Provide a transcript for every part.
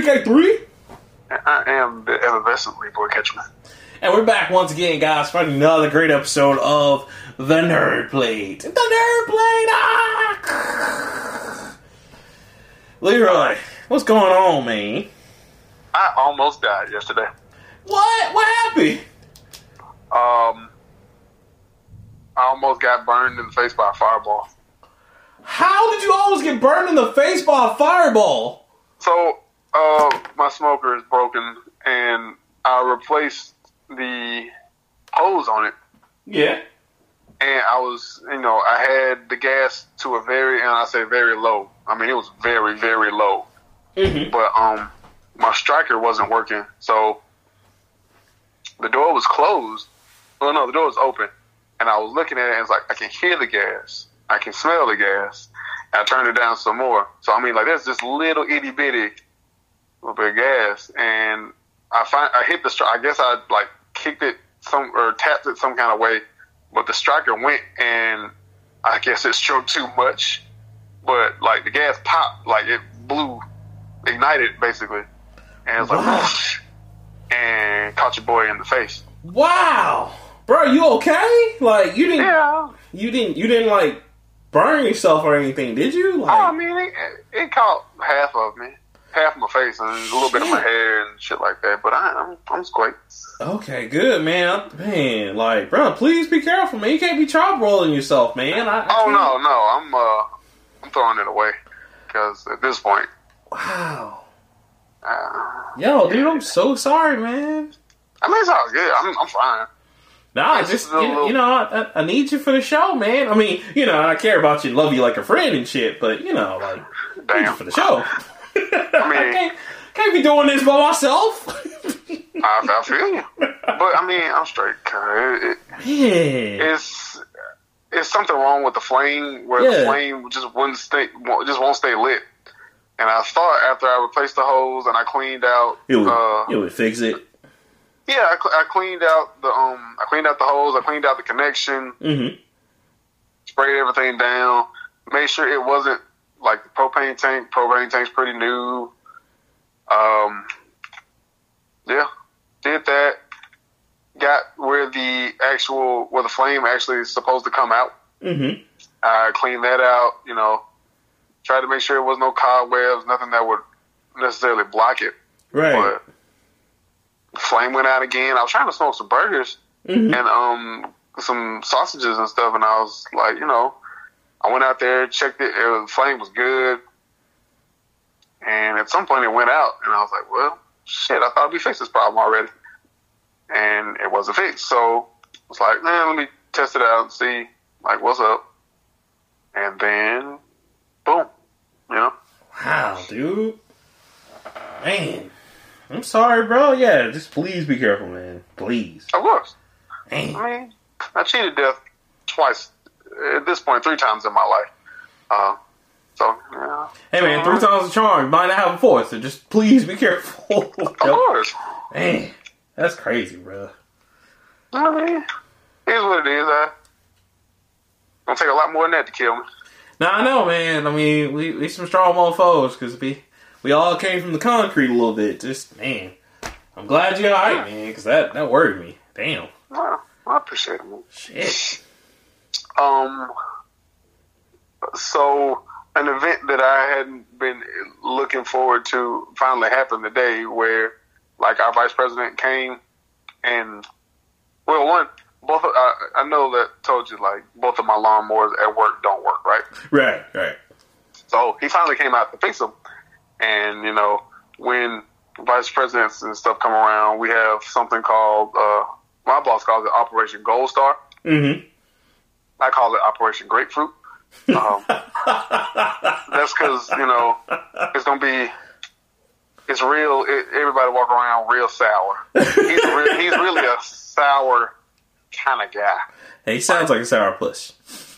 Nice Rockman 3K3. I am the effervescently boy Ketchum. And we're back once again, guys, for another great episode of The Nerd Plate. The Nerd Plate! Ah! Leroy, what's going on, man? I almost died yesterday. What? What happened? Um, I almost got burned in the face by a fireball. How did you always get burned in the face by a fireball? So, uh, my smoker is broken, and I replaced the hose on it. Yeah. And I was, you know, I had the gas to a very, and I say very low. I mean, it was very, very low. Mm-hmm. But um, my striker wasn't working, so the door was closed. Well, no, the door was open, and I was looking at it, and it's like I can hear the gas, I can smell the gas. And I turned it down some more. So I mean, like there's this little itty bitty little bit of gas, and I find I hit the I guess I like kicked it some or tapped it some kind of way, but the striker went, and I guess it stroked too much. But like the gas popped, like it blew, ignited basically, and it was like, Wow. and caught your boy in the face. Wow. Bro, you okay? Like you didn't Yeah. you didn't you didn't like burn yourself or anything, did you? Oh, I mean, it, it caught half of me, half my face, and a little bit of my hair and shit like that. But I, I'm, I'm straight. Okay, good man. Man, like, bro, please be careful, man. You can't be chop rolling yourself, man. I, I Oh can't- no, no, I'm, uh, I'm throwing it away because at this point, Wow. uh, Yo, dude, I'm so sorry, man. I mean, it's all good. I'm, I'm fine. Nah, It's just you, little- you know, I, I- need you for the show, man. I mean, you know, I care about you, love you like a friend and shit, but you know, like, I need you Damn. for the show. I, mean- can't, can't be doing this by myself. I, I feel you, but I mean, I'm straight. It, it, yeah. it's, it's something wrong with the flame where Yeah. the flame just wouldn't stay, won't- just won't stay lit. And I thought after I replaced the hose and I cleaned out, It would, uh, it would fix it. yeah, I, I cleaned out the um, I cleaned out the hose, I cleaned out the connection, Mm-hmm. sprayed everything down, made sure it wasn't like the propane tank. Propane tank's pretty new. Um, yeah, did that. Got where the actual where the flame actually is supposed to come out. Mm-hmm. I cleaned that out. You know, tried to make sure there was no cobwebs, nothing that would necessarily block it. Right. But the flame went out again. I was trying to smoke some burgers Mhm. and um some sausages and stuff, and I was like, you know, I went out there, checked it. it was, the flame was good, and at some point it went out, and I was like, well, shit, I thought we fixed this problem already, and it wasn't fixed. So I was like, man, let me test it out and see like what's up, and then boom, you know. Wow, dude. Man. I'm sorry, bro. Yeah, just please be careful, man. Please. Of course. Man. I mean, I cheated death twice. At this point, three times in my life. Uh, so, yeah. Hey, man, three times the charm. Might not have a fourth, so just please be careful. Of course. Man, that's crazy, bro. I mean, here's what it is. Uh, gonna take a lot more than that to kill me. Now I know, man. I mean, we we some strong mofos because we we all came from the concrete a little bit. Just man, I'm glad you're alright, man. Because that that worried me. Damn. Well, I appreciate it. Man. Shit. Um, so an event that I hadn't been looking forward to finally happened today, where like our vice president came and well, one both of, I, I know that told you like both of my lawnmowers at work don't work, right? Right. Right. So he finally came out to fix them, and you know when vice presidents and stuff come around, we have something called uh, my boss calls it Operation Gold Star. Mm-hmm. I call it Operation Grapefruit. Um, that's because you know it's gonna be it's real. It, everybody walk around real sour. He's re- he's really a sour kind of guy. Hey, he sounds like a sourpuss.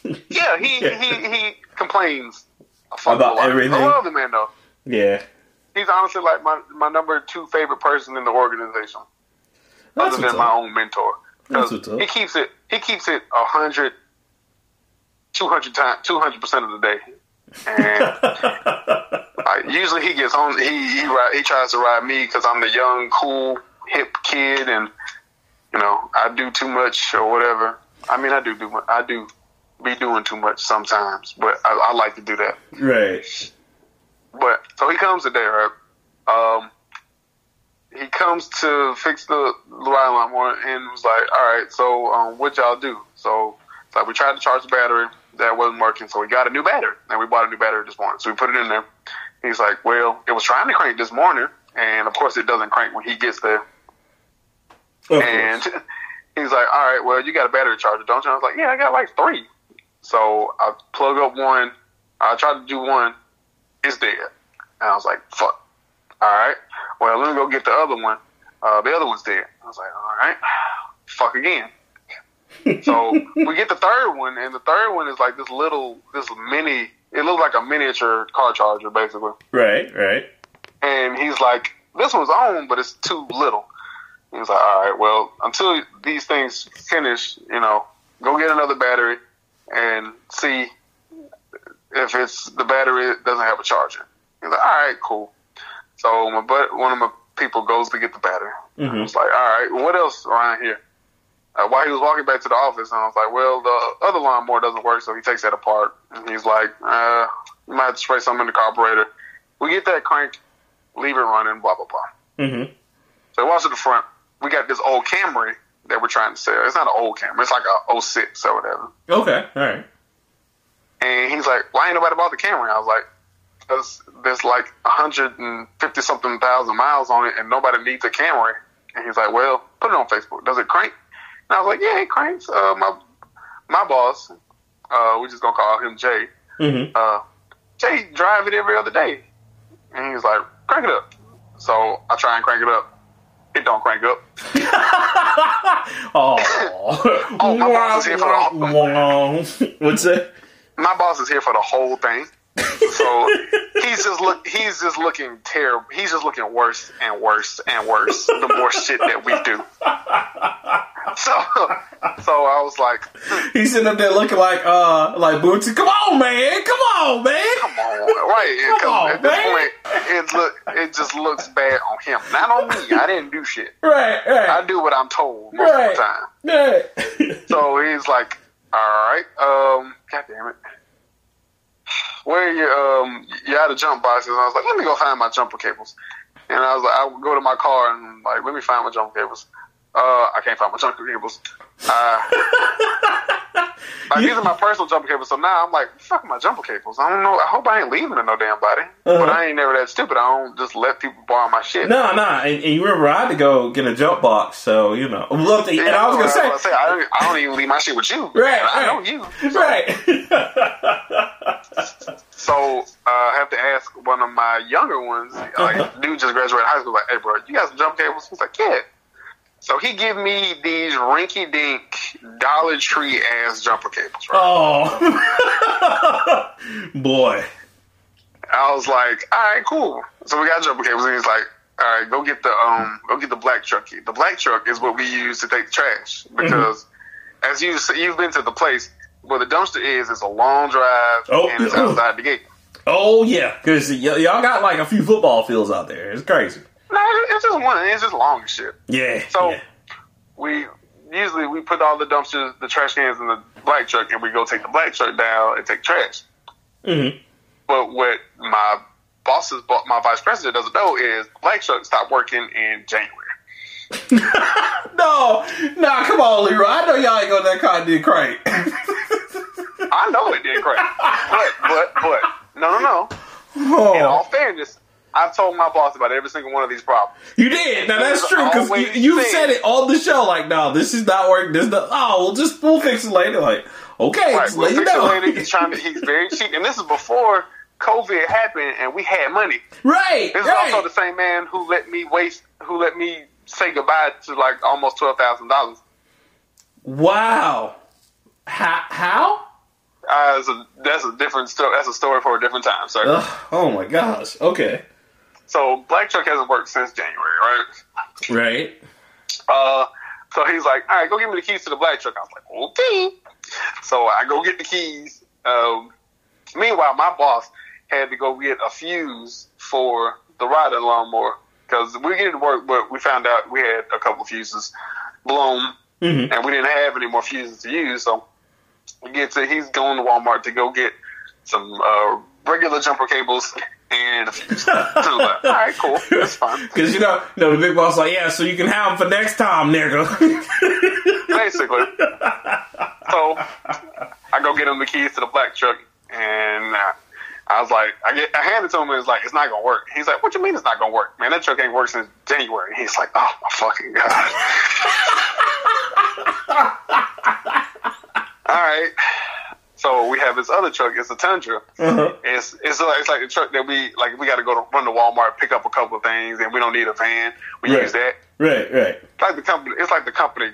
Yeah, he he he complains About everything. I love the man though. Yeah. He's honestly like my my number two favorite person in the organization, That's other than my own mentor. He keeps it he keeps it a hundred, two hundred times, two hundred percent of the day. And I usually he gets on. He he ride, he tries to ride me because I'm the young, cool, hip kid, and you know I do too much or whatever. I mean I do do I do be doing too much sometimes, but I, I like to do that. Right. But so he comes today, right? Um, he comes to fix the ride lawnmower and was like, "All right, so um, what y'all do?" So like we tried to charge the battery, that wasn't working, so we got a new battery, and we bought a new battery this morning. So we put it in there. He's like, "Well, it was trying to crank this morning, and of course it doesn't crank when he gets there." Of And course. he's like, all right, well, you got a battery charger, don't you? I was like, yeah, I got like three. So I plug up one. I tried to do one. It's dead. And I was like, fuck. All right. Well, let me go get the other one. Uh, the other one's dead. I was like, all right. Fuck again. So we get the third one, and the third one is like this little, this mini. It looks like a miniature car charger, basically. Right. Right. And he's like, this one's on, but it's too little. He was like, all right, well, until these things finish, you know, go get another battery and see if it's the battery doesn't have a charger. He's like, all right, cool. So my but one of my people goes to get the battery. I Mhm. was like, all right, what else around here? Uh, while he was walking back to the office, and I was like, well, the other lawnmower doesn't work, so he takes that apart. And he's like, uh, you might have to spray something in the carburetor. We get that crank, leave it running, blah, blah, blah. Mm-hmm. So he walks to the front. We got this old Camry that we're trying to sell. It's not an old Camry. It's like a 06 or whatever. Okay. All right. And he's like, why ain't nobody bought the Camry? I was like, because there's like 150 something thousand miles on it and nobody needs a Camry. And he's like, well, put it on Facebook. Does it crank? And I was like, yeah, cranks. Uh, my, my boss, uh, we're just going to call him Jay. Mm-hmm. Uh, Jay drive it every other day. And he was like, crank it up. So I try and crank it up. It don't crank up. oh. Oh, my boss is here for the- whole. What's that? my boss is here for the whole thing. So he's just look he's just looking terrible. He's just looking worse and worse and worse the more shit that we do. So so I was like, He's sitting up there looking like uh like Bootsy. Come on, man. Come on, man. come on, right? Come on, at this man. point, it look it just looks bad on him, not on me. I didn't do shit. Right, right. I do what I'm told most Right. of the time. right. So he's like, all right, um, god damn it. Where are your, um, you had the jump boxes? And I was like, let me go find my jumper cables. And I was like, I would go to my car and like, let me find my jumper cables. Uh, I can't find my jumper cables. Uh, like, these are my personal jumper cables. So now I'm like, fuck my jumper cables. I don't know. I hope I ain't leaving to no damn body. But Uh-huh. I ain't never that stupid. I don't just let people borrow my shit. No, no, and, and you remember I had to go get a jump box, so you know. Look, and I was gonna say, I, don't, I don't even leave my shit with you. Right, I know you. right. So uh, I have to ask one of my younger ones. Like, dude just graduated high school. Like, hey, bro, you got some jump cables? He's like, yeah. So he give me these rinky dink Dollar Tree ass jumper cables. Right? oh, boy. I was like, all right, cool. So we got jumper cables, and he's like, all right, go get the um, go get the black truck. The black truck is what we use to take the trash because, as you you've been to the place where the dumpster is, it's a long drive Oh. and it's outside the gate. Oh yeah, because y- y'all got like a few football fields out there. It's crazy. No, it's just one. It's just long shit. Yeah. So yeah. we usually we put all the dumpsters, the trash cans in the black truck, and we go take the black truck down and take trash. Mhm. But what my boss's bo- my vice president doesn't know is the black truck stopped working in January. No, no, come on, Leroy. I know y'all ain't going that car did crank. I know it did great, but but but no no no. In all oh, fairness, I've told my boss about every single one of these problems. you did. Now that's true because you, said it on the show. Like, no, this is not working. This not. Oh, we'll just we'll fix it later. Like, okay, Right, we'll let you fix it know. later. He's trying to. He's very cheap, and this is before COVID happened, and we had money. right, This is also the same man who let me waste, who let me say goodbye to like almost twelve thousand dollars. wow. How? How? Uh, it's a, that's a different story. That's a story for a different time, sir. Oh my gosh. Okay. So Black Truck hasn't worked since January, right? Right. Uh, so he's like, "All right, go give me the keys to the Black Truck." I was like, "Okay." So I go get the keys. Um, meanwhile, my boss had to go get a fuse for the riding lawnmower because we get to work, but we found out we had a couple of fuses blown, Mhm. and we didn't have any more fuses to use. So we get to he's going to Walmart to go get some uh, regular jumper cables and a fuse. so like, all right, cool, that's fine. Because you know, you know, the big boss like, yeah, so you can have them for next time, nigga. basically. So I go get him the keys to the black truck, and uh, I was like, I get, I handed it to him, and it's like, it's not gonna work. He's like, what you mean it's not gonna work, man? That truck ain't worked since January. He's like, oh my fucking god. All right. So we have this other truck. It's a Tundra. uh-huh. It's it's like, it's like the truck that we like. We got to go to run to Walmart, pick up a couple of things, and we don't need a van. We Right. use that. Right, right. It's like the company. It's like the company,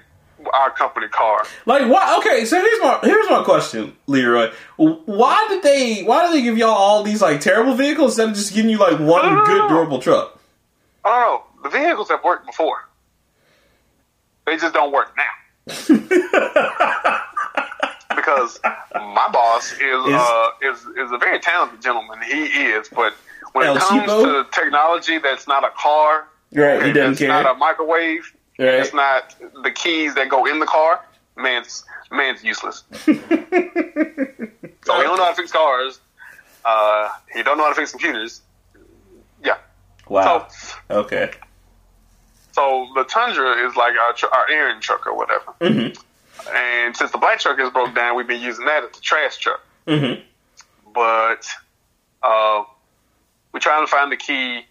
our company car. Like why? Okay, so here's my here's my question, Leroy. Why did they why did they give y'all all these like terrible vehicles instead of just giving you like one No, good no. durable truck? I don't know. The vehicles have worked before. They just don't work now. because my boss is uh, is is a very talented gentleman. He is, but when El it comes to technology that's not a car, Right, he doesn't it's care. not a microwave, Right. it's not the keys that go in the car. Man's man's useless. so he don't know how to fix cars. Uh, he don't know how to fix computers. Yeah. Wow. So Okay. So the Tundra is like our, our errand truck or whatever. Mhm. And since the black truck is broke down, we've been using that as the trash truck. Mhm. But uh, we're trying to find the key.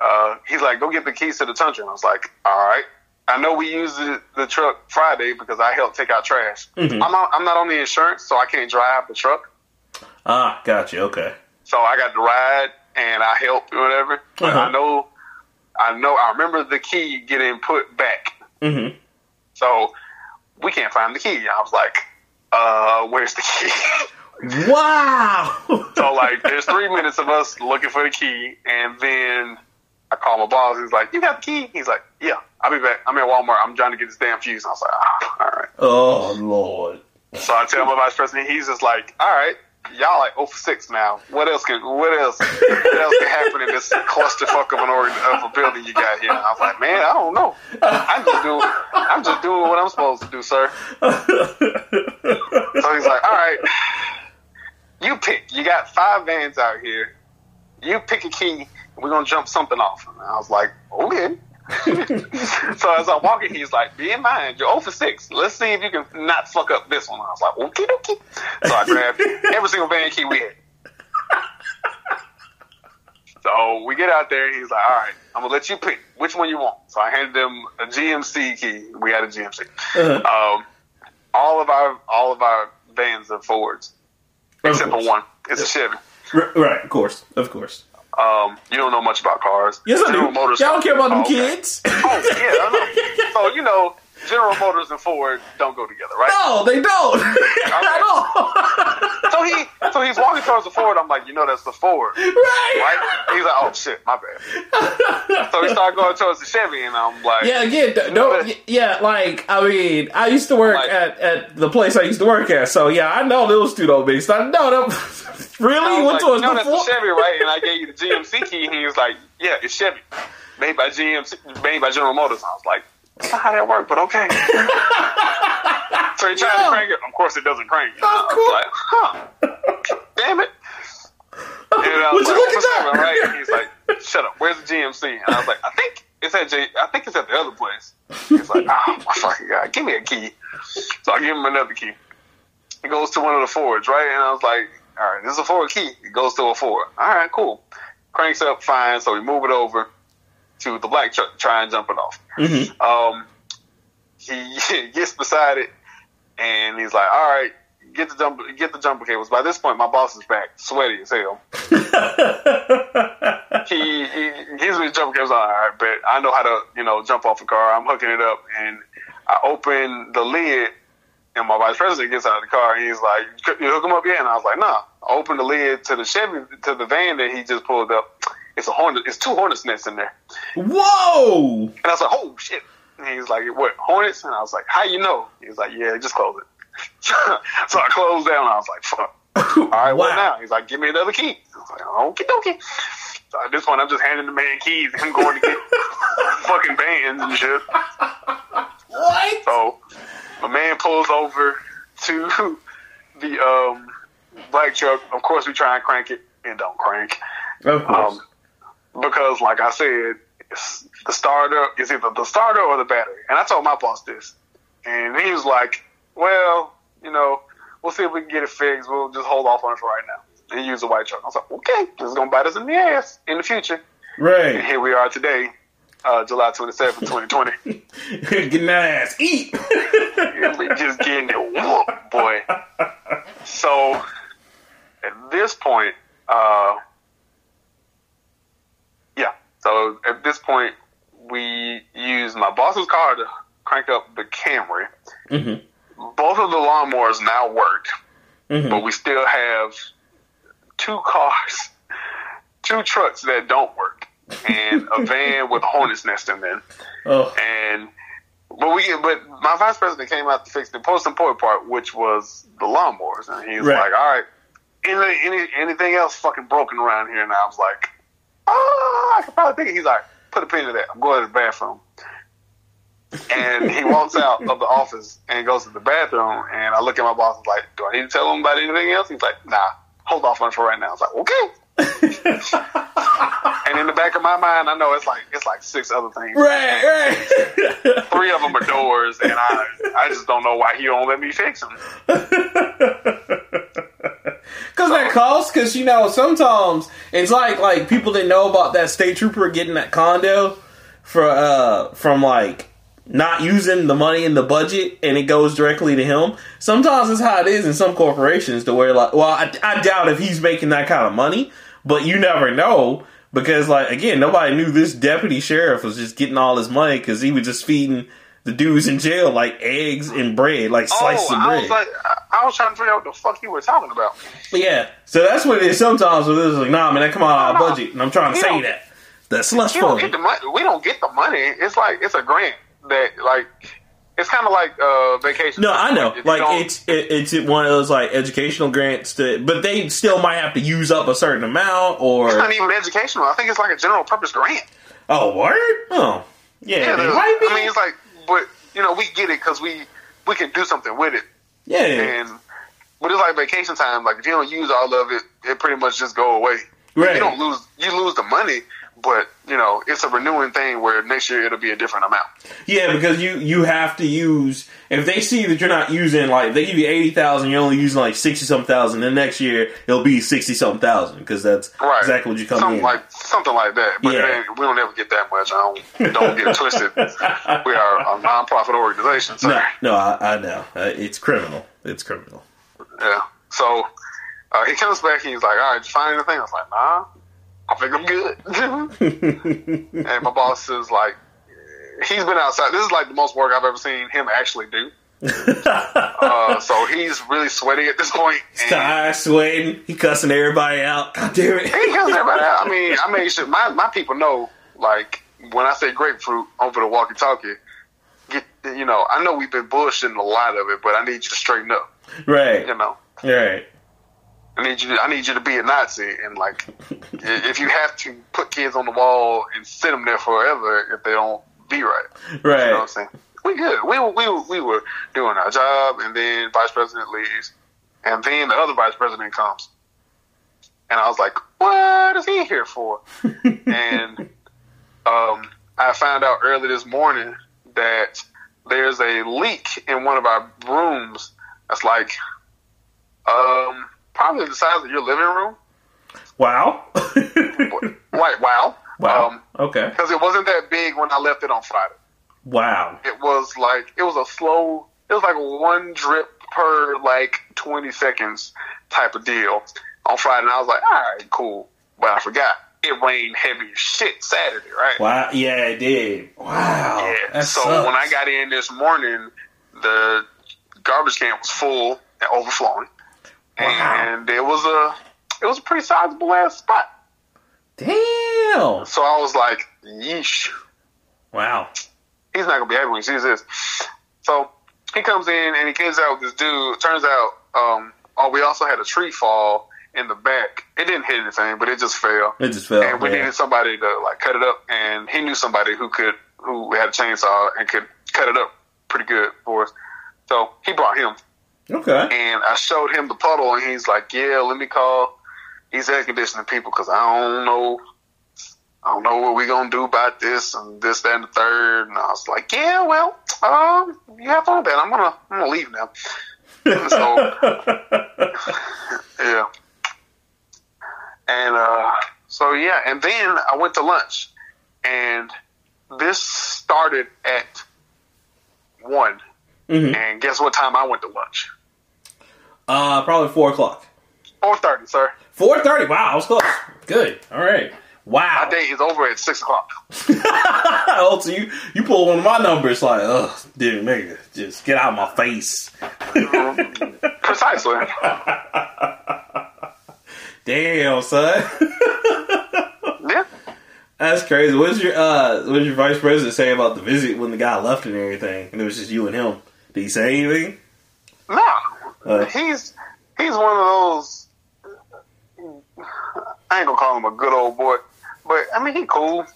Uh, he's like, go get the keys to the Tundra. And I was like, all right. I know we used the, the truck Friday because I helped take out trash. Mhm. I'm, not, I'm not on the insurance, so I can't drive the truck. Ah, gotcha. Okay. So I got to ride and I helped or whatever. Uh-huh. I know, I know, I remember the key getting put back. Mhm. So we can't find the key. I was like, uh, where's the key? Wow. so like, there's three minutes of us looking for the key, and then I call my boss. He's like, you got the key? He's like, yeah, I'll be back. I'm at Walmart. I'm trying to get this damn fuse. I was like, ah, all right. oh lord. So I tell my vice president. He's just like, all right. Y'all like 0 for 6 now. What else can what else what else can happen in this clusterfuck of an organ of a building you got here? I was like, man, I don't know. I'm just doing I'm just doing what I'm supposed to do, sir. So he's like, all right, you pick. You got five vans out here. You pick a key. We're gonna jump something off. And I was like, okay. so as I'm walking, he's like, be in mind, you're 0 for 6. Let's see if you can not fuck up this one. I was like, okay, okay. So I grabbed every single van key we had. So we get out there. He's like, all right, I'm gonna let you pick which one you want. So I handed him a GMC key. We had a GMC. Uh-huh. Um, all of our all of our vans are Fords, Of except for one. It's a Chevy. R- right, of course, of course. Um, you don't know much about cars. Yes, I do. Y'all don't care about them Oh, kids. Oh yeah, I know. so you know, General Motors and Ford don't go together, right? No, they don't at all. So he so he's walking towards the Ford. I'm like, you know, that's the Ford, right. right? He's like, oh shit, my bad. So he started going towards the Chevy, and I'm like, Yeah, again, d- no, y- yeah, like I mean, I used to work Like- at, at the place I used to work at, so yeah, I know those two don't mix. I know them. really went like, towards you know, the that's the Chevy, right? And I gave you the GMC key, and he was like, yeah, it's Chevy, made by GMC, made by General Motors. I was like, that's not how that works, but okay. so he tried Yeah. to crank it. Of course, it doesn't crank. Of was like, huh? Damn it. And I Would was you like, look at that? right? And he's like, shut up. Where's the GMC? And I was like, I think it's at J. I think it's at the other place. He's like, oh my fucking god, give me a key. So I give him another key. He goes to one of the Fords, right? And I was like, all right, this is a Ford key. It goes to a Ford. All right, cool. Cranks up, fine. So we move it over to the black truck, try and jump it off. Mhm. Um, he gets beside it, and he's like, all right, get the jump, get the jumper cables. By this point, my boss is back, sweaty as hell. he, he gives me the jumper cables. All right, but I know how to, you know, jump off a car. I'm hooking it up, and I open the lid, and my vice president gets out of the car, and he's like, "You hook him up yet?" And I was like, "Nah." I opened the lid to the Chevy, to the van that he just pulled up. It's a Hornet. It's two Hornets nests in there, Whoa! and I was like, "Oh shit!" And he's like, "What Hornets?" And I was like, "How you know?" He was like, "Yeah, just close it." so I closed down. And I was like, "Fuck." All right, what now? He's like, give me another key. I was like, okay, okay. So at this point, I'm just handing the man keys. Him going to get fucking bands and shit. What? So my man pulls over to the um, black truck. Of course, we try and crank it and don't crank. Of course. Um, because, like I said, it's the starter is either the starter or the battery. And I told my boss this, and he was like, "Well, you know, we'll see if we can get it fixed. We'll just hold off on it for right now and use the white truck." I was like, "Okay, this is gonna bite us in the ass in the future." And right. here we are today, uh, July twenty seventh, 2020. Getting that ass eat. and just getting it whooped, boy. So at this point, uh. So at this point, we used my boss's car to crank up the Camry. Mhm. Both of the lawnmowers now work, Mhm. but we still have two cars, two trucks that don't work, and a van with a hornet's nest in them. Oh, And but we but my vice president came out to fix the most important part, which was the lawnmowers, and he was Right. like, "All right, any, any anything else fucking broken around here?" And I was like, "Oh, I could probably think." it." He's like, "Put a pin in that. I'm going to the bathroom." And he walks out of the office and goes to the bathroom, and I look at my boss and like, "Do I need to tell him about anything else?" He's like, "Nah, hold off on it for right now." I was like, "Okay." And in the back of my mind, I know it's like it's like six other things right, right. three of them are doors, and I I just don't know why he don't let me fix them. Cause that costs. Cause you know sometimes it's like like people didn't know about that state trooper getting that condo for uh from like not using the money in the budget and it goes directly to him. Sometimes that's how it is in some corporations to where like well I, I doubt if he's making that kind of money, but you never know because like again nobody knew this deputy sheriff was just getting all his money because he was just feeding the dudes in jail like eggs and bread like slices oh, of I bread. was like, I, I was trying to figure out what the fuck you were talking about. But yeah, so that's what it is sometimes with this. Like, nah, man, that come out of our budget, and I'm trying to say that. That slush fund. get the money. We don't get the money. It's like it's a grant that like it's kind of like uh, vacation. No, I know. If Like it's it, it's one of those like educational grants to, but they still might have to use up a certain amount or it's not even educational. I think it's like a general purpose grant. Oh, word? Oh, yeah, Yeah, there's- might be. I mean, it's like, but you know, we get it because we we can do something with it, yeah, and but it's like vacation time. Like if you don't use all of it, it pretty much just go away. Right. You don't lose you lose the money, but you know it's a renewing thing where next year it'll be a different amount. yeah, because you you have to use if they see that you're not using like if they give you eighty thousand, you're only using like sixty something thousand. Then next year it'll be sixty something thousand because that's Right. exactly what you come something in. like something like that. But Yeah. ain't, we don't ever get that much. I don't don't get twisted. We are a nonprofit organization, so no, no, I, I know uh, it's criminal. It's criminal. yeah. So uh, he comes back and he's like, "All right, did you find anything?" I was like, "Nah, I think I'm good." and my boss is like, "He's been outside. This is like the most work I've ever seen him actually do." Uh, so he's really sweaty at this point. Eyes sweating. He cussing everybody out. God damn it. he comes everybody out. I mean, I made sure my, my people know, like, when I say grapefruit over the walkie talkie, get you know, I know we've been bullshitting a lot of it, but I need you to straighten up. Right. You know, Right. I need you. To, I need you to be a Nazi, and like, if you have to put kids on the wall and sit them there forever if they don't be right, you know what I'm saying? We good. We were, we we were doing our job, and then vice president leaves, and then the other vice president comes, and I was like, "What is he here for?" and um, I found out early this morning that there's a leak in one of our rooms. That's like, um, probably the size of your living room. Wow. Like, wow, wow. Um, okay. because it wasn't that big when I left it on Friday. Wow. it was like it was a slow it was like one drip per like 20 seconds type of deal on friday and i was like all right cool but i forgot it rained heavy as shit saturday right Wow. Yeah, it did. Wow. yeah That so sucks. when i got in this morning the garbage can was full and overflowing Wow. and it was a it was a pretty sizable ass spot Damn. so i was like yeesh Wow. he's not gonna be happy when he sees this. So he comes in and he gets out with this dude. Turns out, um, oh, we also had a tree fall in the back. It didn't hit anything, but it just fell. It just fell. and we yeah. needed somebody to like cut it up, and he knew somebody who could who had a chainsaw and could cut it up pretty good for us. So he brought him, Okay. and I showed him the puddle, and he's like, "Yeah, let me call these air conditioning people because I don't know." I don't know what we're gonna do about this and this, that, and the third. And I was like, "Yeah, well, um, you have fun with that. I'm gonna, I'm gonna leave now." so, yeah. And uh, so yeah, and then I went to lunch, and this started at one. Mhm. And guess what time I went to lunch? Uh, probably four o'clock. Four thirty, sir. Four thirty. Wow, I was close. Good. All right. Wow. My day is over at six o'clock. oh, so you you pull one of my numbers like, ugh, dude, nigga, just get out of my face. Precisely. Damn, son. Yeah. That's crazy. What did your uh what did your vice president say about the visit when the guy left and everything? And it was just you and him. Did he say anything? No, Uh, he's he's one of those. I ain't gonna call him a good old boy, but I mean he cool.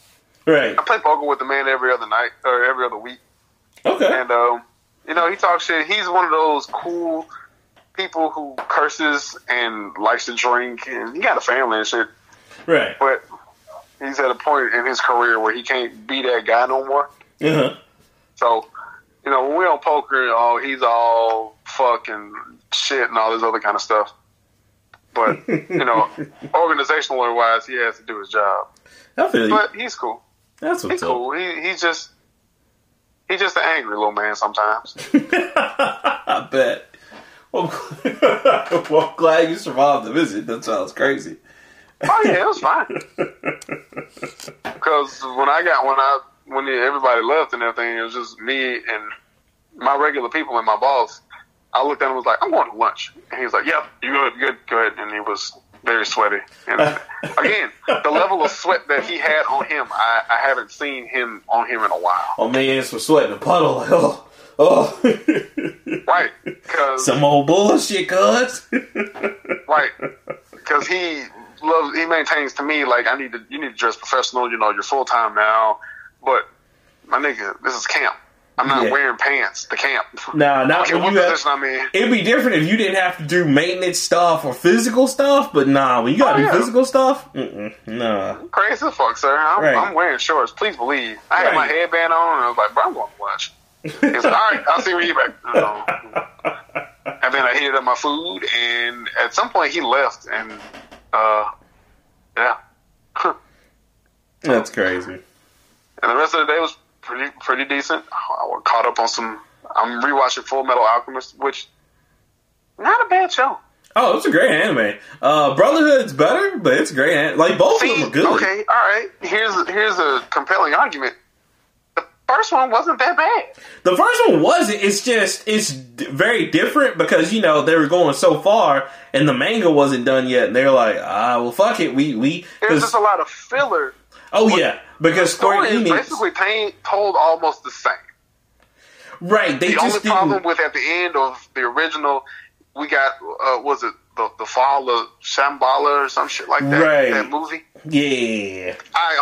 right. I play poker with the man every other night or every other week, Okay. and um, you know he talks shit. He's one of those cool people who curses and likes to drink, and he got a family and shit. Right. But he's at a point in his career where he can't be that guy no more. Uh-huh. So, you know, when we're on poker, oh, he's all fucking shit and all this other kind of stuff. But, you know, organizational wise, he has to do his job. You. But he's cool. That's He's what's up. cool. He, he's just, he's just an angry little man sometimes. I bet. Well, well, I'm glad you survived the visit. That sounds crazy. Oh yeah, it was fine. Because when I got when I when everybody left and everything, it was just me and my regular people and my boss. I looked at him and was like, "I'm going to lunch," and he was like, "Yep, you good, good, good," and he was very sweaty. And again, the level of sweat that he had on him, I, I haven't seen him on him in a while. Oh man, it's was sweating a puddle. Like, oh, oh. Right? Because Some old bullshit, cuz. right, because he loves he maintains to me like I need to you need to dress professional. You know, you're full time now, but my nigga, this is camp. I'm not Yeah. wearing pants to camp. Nah, not Okay, when you have, in. It'd be different if you didn't have to do maintenance stuff or physical stuff, but nah, when you gotta Oh, do yeah. physical stuff, mm-mm, nah. Crazy as fuck, sir. I'm, Right. I'm wearing shorts. Please believe. I had my headband on, and I was like, bro, I'm going to watch. He said, all right, I'll see when you back. Know. and then I heated up my food, and at some point he left, and uh, yeah. That's crazy. And the rest of the day was pretty pretty decent. I caught up on some. I'm rewatching Full Metal Alchemist, which not a bad show. Oh, it's a great anime. Uh, Brotherhood's better, but it's a great. An- like both of them are good. okay, all right. Here's here's a compelling argument. The first one wasn't that bad. The first one wasn't. It's just it's d- very different because you know they were going so far and the manga wasn't done yet, and they're like, ah, well, fuck it, we we. There's just a lot of filler. oh yeah, because The story is Enix, basically told almost the same. right? They The only just problem didn't. with at the end of the original, we got uh, was it the the fall of Shamballa or some shit like that? Right. That movie. Yeah.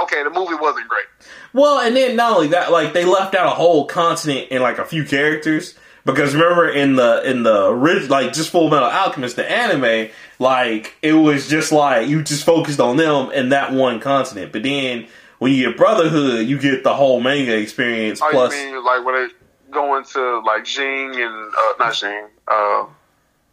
Okay, the movie wasn't great. Well, and then not only that, like they left out a whole continent and like a few characters. Because remember in the in the original, like just Full Metal Alchemist, the anime, like it was just like you just focused on them and that one continent. But then when you get Brotherhood, you get the whole manga experience Oh, plus. you mean like when they go into like Jing and uh, not Jing, uh,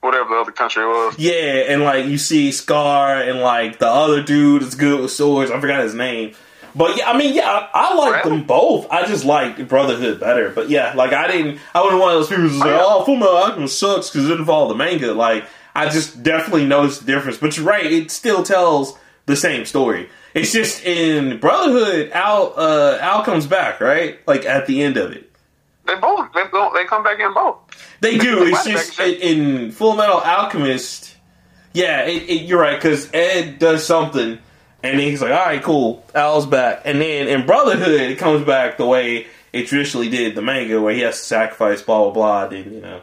whatever the other country was. Yeah, and like you see Scar and like the other dude is good with swords. I forgot his name. But yeah, I mean, yeah, I, I like Really? them both. I just like Brotherhood better. But yeah, like I didn't, I wasn't one of those people who's like, oh, Full Metal Alchemist sucks because it didn't follow the manga. Like I just definitely noticed the difference. But you're right, it still tells the same story. It's just in Brotherhood, Al uh, Al comes back, right? Like at the end of it. They both they they come back in both. They do. It's just in, Full Metal Alchemist. Yeah, it, it, you're right because Ed does something, and then he's like, "All right, cool, Al's back." And then in Brotherhood, it comes back the way it traditionally did the manga, where he has to sacrifice, blah blah blah. Then you know,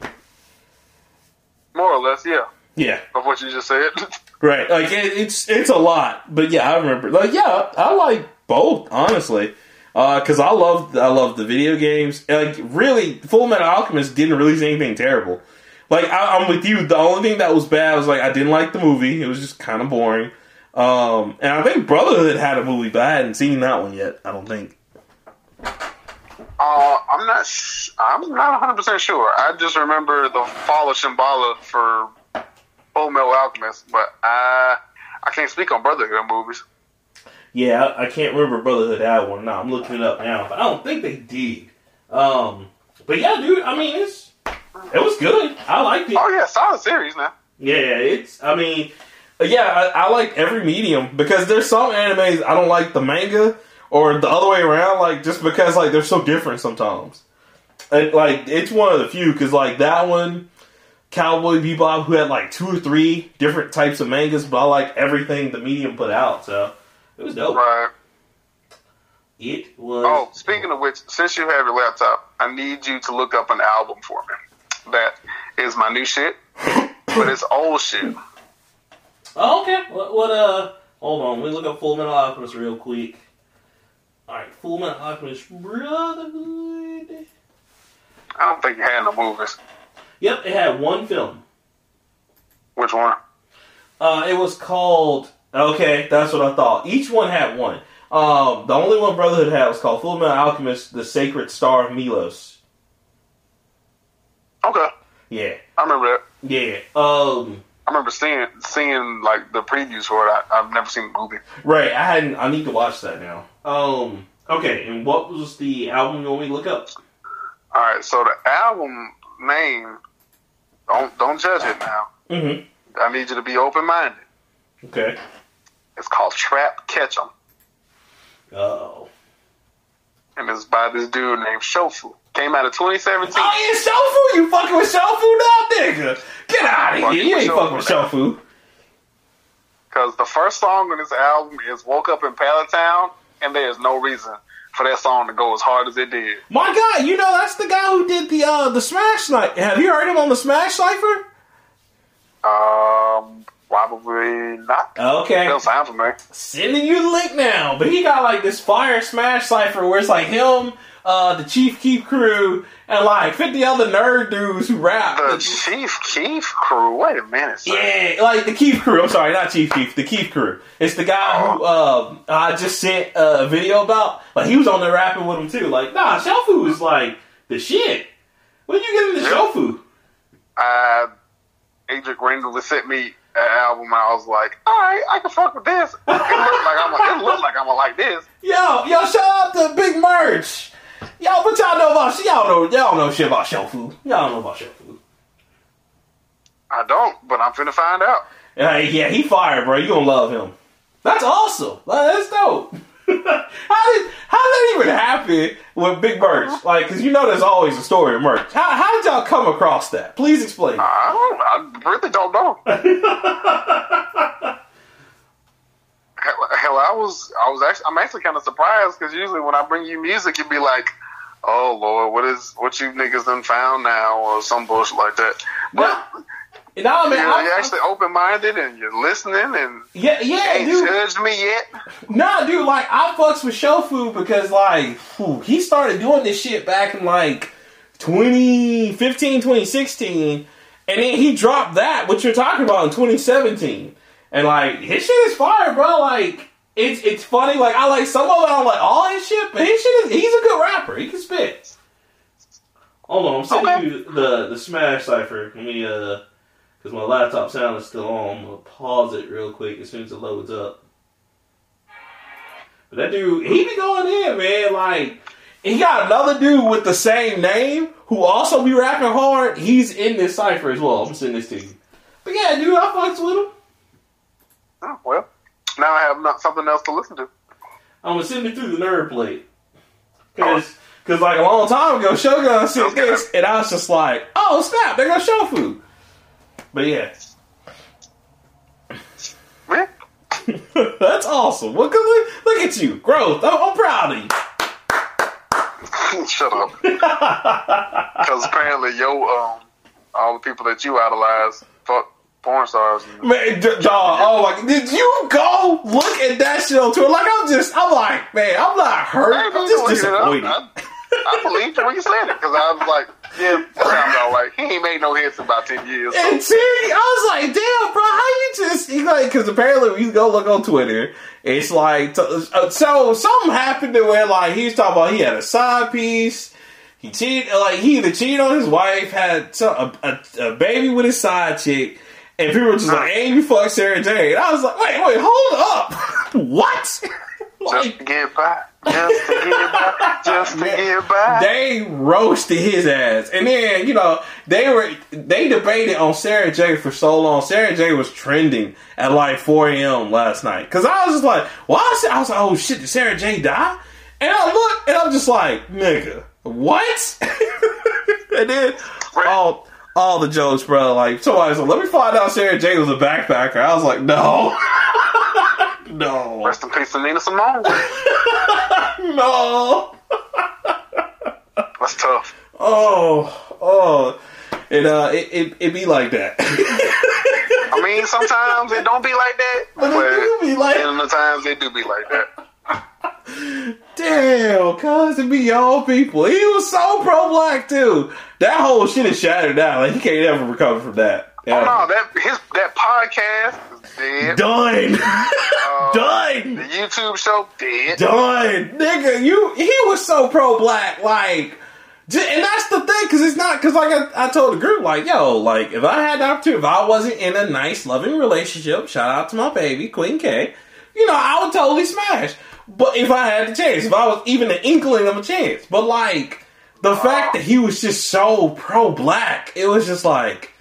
More or less, yeah. Yeah. of what you just said. Right, like it, it's it's a lot, but yeah, I remember. Like, yeah, I like both honestly, because I love I love the video games. Like, really, Full Metal Alchemist didn't release anything terrible. Like, I, I'm with you. The only thing that was bad was like I didn't like the movie. It was just kind of boring. Um, and I think Brotherhood had a movie, but I hadn't seen that one yet. I don't think. Uh, I'm not. Sh- I'm not 100 percent sure. I just remember the fall of Shamballa for Full Metal Alchemist, but I I can't speak on Brotherhood movies. Yeah, I, I can't remember Brotherhood had one. Now I'm looking it up now, but I don't think they did. Um, but yeah, dude. I mean, it's it was good. I liked it. Oh yeah, solid series now. Yeah, it's. I mean, yeah, I, I like every medium because there's some animes I don't like the manga or the other way around. Like just because like they're so different sometimes. And like it's one of the few because like that one, Cowboy Bebop, who had like two or three different types of mangas, but I like everything the medium put out. So it was dope. Right. It was. Oh, speaking of which, since you have your laptop, I need you to look up an album for me. That is my new shit, but it's old shit. Oh, okay. What, what? Uh, hold on. Let me look up Full Metal Alchemist real quick. All right, Full Metal Alchemist Brotherhood. I don't think you had no movies. Yep, it had one film. Which one? Uh, it was called. Okay, that's what I thought. Each one had one. Um, the only one Brotherhood had was called Full Metal Alchemist: The Sacred Star of Milos. Okay, Yeah, I remember that. yeah. Um, I remember seeing seeing like the previews for it. I, I've never seen the movie. right. I hadn't. I need to watch that now. Um, okay. And what was the album you want me to look up? All right, so the album name, don't don't judge it now. Mm-hmm. I need you to be open minded. Okay. It's called Trap Ketchum, Oh. and it's by this dude named Shofu. Came out of 2017. Oh yeah, Shofu! You fucking with Shofu now, nigga? Get out of here! You ain't fucking with Shofu Shofu. Because the first song on this album is Woke Up in Pallet Town, and there's no reason for that song to go as hard as it did. My God, you know that's the guy who did the uh the Smash Night. Have you heard him on the Smash Cipher? Um, probably not. Okay, Doesn't sound familiar. sending you the link now. But he got like this fire Smash Cipher where it's like him, uh, the Chief Keef crew, and like fifty other nerd dudes who rap. The Chief Keef crew. Wait a minute. Sir. Yeah, like the Keef crew. I'm sorry, not Chief Keef. The Keef crew. It's the guy who um, I just sent a video about. Like he was on there rapping with him too. Like, nah, Shofu is like the shit. When you get into Yeah. Shofu? Uh, Adric Randall sent me an album, and I was like, all right, I can fuck with this. It looked like I'm. It looked like I'm gonna like this. Yo, yo, shout out to Big Merch. Y'all, what y'all know about? Y'all know, y'all know shit about Shofu. Y'all know about Shofu. I don't, but I'm finna find out. Uh, yeah, he fired, bro. You gonna love him. That's awesome. Like, that's dope. how did how did that even happen with Big Merch? Like, cause you know there's always a story of merch. How how did y'all come across that? Please explain. I, don't, I really don't know. hell, I was, I was actually, I'm actually kind of surprised because usually when I bring you music, you'd be like, "Oh Lord, what is what you niggas done found now?" or some bullshit like that. But Nah, man, you're, I- you're actually open minded and you're listening and yeah, yeah, ain't dude. judged me yet. Nah, dude, like I fucks with Shofu because like whew, he started doing this shit back in like 2015, 2016, and then he dropped that, what you're talking about in 2017. And like his shit is fire, bro. Like it's it's funny. Like I like some of it, I don't like all his shit, but his shit is he's a good rapper. He can spit. Hold on, I'm sending Okay. you the the Smash cipher. Let me uh, because my laptop sound is still on. I'm gonna pause it real quick as soon as it loads up. But that dude, he be going in, man. Like, he got another dude with the same name who also be rapping hard. He's in this cipher as well. I'm sending this to you. But yeah, dude, I fucks with him. Oh, well, now I have not something else to listen to. I'm gonna send it through the nerd plate. Cause, cause like a long time ago, Shogun sent Okay. this, and I was just like, oh snap, there show food. But yeah, that's awesome. Look, look, look at you, growth. I'm, I'm proud of you. Shut up. Because apparently, yo, um, all the people that you idolize fuck porn stars. Man, d- dog, oh my! Did you go look at that shit on Twitter? Like I'm just, I'm like, man, I'm not hurt. I I'm just looked it up. disappointed. I, I believed you when you said it because I was like, yeah, all right. He ain't made no hits in about ten years. So. And Terry, I was like, damn, bro, how you just, he like, because apparently when you go look on Twitter, it's like, uh, so something happened to where, like, he was talking about he had a side piece, he cheated, like, he either cheated on his wife, had some, a, a, a baby with his side chick, and people were just like, hey, you fuck Sarah Jane. And I was like, wait, wait, hold up. what? just to get by, just to get by, just to get by. they roasted his ass, and then you know they were they debated on Sarah J for so long. Sarah J was trending at like 4 a.m. last night because I was just like, why? Is I was like, oh shit, did Sarah J die? And I look, and I'm just like, nigga, what? and then all oh, all the jokes, bro. Like somebody's like, let me find out Sarah J was a backpacker. I was like, no, no, Rest in peace, to Nina Simone. no. That's tough. Oh, oh, it uh, it it, it be like that. I mean, sometimes it don't be like that, But but, it do be like- and the times it do be like that. Damn, cuz it be your people. He was so pro black too. That whole shit is shattered now. Like he can't ever recover from that. Oh no, that his that podcast is dead. Done. Uh, Done. The YouTube show dead. Done. Nigga, you he was so pro black, like and that's the thing, because it's not because like I, I told the group, like, yo, like if I had the opportunity, if I wasn't in a nice, loving relationship, shout out to my baby, Queen K, you know, I would totally smash. But if I had the chance, if I was even an inkling of a chance. But like the fact that he was just so pro black, it was just like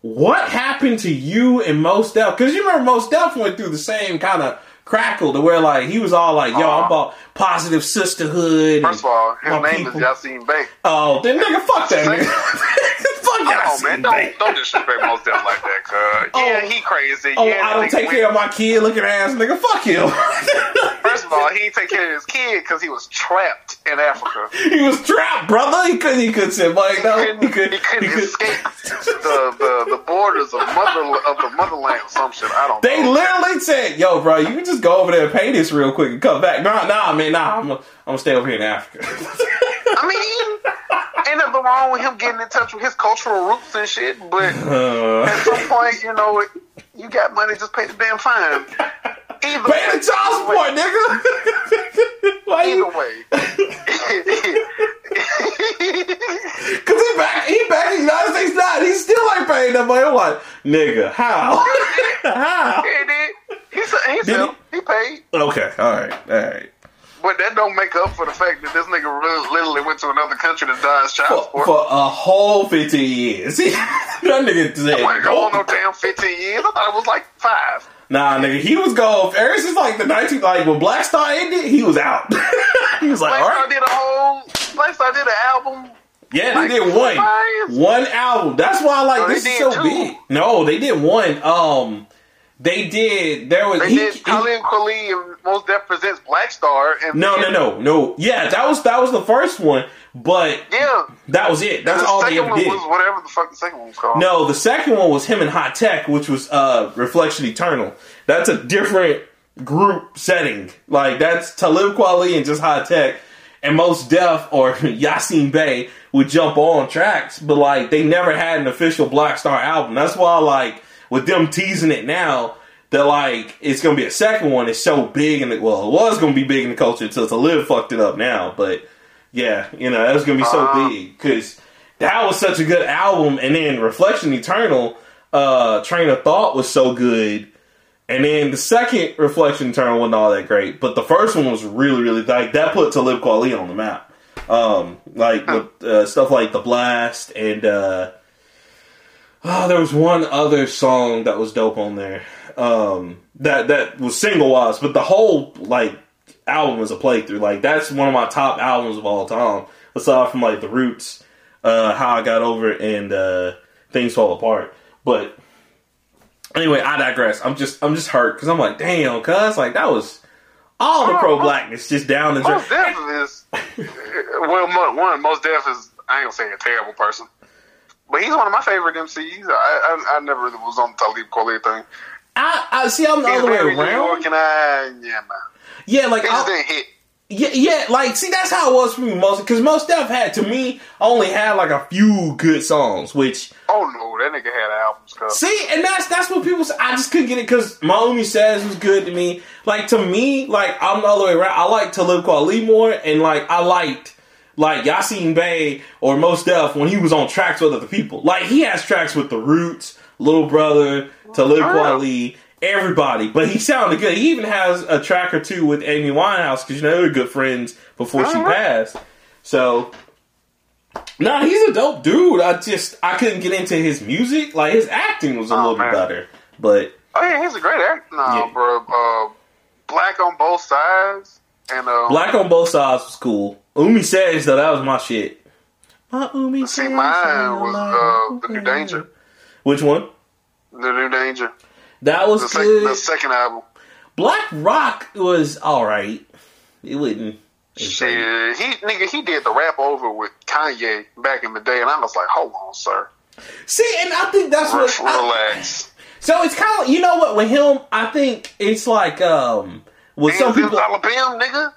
what happened to you and Mos Def? Because you remember Mos Def went through the same kind of crackle to where like he was all like, "Yo, I'm uh-huh. about positive sisterhood." First of all, his name people- is Yasiin Bey. Oh, then nigga, fuck that nigga. fuck y'all, on, man. Don't, don't disrespect Mos Def like that, cuz. Oh. yeah, he crazy. Oh, yeah, I don't take care of my kid looking ass nigga. Fuck you. First of all, he didn't take care of his kid because he was trapped in Africa. he was trapped, brother. He couldn't. He couldn't sit like no. He couldn't, He could. he couldn't escape the, the, the borders of mother of the motherland or some shit. I don't They know. literally said, "Yo, bro, you can just go over there and pay this real quick and come back." Nah, nah, man, nah. I'm gonna, stay over here in Africa. I mean, ain't nothing wrong with him getting in touch with his cultural roots and shit, but Uh, at some point, you know, you got money, just pay the damn fine. Either pay the child support, nigga. Why Either you? way. Cause he back, he back in the United States now. He still ain't paying that money. I'm like, nigga, how? how? he did. He he, said he paid. Okay, all right, all right. But that don't make up for the fact that this nigga really, literally went to another country to dodge child For, support. for a whole 15 years. that nigga said, I wasn't going no damn 15 years. I thought it was like five. Nah, nigga, he was gone ever since like the 19th, like when Black Star ended. He was out. he was like, Black all Star did a whole. Black Star did an album. yeah, like they did one, five one album. That's why I like this is so two. big. No, they did one. Um, they did. There was They he, did Talib Kweli and Mos Def presents Black Star. And no, no, no, no. Yeah, that was that was the first one, but Yeah. that was it. That's the all they ever one did. was whatever the fuck the second one was called. No, the second one was him and Hi-Tek, which was uh Reflection Eternal. That's a different group setting. Like that's Talib Kweli and just Hi-Tek. And Mos Def or Yasiin Bey would jump on tracks, but like they never had an official Black Star album. That's why like with them teasing it now, that like it's gonna be a second one. It's so big and well, it was gonna be big in the culture until Talib fucked it up now. But yeah, you know, that was gonna be so Uh. big because that was such a good album. And then Reflection Eternal, uh, Train of Thought was so good. And then the second Reflection Eternal wasn't all that great, but the first one was really, really like that put Talib Kweli on the map. Um, like with uh, stuff like the Blast and uh, oh, there was one other song that was dope on there. Um, that that was single wise, but the whole like album was a playthrough. Like that's one of my top albums of all time. Aside from like the Roots, uh, How I Got Over It, and uh, Things Fall Apart. But anyway, I digress. I'm just I'm just hurt because I'm like, damn, cuz like that was all the pro blackness just down the Most drain. Def is well, one Mos Def is I ain't gonna say a terrible person, but he's one of my favorite MCs. I I, I never was on the Talib Kweli thing. I, I see. I'm the He's other way around. And I yeah, man. Yeah, like I, didn't hit. yeah, yeah, like see, that's how it was for me most. Because most stuff had to me only had like a few good songs, which Oh no, that nigga had albums. Cause See, and that's that's what people say. I just couldn't get it because Maumi says was good to me. Like to me, like I'm the other way around. I like to live Kweli more, and like I liked like Yasiin Bey or Mos Def when he was on tracks with other people. Like he has tracks with the Roots, Little Brother, Talib Kweli, everybody. But he sounded good. He even has a track or two with Amy Winehouse because you know they were good friends before she Uh-huh. passed. So Nah, he's a dope dude. I just I couldn't get into his music. Like his acting was a Oh, little man. bit better, but oh yeah, he's a great actor. Nah, Yeah. bro. Uh, black on both sides, and uh, Black on both sides was cool. Umi says though that was my shit. My Umi See, says mine was uh, the New Danger. Which one? The New Danger. That was The, sec- the second album. Black Rock was all right. It wouldn't. Shit, he nigga, he did the rap over with Kanye back in the day, and I was like, hold on, sir, See, and I think that's what. I- relax. so it's kind of you know what with him. I think it's like um with some people. Alabama, nigga.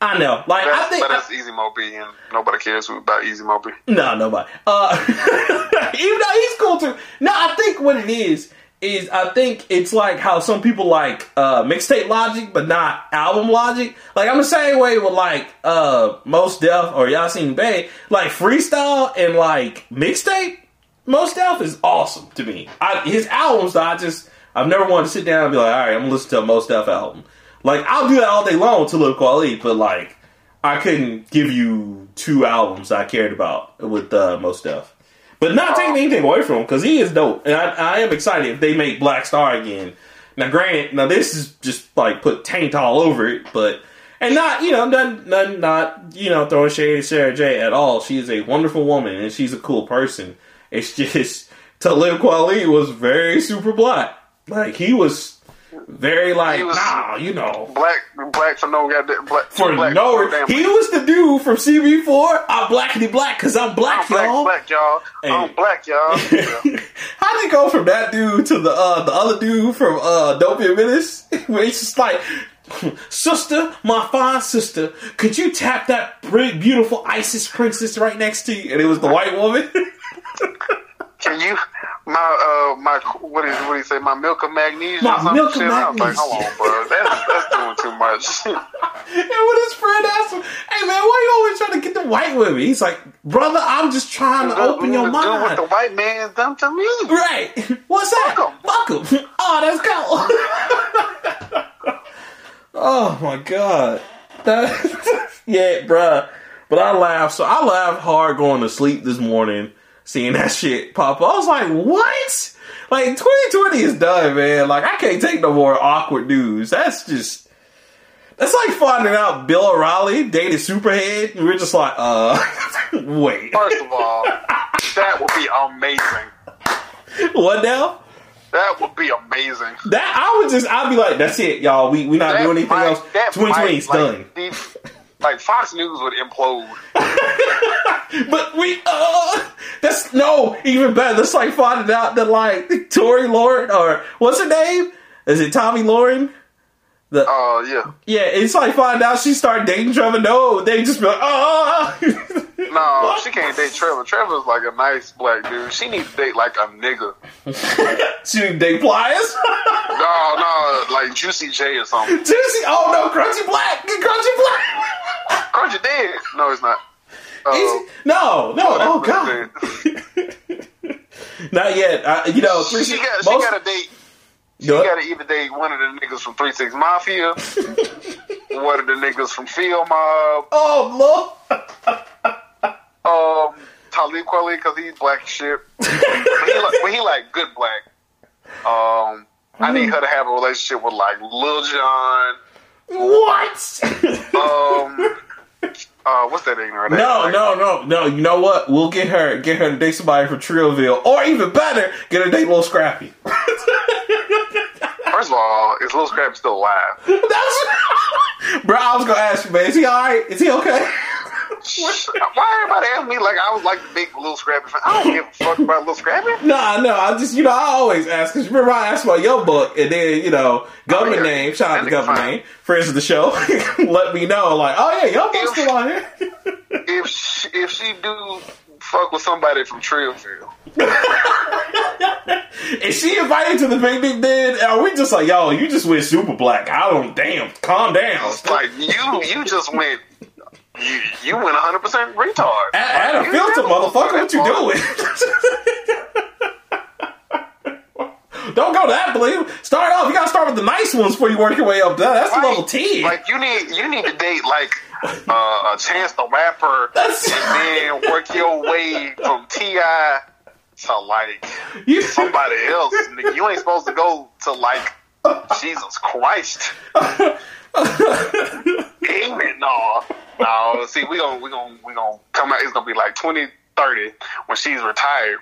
I know, like I think but that's Easy Moby, and nobody cares about Easy Moby. No, nobody. Uh, even though he's cool too. No, I think what it is is I think it's like how some people like uh, mixtape logic, but not album logic. Like I'm the same way with like uh, Mos Def or Yasiin Bey. Like freestyle and like mixtape. Mos Def is awesome to me. I, his albums, I just I've never wanted to sit down and be like, all right, I'm gonna listen to a Mos Def album. Like I'll do that all day long to Lil Quali, but like I couldn't give you two albums I cared about with uh, most stuff. But not taking anything away from him because he is dope, and I, I am excited if they make Black Star again. Now, granted, now this is just like put taint all over it, but and not you know none, none not you know throwing shade at Sarah J at all. She is a wonderful woman and she's a cool person. It's just Talib Kweli was very super black, like he was very like nah, you know. Black, black for no goddamn black For black no, he was the dude from CB4. I'm blackity black because I'm black, I'm black, y'all. black, y'all. Hey. I'm black, y'all. How did it go from that dude to the uh, the other dude from uh, Dopey Menace? Where he's just like, sister, my fine sister, could you tap that beautiful ISIS princess right next to you? And it was the white woman. Can you, my, uh, my, what is, what do you say, my milk of magnesia? My or milk of shit? I was like, hold on, bro, that's, that's doing too much. and when his friend asked him, "Hey man, why you always trying to get the white women?" He's like, "Brother, I'm just trying to open your mind." what the white man's done to me. Right. What's that? Fuck 'em. Fuck 'em. Oh, that's cool. oh my god. That- yeah, bruh. But I laughed. So I laughed hard going to sleep this morning, seeing that shit pop up. I was like, what? Like 2020 is done, man. Like I can't take no more awkward news. That's just. That's like finding out Bill O'Reilly dated Superhead. And we're just like, uh, wait. First of all, that would be amazing. What now? That would be amazing. That I would just I'd be like, that's it, y'all. We we not That doing anything might- else. 2020 is like, done. the- like Fox News would implode. But we uh that's no even better. That's like finding out that like Tori Lauren or what's her name? Is it Tomi Lahren? The Oh yeah. yeah, it's like finding out she started dating Trevor. No, they just be like, oh. No, she can't date Trevor. Trevor's like a nice black dude. She needs to date like a nigga. she didn't date Plies. No, no, like Juicy J or something. Juicy. Oh no, Crunchy Black. Get Crunchy Black. Crunchy dead. No, it's not. Uh, No, no. Oh god. Not yet. I, you know, three, she got she most- got to date. She What? got to either date one of the niggas from Three Six Mafia, one of the niggas from Field Mob, Oh look! um, Talib Kweli because he's black shit. but, he like, but he like good black. Um, I need her to have a relationship with like Lil Jon. What? Um, uh, what's that ignorant? No, no, no, no. You know what? We'll get her, get her to date somebody from Trillville, or even better, get her to date Lil Scrappy. First of all, is Lil Scrappy still alive? That's, bro. I was gonna ask you, man. Is he all right? Is he okay? Why everybody ask me like I was like the big little scrappy fan? I don't give a fuck about little scrappy. Nah, no, I just you know I always ask because remember I asked about your book and then you know government Oh, yeah. name, shout out to government fine. name, friends of the show, let me know like oh yeah your book's still on here. If she, if she do fuck with somebody from Trillville, Is she invited to the picnic then? Are we just like yo you just went super black? I don't damn calm down. it's like you you just went. You, you went 100 percent retard. Add, add a filter, motherfucker. What you doing? Don't go that blue. Start off. You gotta start with the nice ones before you work your way up. That- That's Right. level ten. Like you need you need to date like uh, a Chance the Rapper, That's- and then work your way from Ti to like you, somebody else. Nigga, you ain't supposed to go to like Jesus Christ. Amen. No, no. See, we gonna we gonna we gonna come out. It's gonna be like twenty thirty when she's retired.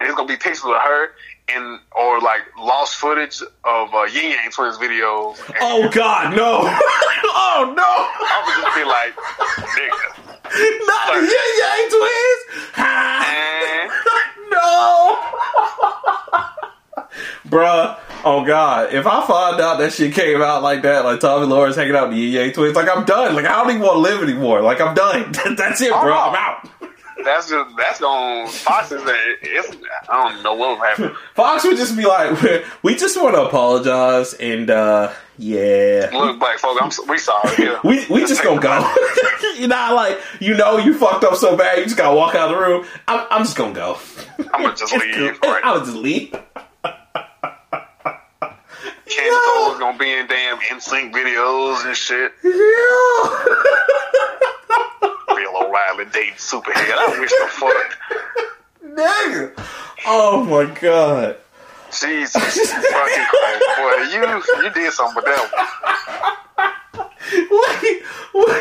And it's gonna be pictures of her and or like lost footage of uh, Yin Yang Twins videos. And oh God, no! oh no! I would just be like, nigga. Not the Yin Yang Twins! No! Bruh, oh God, if I find out that shit came out like that, like Tomi Lahren hanging out with the Yin Yang Twins, like I'm done. Like I don't even want to live anymore. Like I'm done. That's it, bro. I'm out. That's just that's gonna Fox is it's I don't know what would happen. Fox would just be like, we just want to apologize and uh yeah. Look, black folk, I'm we sorry. Yeah. We we just gonna go. You're not like you know you fucked up so bad you just gotta walk out of the room. I'm, I'm just gonna go. I'm gonna just leave. Right. I'll just leave. Candace Owens gonna be in damn NSYNC videos and shit. Yeah. Bill O'Reilly dating superhead. I wish the fuck. Nigga. Oh my god. Jesus fucking Christ, boy, you you did something with that one. Wait, wait,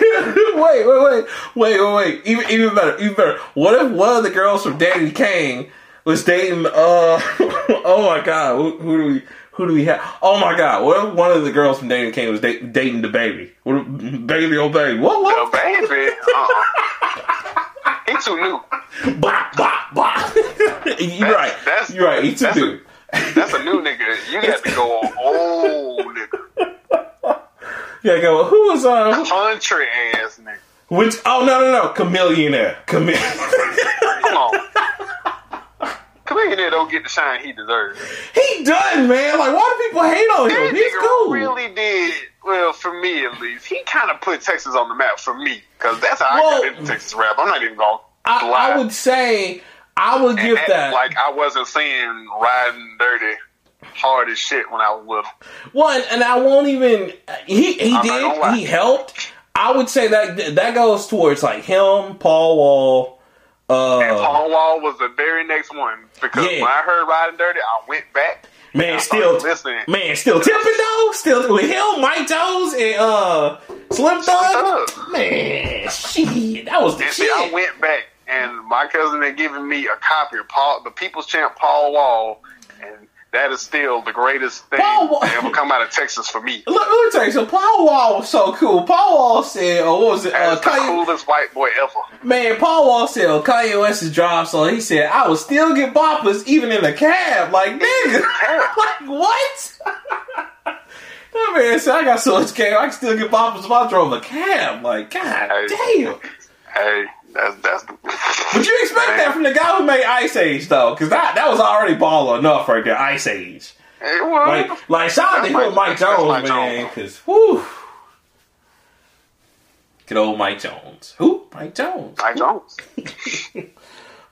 wait, wait, wait, wait, wait, wait. Even, even better, even better. What if one of the girls from Danity Kane was dating? Uh, oh my god, who, who do we? Who do we have? Oh my god, what if one of the girls from Danity Kane was da- dating the baby? What baby, oh baby, what? What? The baby, uh-uh. he too new. Bah, bah, bah. You're right. that's- You're right. He too that's a- new. That's a new nigga. You got to go old nigga, Yeah, go. Who was uh? country ass nigga. Which? Oh no, no, no. Chamillionaire. Chameleon. Come on. Chameleon don't get the shine he deserves. he done, man. Like, why do people hate on That him? He's nigga cool. really did. Well, for me at least, he kind of put Texas on the map for me because that's how Well- I got into Texas rap. I'm not even gonna I, lie. I would say I would give And that like I wasn't seeing riding dirty hard as shit when I was little. one, and I won't even. He he I'm did. He helped. I would say that that goes towards like him, Paul Wall. Uh, And Paul Wall was the very next one because Yeah. when I heard riding dirty, I went back. man, still listening. man, still tipping though. Still with him, Mike Jones, and uh, Slim Thug. Thug. Man, shit, that was the And shit. see, I went back, and my cousin had given me a copy of Paul, the People's Champ Paul Wall, and that is still the greatest thing Paul ever come out of Texas for me. Look, let me tell you something. Paul Wall was so cool. Paul Wall said, or what was it? Uh, the Kanye, coolest white boy ever. man, Paul Wall said, oh, Kanye West's drop song. He said, I would still get boppers even in a cab. Like, nigga. like, what? that man said, I got so much cab, I can still get boppers if I drove a cab. Like, god Hey. damn. Hey, that's that's. But you expect that from the guy who made Ice Age, though, because that, that was already baller enough right there, Ice Age. It was. Like, like shout out to Mike- Mike Jones, Mike man, because whoo, good old Mike Jones. Who? Mike Jones. Mike Jones.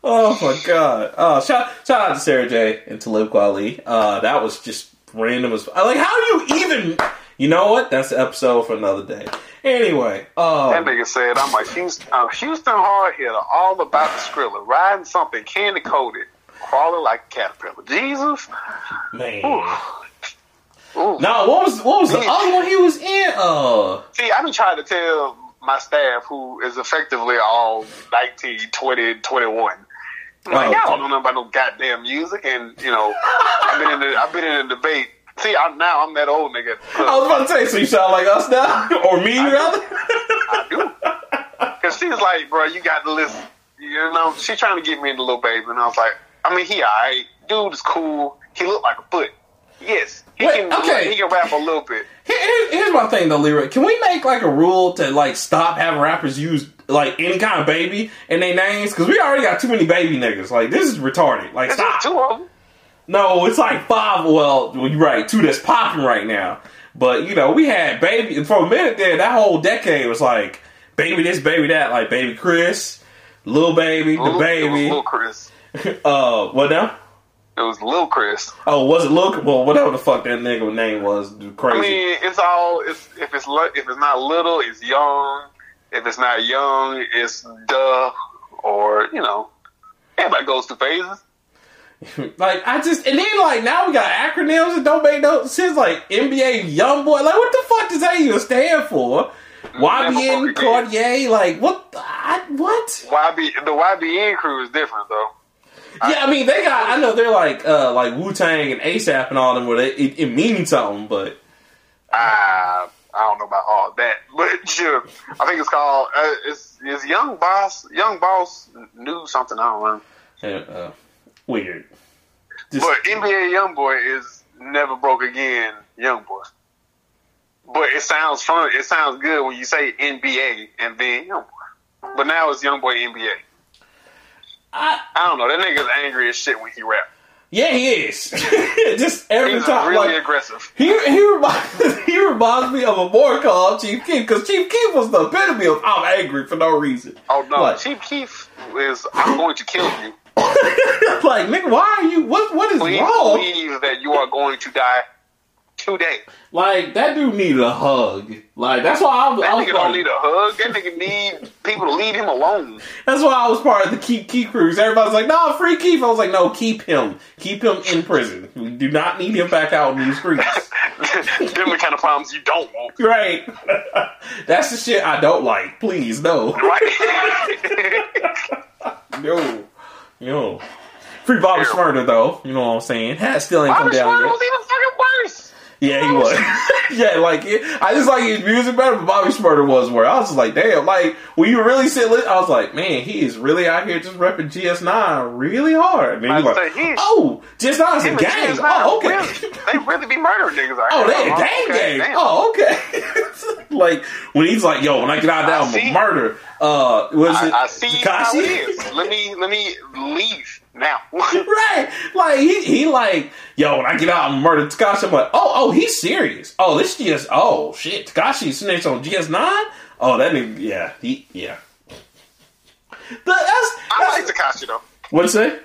Oh my god. Oh, shout shout out to Sarah J and Talib Kweli. Uh, that was just random as like. How do you even? You know what? That's the episode for another day. Anyway, That um, nigga said, "I'm a Houston, uh, Houston hard hitter, all about the skrilla, riding something candy coated, crawling like a caterpillar." Jesus. man. Ooh. No, what was what was the other one he was in? Uh, See, I've been trying to tell my staff, who is effectively all 19, 20, 21. I'm Like, Oh, y'all don't know about no goddamn music, and you know, I've been in the, I've been in a debate. See, I'm, now I'm that old nigga. I was about to say, so you sound like us now, or me rather. I do. Cause she's like, bro, you got to listen. You know, she trying to get me into little baby, and I was like, I mean, he alright, dude is cool. He looked like a foot. Yes, he Wait, can. okay. He can rap a little bit. Here- here- here's my thing though, Leroy. Can we make like a rule to like stop having rappers use like any kind of baby in their names? Because we already got too many baby niggas. Like this is retarded. Like There's stop. two of them. No, it's like five. Well, you're right, two that's popping right now. But you know, we had baby for a minute there. That whole decade was like baby this, baby that. Like baby Chris, little baby, the Lil- baby. Lil Chris. Uh, what now? It was Lil Chris. Oh, was it Luke? Well, whatever the fuck that nigga name was, crazy. I mean, it's all. It's if it's if it's not little, it's young. If it's not young, it's duh, or you know, everybody goes through phases. Like I just and then like now we got acronyms that don't make no sense like NBA Young Boy. like what the fuck does that even stand for? YBN Cartier like what the- I, what? YB the YBN crew is different though. Yeah, I mean they got I know they're like uh like Wu Tang and ASAP and all them where they, it, it means something but Ah, I don't know about all that, but sure. I think it's called uh, it's it's Young Boss. Young Boss knew something. I don't know. uh, uh, weird. Just, But NBA YoungBoy is never broke again. YoungBoy. But it sounds fun. It sounds good when you say NBA and then YoungBoy. But now it's YoungBoy NBA. I, I don't know. That nigga's angry as shit when he rap. yeah, he is. just every He's time really like, aggressive. He he reminds, he reminds me of a boy called Chief Keef because Chief Keef was the epitome of I'm angry for no reason. Oh no, Like- Chief Keef is I'm going to kill you. like nigga, why are you? What what is Please wrong? believe that you are going to die today. Like that dude needed a hug. Like that's why I was. That I was nigga part don't need a hug. That nigga need people to leave him alone. that's why I was part of the Keep Keep cruise. Everybody's like, "Nah, free Keith." I was like, "No, keep him. Keep him in prison. We do not need him back out in the streets." Them the kind of problems you don't want. right. that's the shit I don't like. Please, no, Right? no, no. Free Bobby. Shmurda though. You know what I'm saying? Hat still ain't come Bobby down Shmurda yet. was even fucking worse. Yeah, he was. yeah, like it, I just like his music better, but Bobby Shmurda was where I was just like, damn, like when you really sit, I was like, man, he is really out here just repping GS9 really hard. And then I you're like, he- oh, GS9 is a gang. GS9 Oh, okay. really- they really be murdering niggas out Oh, they a gang okay, gang. damn. Oh, okay. like when he's like, yo, when I get out of I I'm gonna murder. Uh, was it I, I see how it is. Let me let me leave now. right. Like he he like, yo, when I get out and murder Tekashi, I'm like, oh, oh, he's serious. Oh, this GS oh shit, Tekashi snitched on GS nine? Oh that nigga yeah, he yeah. The, that's, I that's like Tekashi though. what's it?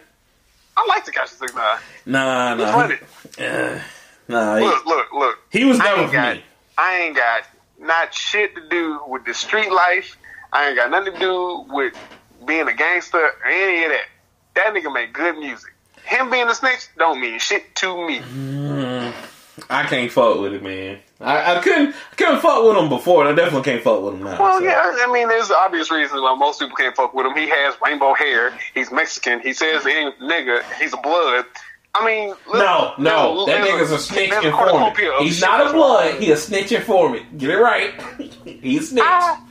I like Tekashi Six Nine. Nah, He's nah. He, uh, nah, he, Look, look, look. he was I never for got me. I ain't got not shit to do with the street life. I ain't got nothing to do with being a gangster or any of that. That nigga make good music. Him being a snitch don't mean shit to me. Mm, I can't fuck with it, man. I, I couldn't I couldn't fuck with him before, and I definitely can't fuck with him now. Well, so. yeah, I mean, there's obvious reasons why most people can't fuck with him. He has rainbow hair. He's Mexican. He says he ain't nigga. He's a blood. I mean, No, no, that there's nigga's a snitch informant. He's not a blood. He a snitch informant. Get it right. He's a snitch. Ah,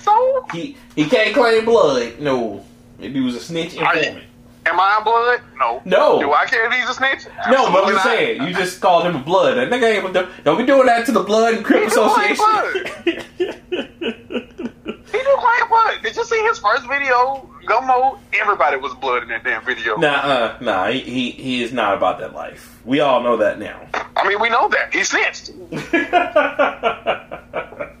so, He he can't claim blood. No, that he was a snitch informant. am I a blood? No. No. Do I care if he's a snitch? No, but I'm just not. saying, you just called him a blood. That nigga ain't do, don't be doing that to the Blood and Crip He Association. He do claim blood. Did you see his first video? Gummo. Everybody was blood in that damn video. nah, uh, nah, he, he he is not about that life. We all know that now. I mean, we know that he snitched.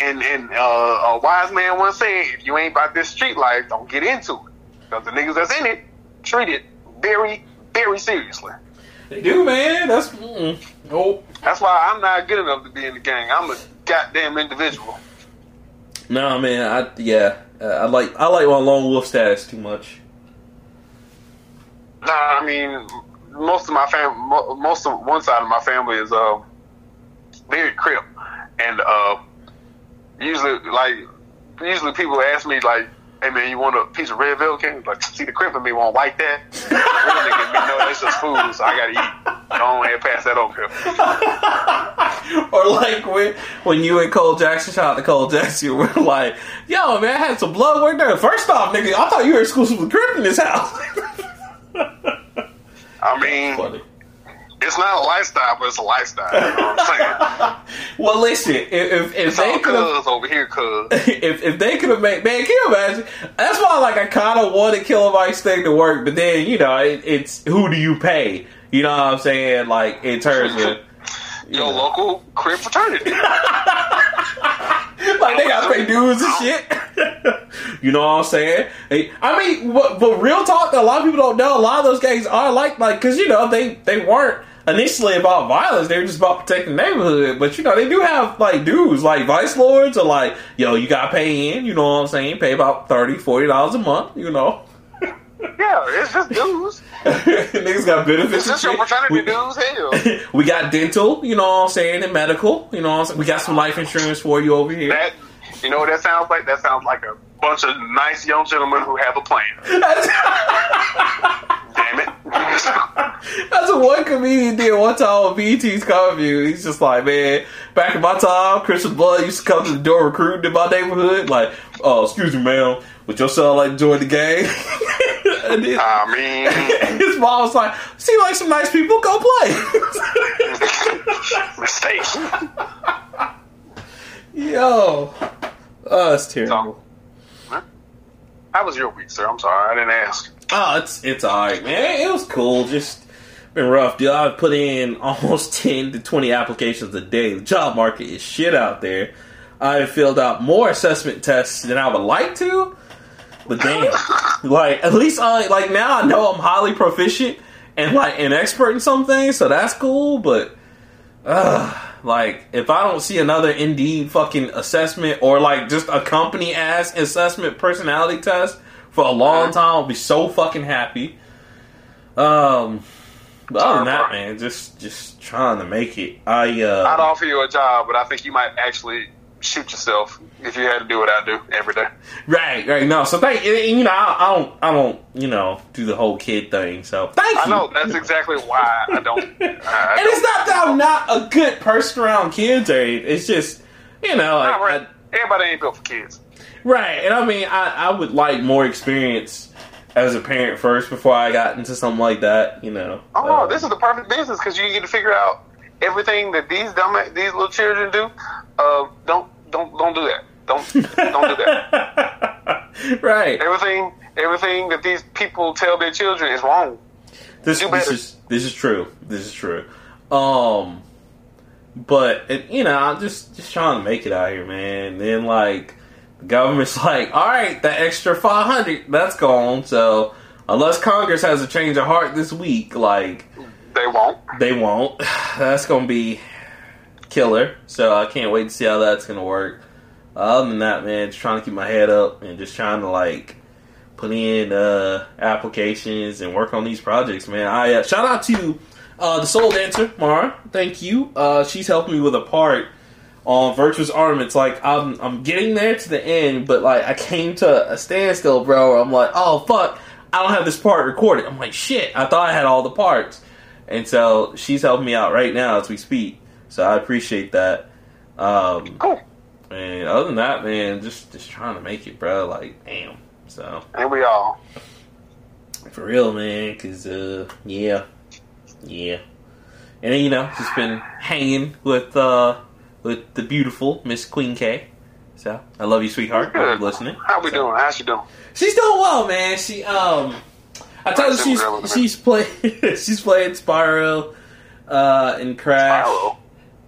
And and uh, a wise man once said, if you ain't about this street life, don't get into it. Because the niggas that's in it treat it very, very seriously. they do, man. That's mm, nope. That's why I'm not good enough to be in the gang. I'm a goddamn individual. No, man. I yeah. Uh, I like I like my lone wolf status too much. Nah, I mean, most of my fam, mo- most of one side of my family is uh, very crip, and uh, usually like usually people ask me like, "Hey man, you want a piece of red velvet cake?" Like, see the crip in me won't like that. Real nigga me know that's just food, so I gotta eat. Don't ahead pass that on, crip. or like when when you and Cole Jackson shout out to Cole Jackson, we're like, "Yo, man, I had some blood work there." First off, nigga, I thought you were exclusive with Crip in this house. I mean, Funny. It's not a lifestyle, but it's a lifestyle. You know what I'm saying? Well, listen, if if, if they could have over here, cuz. if if they could have made man, can you imagine? That's why like I kind of wanted Killer Mike's thing to work, but then you know it, it's who do you pay? You know what I'm saying? Like in terms of Your local crib fraternity. like they got to pay dues and shit. you know what I'm saying? I mean, but, but real talk, a lot of people don't know. A lot of those gangs are like like because you know they they weren't initially about violence. They were just about protecting the neighborhood. But you know they do have like dues like vice lords are like yo you got to pay in. You know what I'm saying? Pay about 30 40 dollars a month. You know. yeah, it's just dudes. Niggas got benefits. It's just your fraternity We- dudes. Hell. we got dental, you know what I'm saying, and medical, you know what I'm saying. We got some life insurance for you over here. That you know what that sounds like? That sounds like a bunch of nice young gentlemen who have a plan. That's what one comedian did one time on BET's Comedy View. He's just like, man, back in my time, Christian Blood used to come to the door recruiting in my neighborhood. Like, oh, excuse me, ma'am, would your son like to join the gang? and then I mean, his mom was like, "See, like some nice people, go play. mistake. Yo. Oh, that's terrible. How was your week, sir? I'm sorry, I didn't ask. Oh, it's it's alright, man. It was cool. Just been rough, dude. I've put in almost ten to twenty applications a day. The job market is shit out there. I've filled out more assessment tests than I would like to, but damn, like at least I like now I know I'm highly proficient and like an expert in something, so that's cool. But uh, like if I don't see another Indeed fucking assessment or like just a company ass assessment personality test for a long time, I'll be so fucking happy. Um, but other than that, man, just just trying to make it. I uh, I'd offer you a job, but I think you might actually shoot yourself if you had to do what I do every day. right, right. No, so thank and, you know I, I don't I don't you know do the whole kid thing. So thank you. I know that's exactly why I don't. I, I And don't- it's not that I'm not a good person around kids or. It's just you know like, right. I- Everybody ain't built for kids. Right, and I mean, I, I would like more experience as a parent first before I got into something like that. You know. Oh, this is the perfect business because you get to figure out everything that these dumb these little children do. Uh, don't don't don't do that. Don't don't do that. right. Everything everything that these people tell their children is wrong. This, this is this is true. This is true. Um, but it, you know, I'm just just trying to make it out here, man. then like the government's like, all right, that extra five hundred that's gone. So unless Congress has a change of heart this week, like They won't. They won't. That's gonna be killer. So I can't wait to see how that's gonna work. Other than that, man, just trying to keep my head up and just trying to like put in uh, applications and work on these projects, man. I uh, shout out to uh, the Soul Dancer Mara. Thank you. Uh, she's helping me with a part on Virtuous Armaments. Like I'm, I'm getting there to the end, but like I came to a standstill, bro. Where I'm like, oh fuck, I don't have this part recorded. I'm like, shit, I thought I had all the parts. And so she's helping me out right now as we speak. So I appreciate that. Um, Cool. and other than that, man, just just trying to make it, bro. Like, damn. So here we are. for real, man. Cause uh, yeah, yeah. And then, you know, just been hanging with uh with the beautiful Miss Queen K. So I love you, sweetheart. Hope you're listening. How we So- doing? How's she doing? She's doing well, man. She um, I told her she's Irrelevant. she's playing she's playing Spyro, uh, and Crash. Spyro.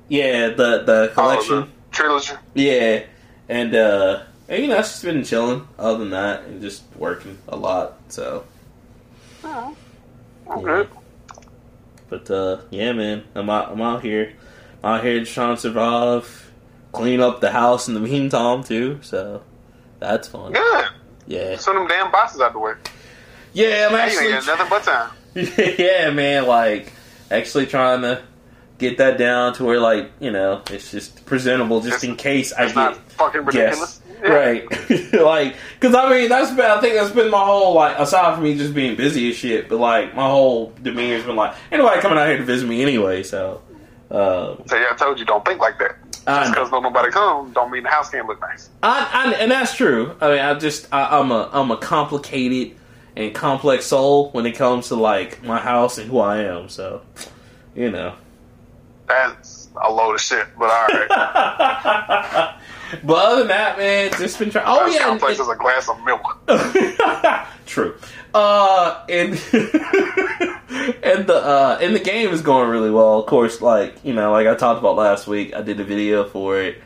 Yeah, the the collection. Oh, the trilogy. Yeah, and uh, and, you know, she's been chilling. Other than that, and just working a lot. So, Oh, I'm Yeah. good. but uh, yeah, man, I'm out. I'm out here. Out here trying to survive, clean up the house in the meantime too. So that's fun. Good. Yeah, Send them damn boxes out the way. yeah. I'm actually. got nothing but time. yeah, man, like actually trying to get that down to where like you know it's just presentable, just It's- in case I get not fucking ridiculous. Yes, right. like, because I mean that's been I think that's been my whole like aside from me just being busy as shit, but like my whole demeanor's been like anybody coming out here to visit me anyway, so Uh, So yeah, I told you don't think like that. Just because no nobody come, don't mean the house can't look nice. I, I, and that's true. I mean, I just I, I'm a I'm a complicated and complex soul when it comes to like my house and who I am. So, you know. That's a load of shit. But all right, But other than that, man, just been trying. Oh That's yeah, and- complex as a glass of milk. True. Uh, and and the uh, and the game is going really well. Of course, like you know, like I talked about last week, I did a video for it.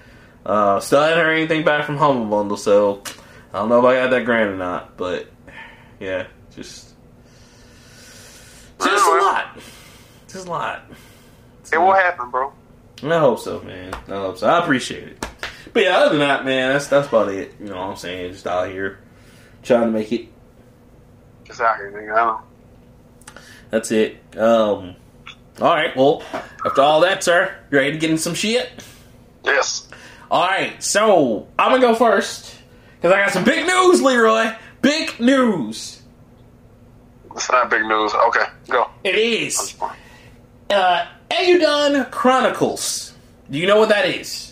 Uh, still haven't heard anything back from Humble Bundle, so I don't know if I got that grant or not. But yeah, just just a lot, just a lot. It will happen, bro. I hope so, man. I hope so. I appreciate it. But yeah, other than that, man, that's that's about it. You know what I'm saying? Just out here trying to make it Just out here, nigga. Know. That's it. Um. All right. Well, after all that, sir, you ready to get in some shit? Yes. All right. So I'm gonna go first because I got some big news, Leroy. Big news. It's not big news. Okay, go. It is uh, Eiyuden Chronicles. Do you know what that is?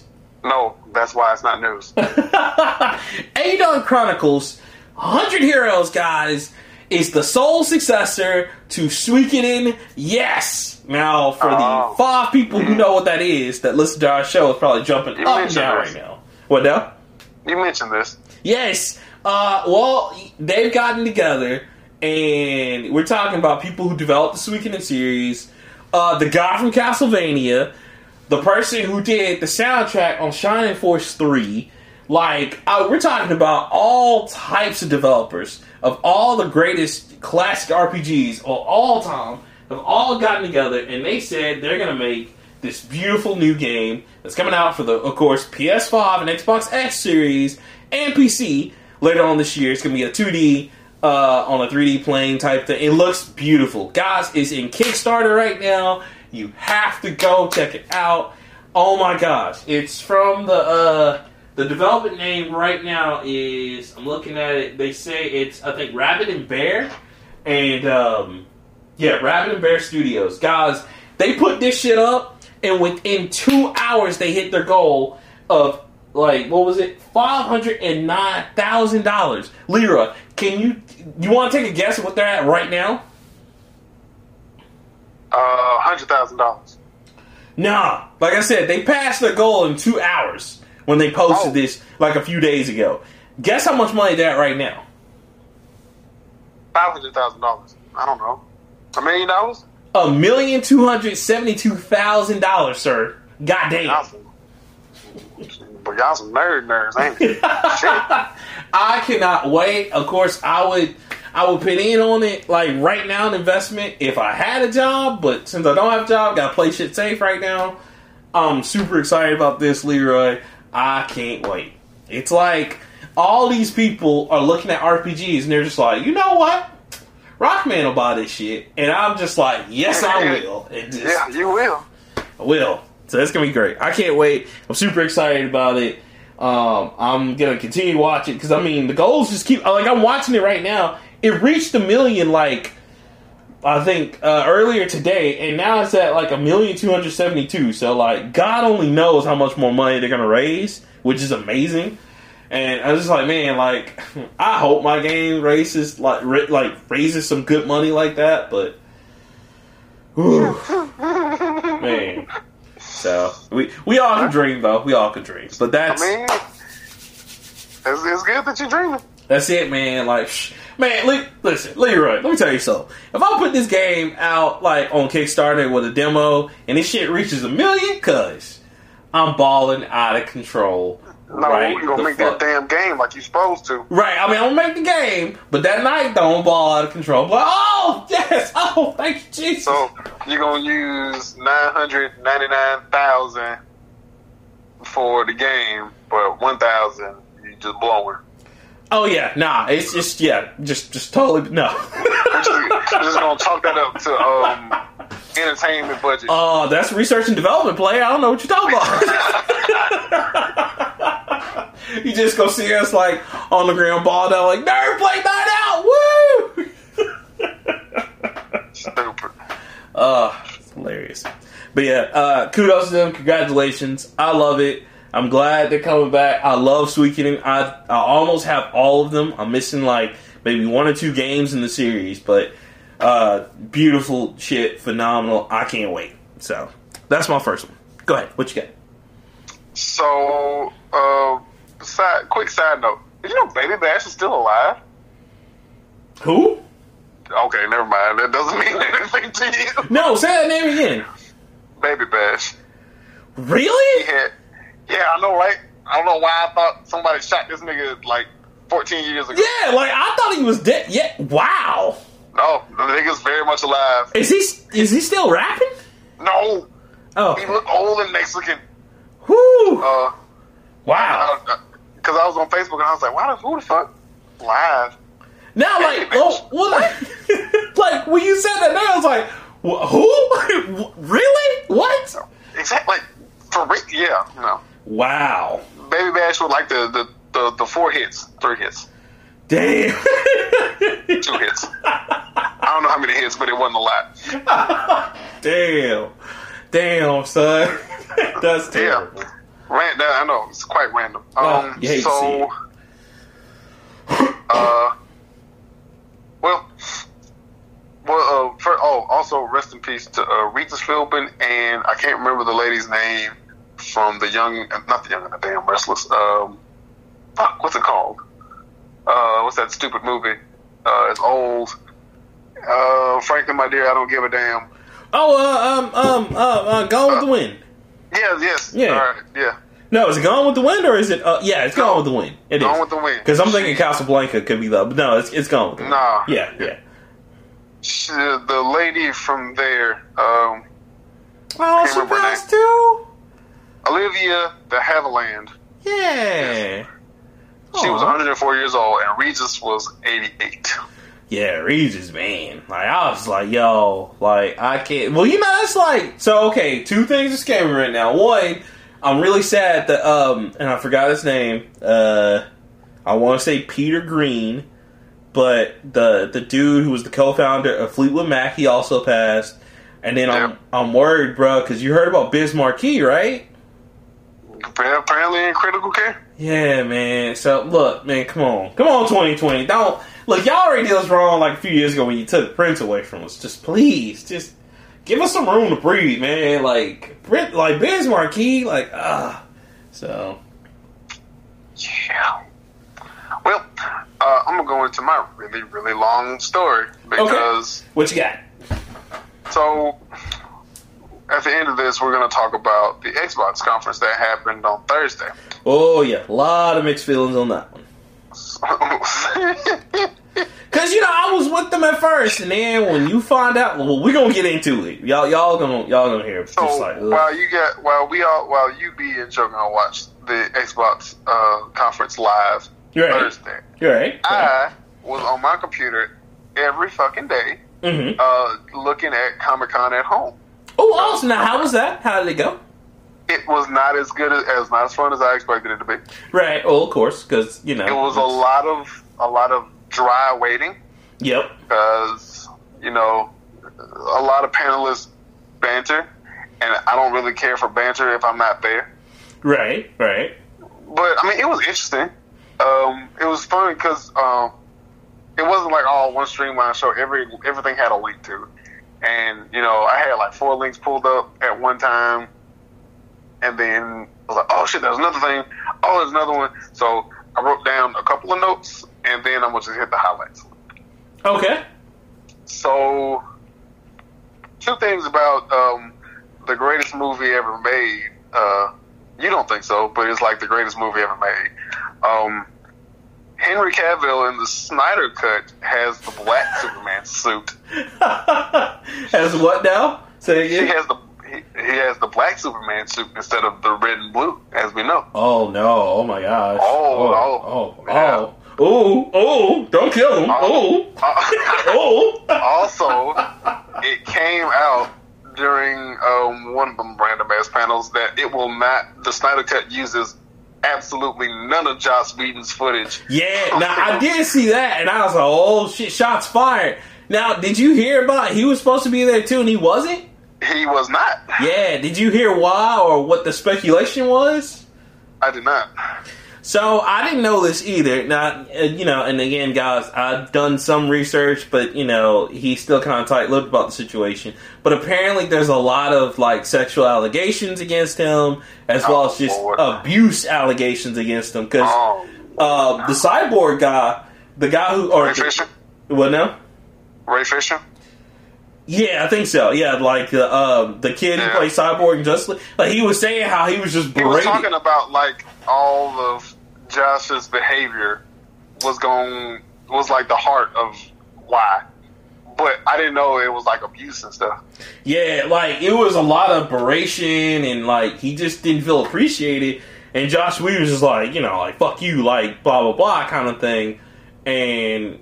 No, that's why it's not news. Eiyuden Chronicles, 100 Heroes, guys, is the sole successor to Suikoden Yes! Now, for Oh. the five people who know what that is, that listen to our show, is probably jumping You up and down this. right now. What now? You mentioned this. Yes. Uh, well, they've gotten together, and we're talking about people who developed the Suikoden series. Uh, the guy from Castlevania, the person who did the soundtrack on Shining Force 3. Like, uh, we're talking about all types of developers of all the greatest classic RPGs of all time have all gotten together, and they said they're going to make this beautiful new game that's coming out for the, of course, PS5 and Xbox X series and PC later on this year. It's going to be a 2D uh, on a 3D plane type thing. It looks beautiful, guys. It's in Kickstarter right now. You have to go check it out. Oh my gosh! It's from the uh, the development name right now is I'm looking at it. They say it's I think Rabbit and Bear, and um, yeah, Rabbit and Bear Studios. Guys, they put this shit up, and within two hours, they hit their goal of like what was it, five hundred and nine thousand dollars. Lira, can you you want to take a guess at what they're at right now? Uh, hundred thousand dollars. Nah, like I said, they passed their goal in two hours when they posted Oh. this like a few days ago. Guess how much money they're at right now? Five hundred thousand dollars. I don't know. A million dollars? A million two hundred seventy-two thousand dollars, sir. God damn. But y'all some nerd nerds, ain't it? Shit. I cannot wait. Of course, I would I would put in on it like right now an investment if I had a job, but since I don't have a job, gotta play shit safe right now. I'm super excited about this, Leroy. I can't wait. It's like all these people are looking at RPGs and they're just like, you know what? Rockman will buy this shit, and I'm just like, yes, I will. And just, Yeah, you will. I will. So that's gonna be great. I can't wait. I'm super excited about it. Um, I'm gonna continue watching because I mean the goals just keep like I'm watching it right now. It reached a million like I think uh, earlier today, and now it's at like a million two hundred seventy two. So like God only knows how much more money they're gonna raise, which is amazing. And I was just like, man, like I hope my game raises like like raises some good money like that, but. Man. So we we all can dream though. We all can dream. But I that's mean, it's, it's good that you're dreaming. That's it, man. Like, sh- man, li- listen, Leroy. Let me tell you something. If I put this game out like on Kickstarter with a demo and this shit reaches a million, cuz I'm balling out of control. No, right, you're gonna make fuck. that damn game like you're supposed to. Right, I mean, I'm gonna make the game, but that night don't ball out of control. But oh yes, oh thank you, Jesus. So you're gonna use nine hundred ninety nine thousand for the game, but one thousand you just blowing. Oh yeah, nah, it's just yeah, just just totally no. We're just, gonna chalk that up to um entertainment budget. Oh, that's research and development play. I don't know what you're talking about. you just go see us like on the ground ball down like nerd play night out. Woo! Stupid. uh it's hilarious. But yeah, uh, kudos to them. Congratulations. I love it. I'm glad they're coming back. I love Suikoden. I I almost have all of them. I'm missing like maybe one or two games in the series, but uh, beautiful shit, phenomenal. I can't wait. So that's my first one. Go ahead. What you got? So, uh, side, quick side note. Did you know Baby Bash is still alive? Who? Okay, never mind. That doesn't mean anything to you. No, say that name again. Baby Bash. Really? Yeah, yeah, I know, right? I don't know why I thought somebody shot this nigga like 14 years ago. Yeah, like I thought he was dead. Yeah, wow. No, the nigga's very much alive. Is he is he still rapping? No, Oh, he look old and Mexican. whoo! Uh, wow. because I was on Facebook and I was like, why the who the fuck live? Now, like, oh, well, like, when you said that, name, I was like, who? really? What? Exactly, like for re- yeah, no. Wow. Baby Bash with like the the, the, the four hits, three hits, Damn. two hits. I don't know how many hits, but it wasn't a lot. Damn. Damn, son. That's terrible. Ran- that- I know it's quite random. Oh, Um, you hate to see so, uh, well, well, uh, for, oh, also rest in peace to uh, Regis Philbin and I can't remember the lady's name from the young, not the young and the damn restless. Um, fuck, what's it called? Uh, what's that stupid movie? Uh, it's old. Uh, Franklin, my dear, I don't give a damn. Oh, uh, um, um, uh, uh, Gone with the Wind. Yes, yes. Yeah. Right, yeah. No, is it Gone with the Wind or is it? Uh, yeah, it's Gone No. with the Wind. It is. Gone with the Wind. Because I'm thinking Casablanca could be the. But no, it's it's Gone with the Wind. Nah. Yeah, yeah. She, the lady from there, um, Oh, she passed too. Olivia de Havilland. Yeah. She was 104 years old, and Regis was 88. Yeah, Regis, man. Like I was like, yo, like I can't. Well, you know, it's like so. Okay, two things are scaring me right now. One, I'm really sad that um, and I forgot his name. Uh, I want to say Peter Green, but the the dude who was the co-founder of Fleetwood Mac, he also passed. And then I'm I'm worried, bro, because you heard about Biz Markie, right? Apparently in critical care. Yeah, man. So look, man, come on, come on, 2020. Don't look. Y'all already did us wrong like a few years ago when you took Prince away from us. Just please, just give us some room to breathe, man. Like Prince, like Biz Markie, like ah. So Yeah. Well, uh, I'm gonna go into my really, really long story because what you got? so at the end of this, we're gonna talk about the Xbox conference that happened on Thursday. Oh yeah, a lot of mixed feelings on that one. Cause you know I was with them at first, and then when you find out, well, we're gonna get into it. Y'all, y'all gonna, y'all gonna hear. it. So Just like, ugh. while you get, while we all while you be and Joe gonna watch the Xbox uh, conference live You're right. Thursday, You're right. I was on my computer every fucking day mm-hmm. uh, looking at Comic Con at home. Oh! Now, how was that? How did it go? It was not as good as, as not as fun as I expected it to be. Right. Well, of course, because you know It was a lot of a lot of dry waiting Yep. because you know a lot of panelists banter, and I don't really care for banter if I'm not there. Right. Right. but I mean, it was interesting. Um, it was fun because um, it wasn't like all one streamline show. Every everything had a link to, it. And you know, I had like four links pulled up at one time, and then I was like, oh shit, there's another thing. Oh, there's another one. So I wrote down a couple of notes, and then I'm gonna just hit the highlights. Okay. So, two things about um, the greatest movie ever made. Uh, you don't think so, but it's like the greatest movie ever made. Um, Henry Cavill in the Snyder Cut has the black Superman suit. Has what now? Say He has the he, he has the black Superman suit instead of the red and blue, as we know. Oh no! Oh my gosh! Oh, oh, oh, oh! yeah. oh. Oh, don't kill him. Oh, oh. also, it came out during um, one of them random ass panels that it will not. The Snyder Cut uses absolutely none of Joss Whedon's footage. Yeah, now I did see that, and I was like, "Oh shit, shots fired." Now, did you hear about? He was supposed to be there too, and he wasn't. He was not. Yeah, did you hear why or what the speculation was? I did not. So I didn't know this either. Now, uh, you know, and again, guys, I've done some research, but you know, he's still kind of tight-lipped about the situation. But apparently, there's a lot of like sexual allegations against him, as well Oh, as just Lord. abuse allegations against him. Because Oh, uh, the cyborg guy, the guy who or Ray Fisher. what now? Ray Fisher. Yeah, I think so. Yeah, like the um, the kid who played Cyborg and Justice League. Like he was saying how he was just He was talking about like all of Josh's behavior was going was like the heart of why. But I didn't know it was like abuse and stuff. Yeah, like it was a lot of beration and like he just didn't feel appreciated. And Josh Whedon was just like, you know, like fuck you, like blah blah blah kind of thing. And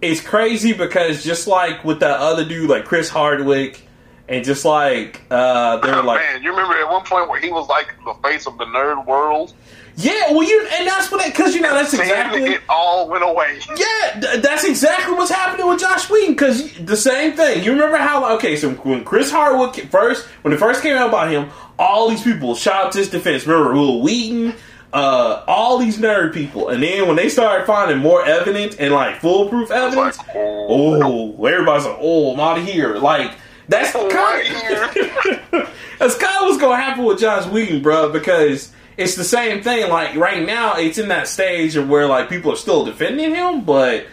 it's crazy because just like with that other dude, like Chris Hardwick, and just like uh they're like man, you remember at one point where he was like the face of the nerd world? Yeah, well you and that's what it because you know that's exactly it all went away. Yeah, th- that's exactly what's happening with Josh Whedon. Because the same thing. You remember how? Okay, so when Chris Hardwick first, when it first came out about him, all these people shot up to his defense. Remember Wil Wheaton, uh, all these nerd people, and then when they started finding more evidence and like foolproof evidence, like, oh, oh, everybody's like, oh, I'm out of here. Like that's Oh, kind of that's kind of what's gonna happen with Josh Whedon, bro. Because it's the same thing. Like right now, it's in that stage of where like people are still defending him, but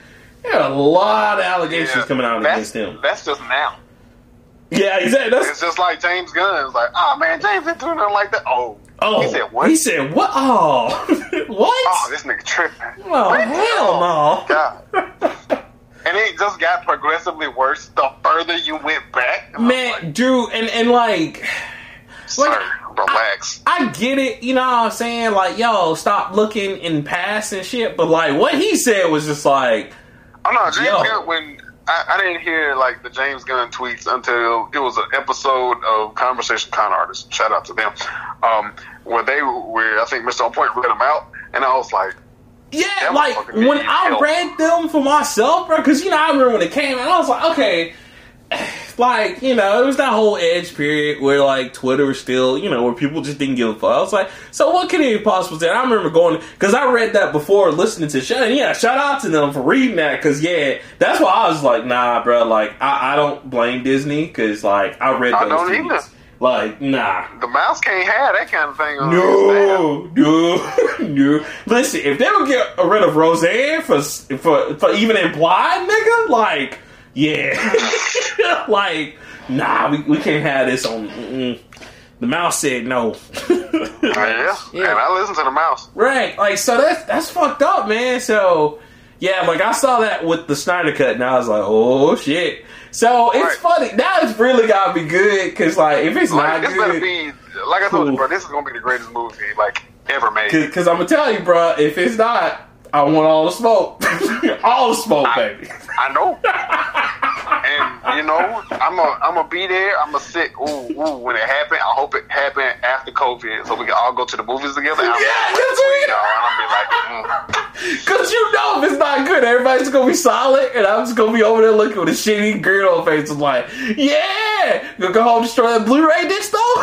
there are a lot of allegations yeah. coming out against him. That's just now. Yeah, exactly. That's, It's just like James Gunn. It's like, oh man, James didn't do nothing like that. Oh, oh, he said what? He said what? Oh, what? oh, this nigga tripping. Oh, hell no. Oh, God. and it just got progressively worse the further you went back. And I like, Man, Drew, and and like. Sir, relax. I get it, you know what I'm saying? Like, yo, stop looking in past and shit. But like, what he said was just like, oh no, James Yo. Gunn. When I, I didn't hear like the James Gunn tweets until it was an episode of Conversation Con Artists. Shout out to them. Um, where they where I think Mr. On Point read them out, and I was like, yeah, like when I help. read them for myself, bro. Because you know, I remember when it came out, I was like, okay. Like, you know, it was that whole edge period where, like, Twitter was still, you know, where people just didn't give a fuck. I was like, so what could it possibly say? I remember going, because I read that before listening to show, yeah, shout out to them for reading that, because, yeah, that's why I was like, nah, bro, like, I, I don't blame Disney, because, like, I read I those don't tweets. either. Like, nah. the mouse can't have that kind of thing on No, no, no. Listen, if they would get rid of Roseanne for for for even implied, nigga, like, yeah, like, nah, we, we can't have this on. Mm-mm. The mouse said no. Oh, yeah. Yeah. and I listen to the mouse. Right, like so that's that's fucked up, man. So yeah, like I saw that with the Snyder cut, and I was like, oh shit. So it's Right. funny now. It's really gotta be good because like if it's Like, not this better good, be like I told Cool. you, bro. This is gonna be the greatest movie like ever made. Because I'm gonna tell you, bro, if it's not, I want all the smoke, all smoke, baby. I know. and you know, I'm a I'm gonna be there. I'm gonna sit. Ooh, ooh. When it happen, I hope it happen after COVID, so we can all go to the movies together. I'm Yeah, that's what- y'all, and I'll be like, mm. Cause you know if it's not good, everybody's gonna be solid, and I'm just gonna be over there looking with a shitty grin on face. I'm like, yeah, gonna go home and destroy that Blu-ray disc though.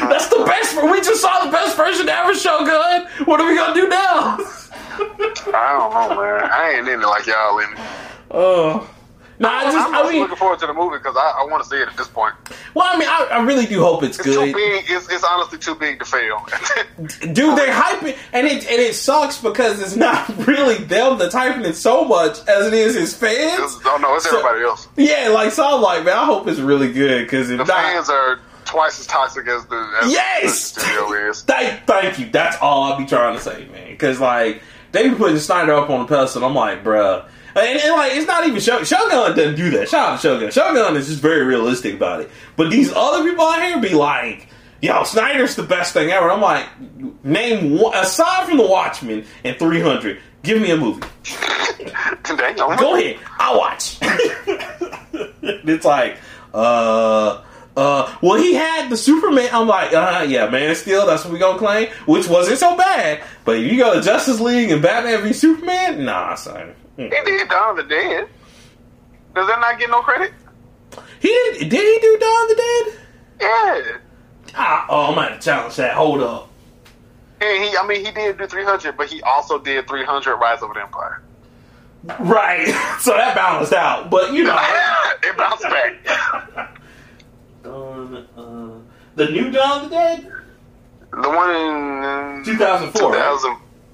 That's the best. We just saw the best version ever, Shogun. What are we gonna do now? I don't know, man. I ain't in it like y'all in it. Oh. No, I just, I'm I mean, looking forward to the movie because I, I want to see it at this point. well, I mean, I, I really do hope it's It's too good. big. It's, it's honestly too big to fail. Dude, they hype it, and it and it sucks because it's not really them that's hyping it so much as it is his fans. It's- oh no, it's So- everybody else. Yeah, like so, I'm like, man, I hope it's really good because if The not, fans are twice as toxic as the as Yes! the studio is. thank, thank you. That's all I'll be trying to say, man. Because like they be putting Snyder up on the pedestal. I'm like, bruh. And, and like it's not even Shogun. Shogun doesn't do that. Shout out to Shogun. Shogun is just very realistic about it. But these other people out here be like, "Yo, Snyder's the best thing ever." I'm like, name one aside from the Watchmen and 300. Give me a movie. Go ahead. I'll watch. it's like, uh, uh, well, he had the Superman. I'm like, uh, yeah, Man of Steel. That's what we gonna claim, which wasn't so bad. But if you go to Justice League and Batman v Superman, nah, son. Mm. He did Dawn of the Dead. Does that not get no credit? He didn't. did he do Dawn of the Dead? Yeah. Ah, oh, I'm gonna challenge that. Hold up. And he, I mean, he did do 300, but he also did 300 Rise of an Empire. Right. So that balanced out. But you know, it bounced back. Dawn, uh, the new Dawn of the Dead, The one in 2004. right?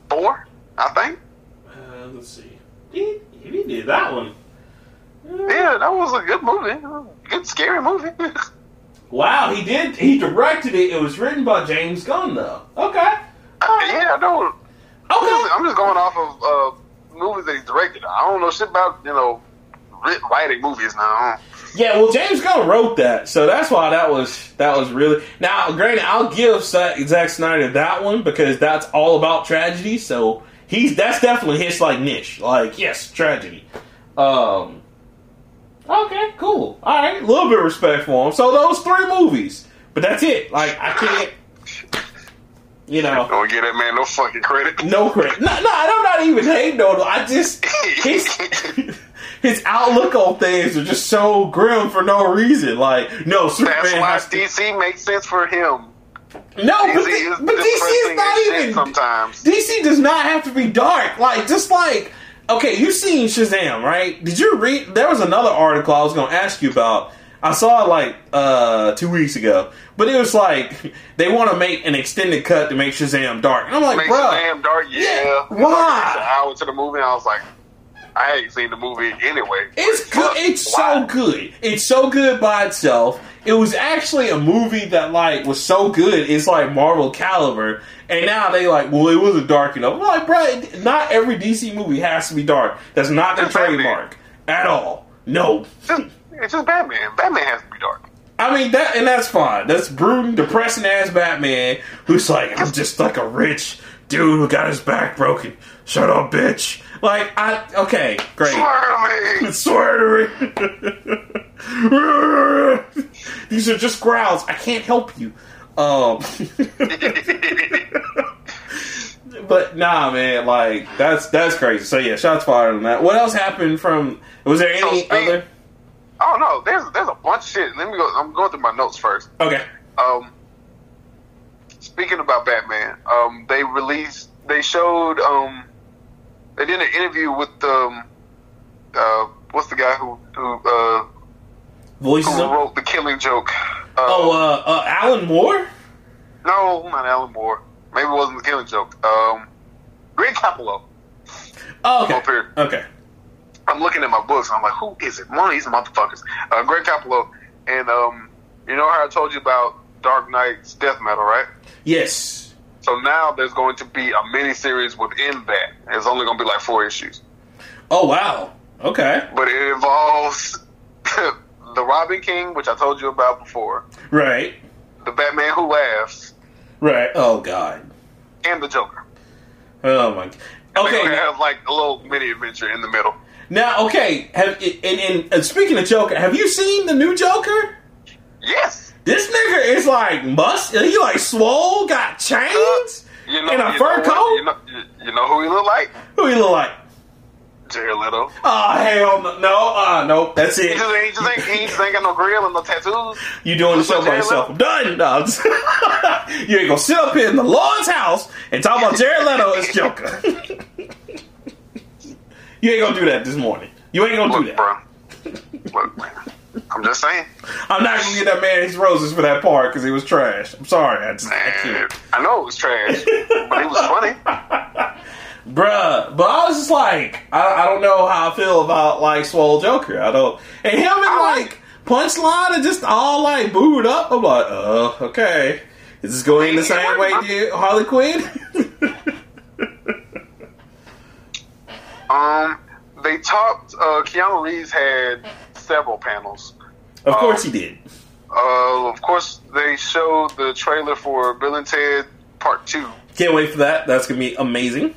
2004, I think. Uh, let's see. He, he did that one. Uh, Yeah, that was a good movie. Good scary movie. Wow, he did. He directed it. It was written by James Gunn, though. Okay. yeah, I know. I'm Okay. just, I'm just going off of uh, movies that he directed. I don't know shit about you know writing movies now. Yeah, well, James Gunn wrote that, so that's why that was that was really. Now, granted, I'll give Zack Snyder that one because that's all about tragedy. So he's that's definitely his like niche. Like, yes, tragedy. Um. Okay, cool. All right, a little bit of respect for him. So those three movies, but that's it. Like, I can't. You know. Don't give that man no fucking credit. No credit. No, no, I'm not even hating on him. I just his his outlook on things are just so grim for no reason. Like, no, Superman That's why has to. DC makes sense for him. No, but, DC D- is but DC is not even. sometimes. DC does not have to be dark. Like, just like okay, you seen Shazam, right? Did you read? There was another article I was going to ask you about. I saw it like uh, two weeks ago, but it was like they want to make an extended cut to make Shazam dark, and I'm like, bro, damn dark. Yeah. Yeah, why? An hour to the movie, I was like, I ain't seen the movie anyway. It's good. It's why? so good. It's so good by itself. It was actually a movie that like was so good. It's like Marvel caliber. And now they like, well, it wasn't dark enough. I'm like, bro, not every DC movie has to be dark. That's not their Batman. trademark at all. No. Just, it's just Batman. Batman has to be dark. I mean that, and that's fine. That's brooding, depressing ass Batman who's like, I'm just like a rich dude who got his back broken. Shut up, bitch. Like, I okay, great. Swear to me. Swear to me. These are just growls. I can't help you. Um, but nah, man, like that's that's crazy. So yeah, shots fired on that. What else happened from? Was there any speak- other? Oh no, there's there's a bunch of shit. Let me go. I'm going through my notes first. Okay. Um, speaking about Batman, um, they released, they showed, um, they did an interview with um, uh, what's the guy who who uh, Voices. who wrote the Killing Joke? Uh, oh, uh, uh, Alan Moore. no, not Alan Moore. Maybe it wasn't the Killing Joke. Um, Greg Capullo. Oh, okay. Up here. Okay. I'm looking at my books and I'm like, who is it? One of these motherfuckers. Uh, Greg Capullo. And um, you know how I told you about Dark Nights Death Metal, right? Yes. So now there's going to be a mini series within that. It's only going to be like four issues, Oh wow. Okay. but it involves the Robin King, which I told you about before, Right. the Batman Who Laughs, Right. Oh god. and the Joker. Oh my. Okay. gonna have like a little mini adventure in the middle. now, okay. Have and, and, and speaking of Joker, have you seen the new Joker? Yes. This nigga is like must. He like swole, got chains, You know, and a fur know what- coat. You know, you, you know who he look like? Who he look like? Jared Leto. Oh hell no! No, uh, nope. That's He it. just, he just ain't, he just ain't got no grill and no tattoos. You doing the Looks show by yourself? I'm done. No, I'm just- you ain't gonna sit up here in the Lord's house and talk about Jared Leto as Joker. you ain't gonna do that this morning. You ain't gonna do that. bro. Look, man. I'm just saying. I'm not gonna get that man his roses for that part because he was trash. I'm sorry. I just Man, can't. I know it was trash, but it was funny. Bruh, but I was just like, I, I don't know how I feel about like Swole Joker. I don't, and him and I like Punchline are just all like booed up. I'm like, oh, okay. Is this going the same way to Harley Quinn? Um, they talked. Uh, Keanu Reeves had several panels. of course he did. Uh, of course, they showed the trailer for Bill and Ted Part Two. Can't wait for that. That's gonna be amazing.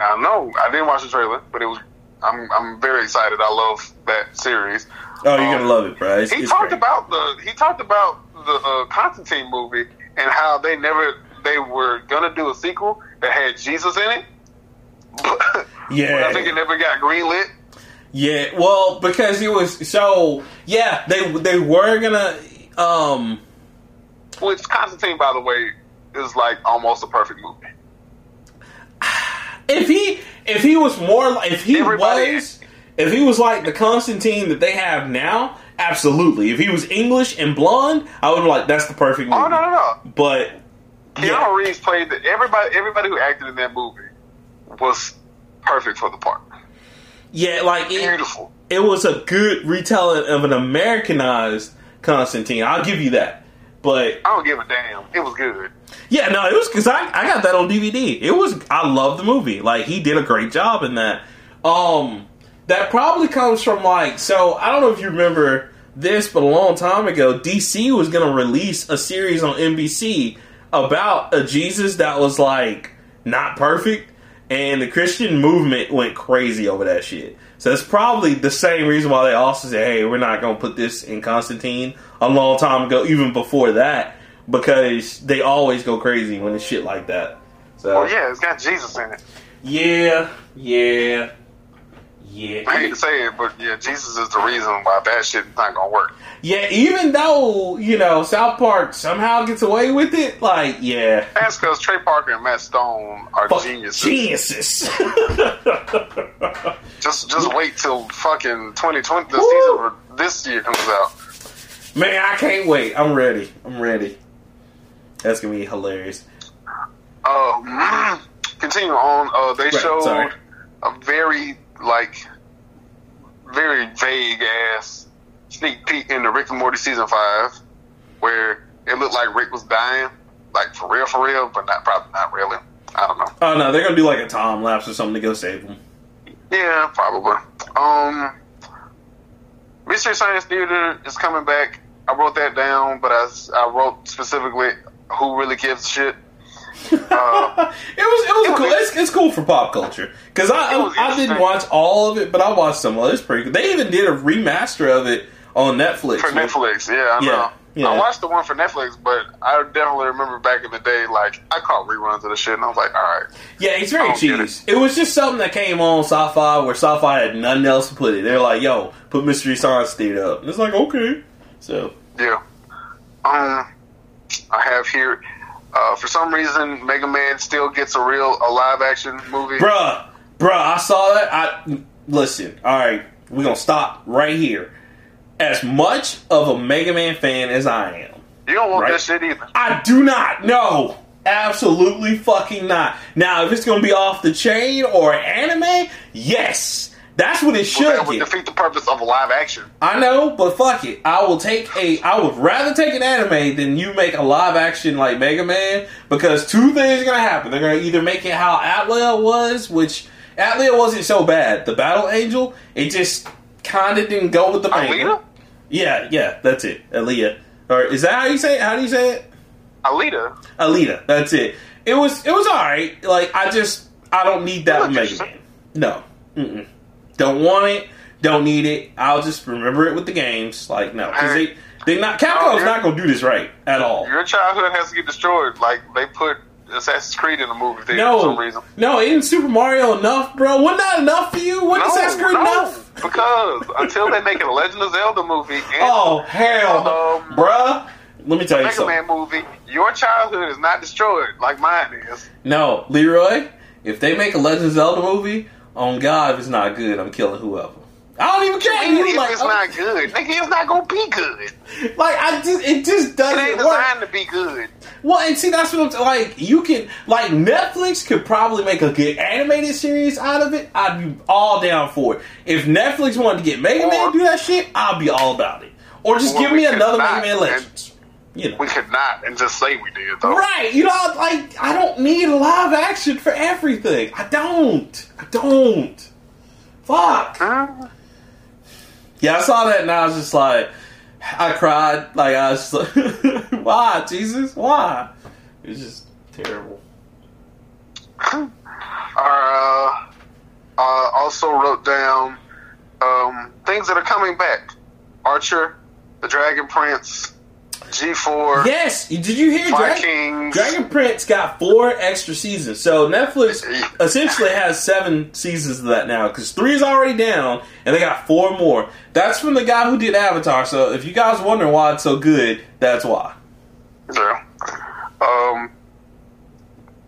I know I didn't watch the trailer, but it was. I'm I'm very excited. I love that series. Oh, you're Um, gonna love it, bro. It's, he it's talked great. about the he talked about the uh, Constantine movie and how they never they were gonna do a sequel that had Jesus in it. But, Yeah. but I think it never got greenlit. Yeah, well, because it was so. Yeah, they they were gonna. Um, Which Constantine, by the way, is like almost a perfect movie. if he if he was more if he Everybody- was if he was like the Constantine that they have now, absolutely. If he was English and blonde, I would be like that's the perfect movie. Oh no, no, no! But Keanu yeah, Reeves played the, everybody. Everybody who acted in that movie was perfect for the part. Yeah, like it, Beautiful. it was a good retelling of an Americanized Constantine. I'll give you that. But I don't give a damn. It was good. Yeah, no, it was because I, I got that on DVD. It was I love the movie. Like he did a great job in that. Um, that probably comes from like so I don't know if you remember this, but a long time ago, DC was gonna release a series on NBC about a Jesus that was like not perfect, and the Christian movement went crazy over that shit. So that's probably the same reason why they also said, "Hey, we're not gonna put this in Constantine." A long time ago, even before that, because they always go crazy when it's shit like that. So Well, yeah, it's got Jesus in it. yeah, yeah, yeah. I hate to say it, but yeah, Jesus is the reason why that shit's not gonna work. Yeah, even though, you know, South Park somehow gets away with it, like, yeah. That's because Trey Parker and Matt Stone are Fuck, geniuses. Geniuses. Just, just wait till fucking 2020, the Woo. season this year comes out. Man, I can't wait. I'm ready. I'm ready. That's gonna be hilarious. Uh, continue on. Uh, they Right, showed sorry. a very like very vague ass sneak peek into Rick and Morty season five, where it looked like Rick was dying, like for real, for real, but not probably not really. I don't know. Oh no, they're gonna do like a time lapse or something to go save him. Yeah, probably. Um, Mystery Science Theater is coming back. I wrote that down, but I, I wrote specifically who really gives a shit. Uh, it was it was it was cool. It's, it's cool for pop culture because I I, I didn't watch all of it, but I watched some of it. It's pretty good. They even did a remaster of it on Netflix. for Netflix, yeah, I Yeah, know. yeah. I watched the one for Netflix, but I definitely remember back in the day, like I caught reruns of the shit, and I was like, all right, Yeah, it's very I don't get cheese. It. was just something that came on sci-fi where sci-fi had nothing else to put it. They're like, "Yo, put Mystery Science Theater up." And it's like, okay. So yeah. Um, I have here. Uh, for some reason, Mega Man still gets a real a live action movie. Bruh, bruh, I saw that. I listen. All right, we're gonna stop right here. As much of a Mega Man fan as I am, You don't want Right. that shit either. I do not. No, absolutely fucking not. Now, if it's gonna be off the chain or anime, yes, that's what it Well, should that would defeat the purpose of a live action. I know, but fuck it. I will take a. I would rather take an anime than you make a live action like Mega Man because two things are gonna happen. They're gonna either make it how Atlia was, which Atlia wasn't so bad. The Battle Angel, it just kind of didn't go with the manga. Alita? Yeah, yeah, that's it. Alita, or is that how you say it? How do you say it? Alita? Alita. That's it. It was. It was all right. Like I just. I don't need that Mega Man. No. Mm-mm. Don't want it. Don't need it. I'll just remember it with the games. Like no, because Hey. they they not Capcom's not gonna do this right at all. Your childhood has to get destroyed. Like they put Assassin's Creed in the movie theater for some No, reason. no, isn't Super Mario enough, bro? Wasn't that enough for you? Wasn't Assassin's Creed enough? because until they make a Legend of Zelda movie and Oh hell, Um, bruh. Let me tell you Mega something. Man movie, your childhood is not destroyed like mine is. No, Leroy. If they make a Legend of Zelda movie, on God, if it's not good, I'm killing whoever. I don't even care. Even if like, it's not good, nigga, it's not gonna be good. like I just it just doesn't ain't work. to be good. Well, and see, that's what I'm t- like. You can like Netflix could probably make a good animated series out of it. I'd be all down for it. If Netflix wanted to get Mega Man Or- to do that shit, I'd be all about it. Or just Or give me another not, Mega Man Legends. You know, We could not and just say we did though. right? You know, like I don't need live action for everything. I don't. I don't. Fuck. Huh? Yeah, I saw that and I was just like, I cried. Like I was just like, why, Jesus? Why? It was just terrible. Uh, uh, also wrote down um, things that are coming back: Archer, the Dragon Prince, G four. Yes, did you hear Dragon, Dragon Prince got four extra seasons? So Netflix essentially has seven seasons of that now because three is already down, and they got four more. That's from the guy who did Avatar. So if you guys wondering why it's so good, that's why. Yeah. Um.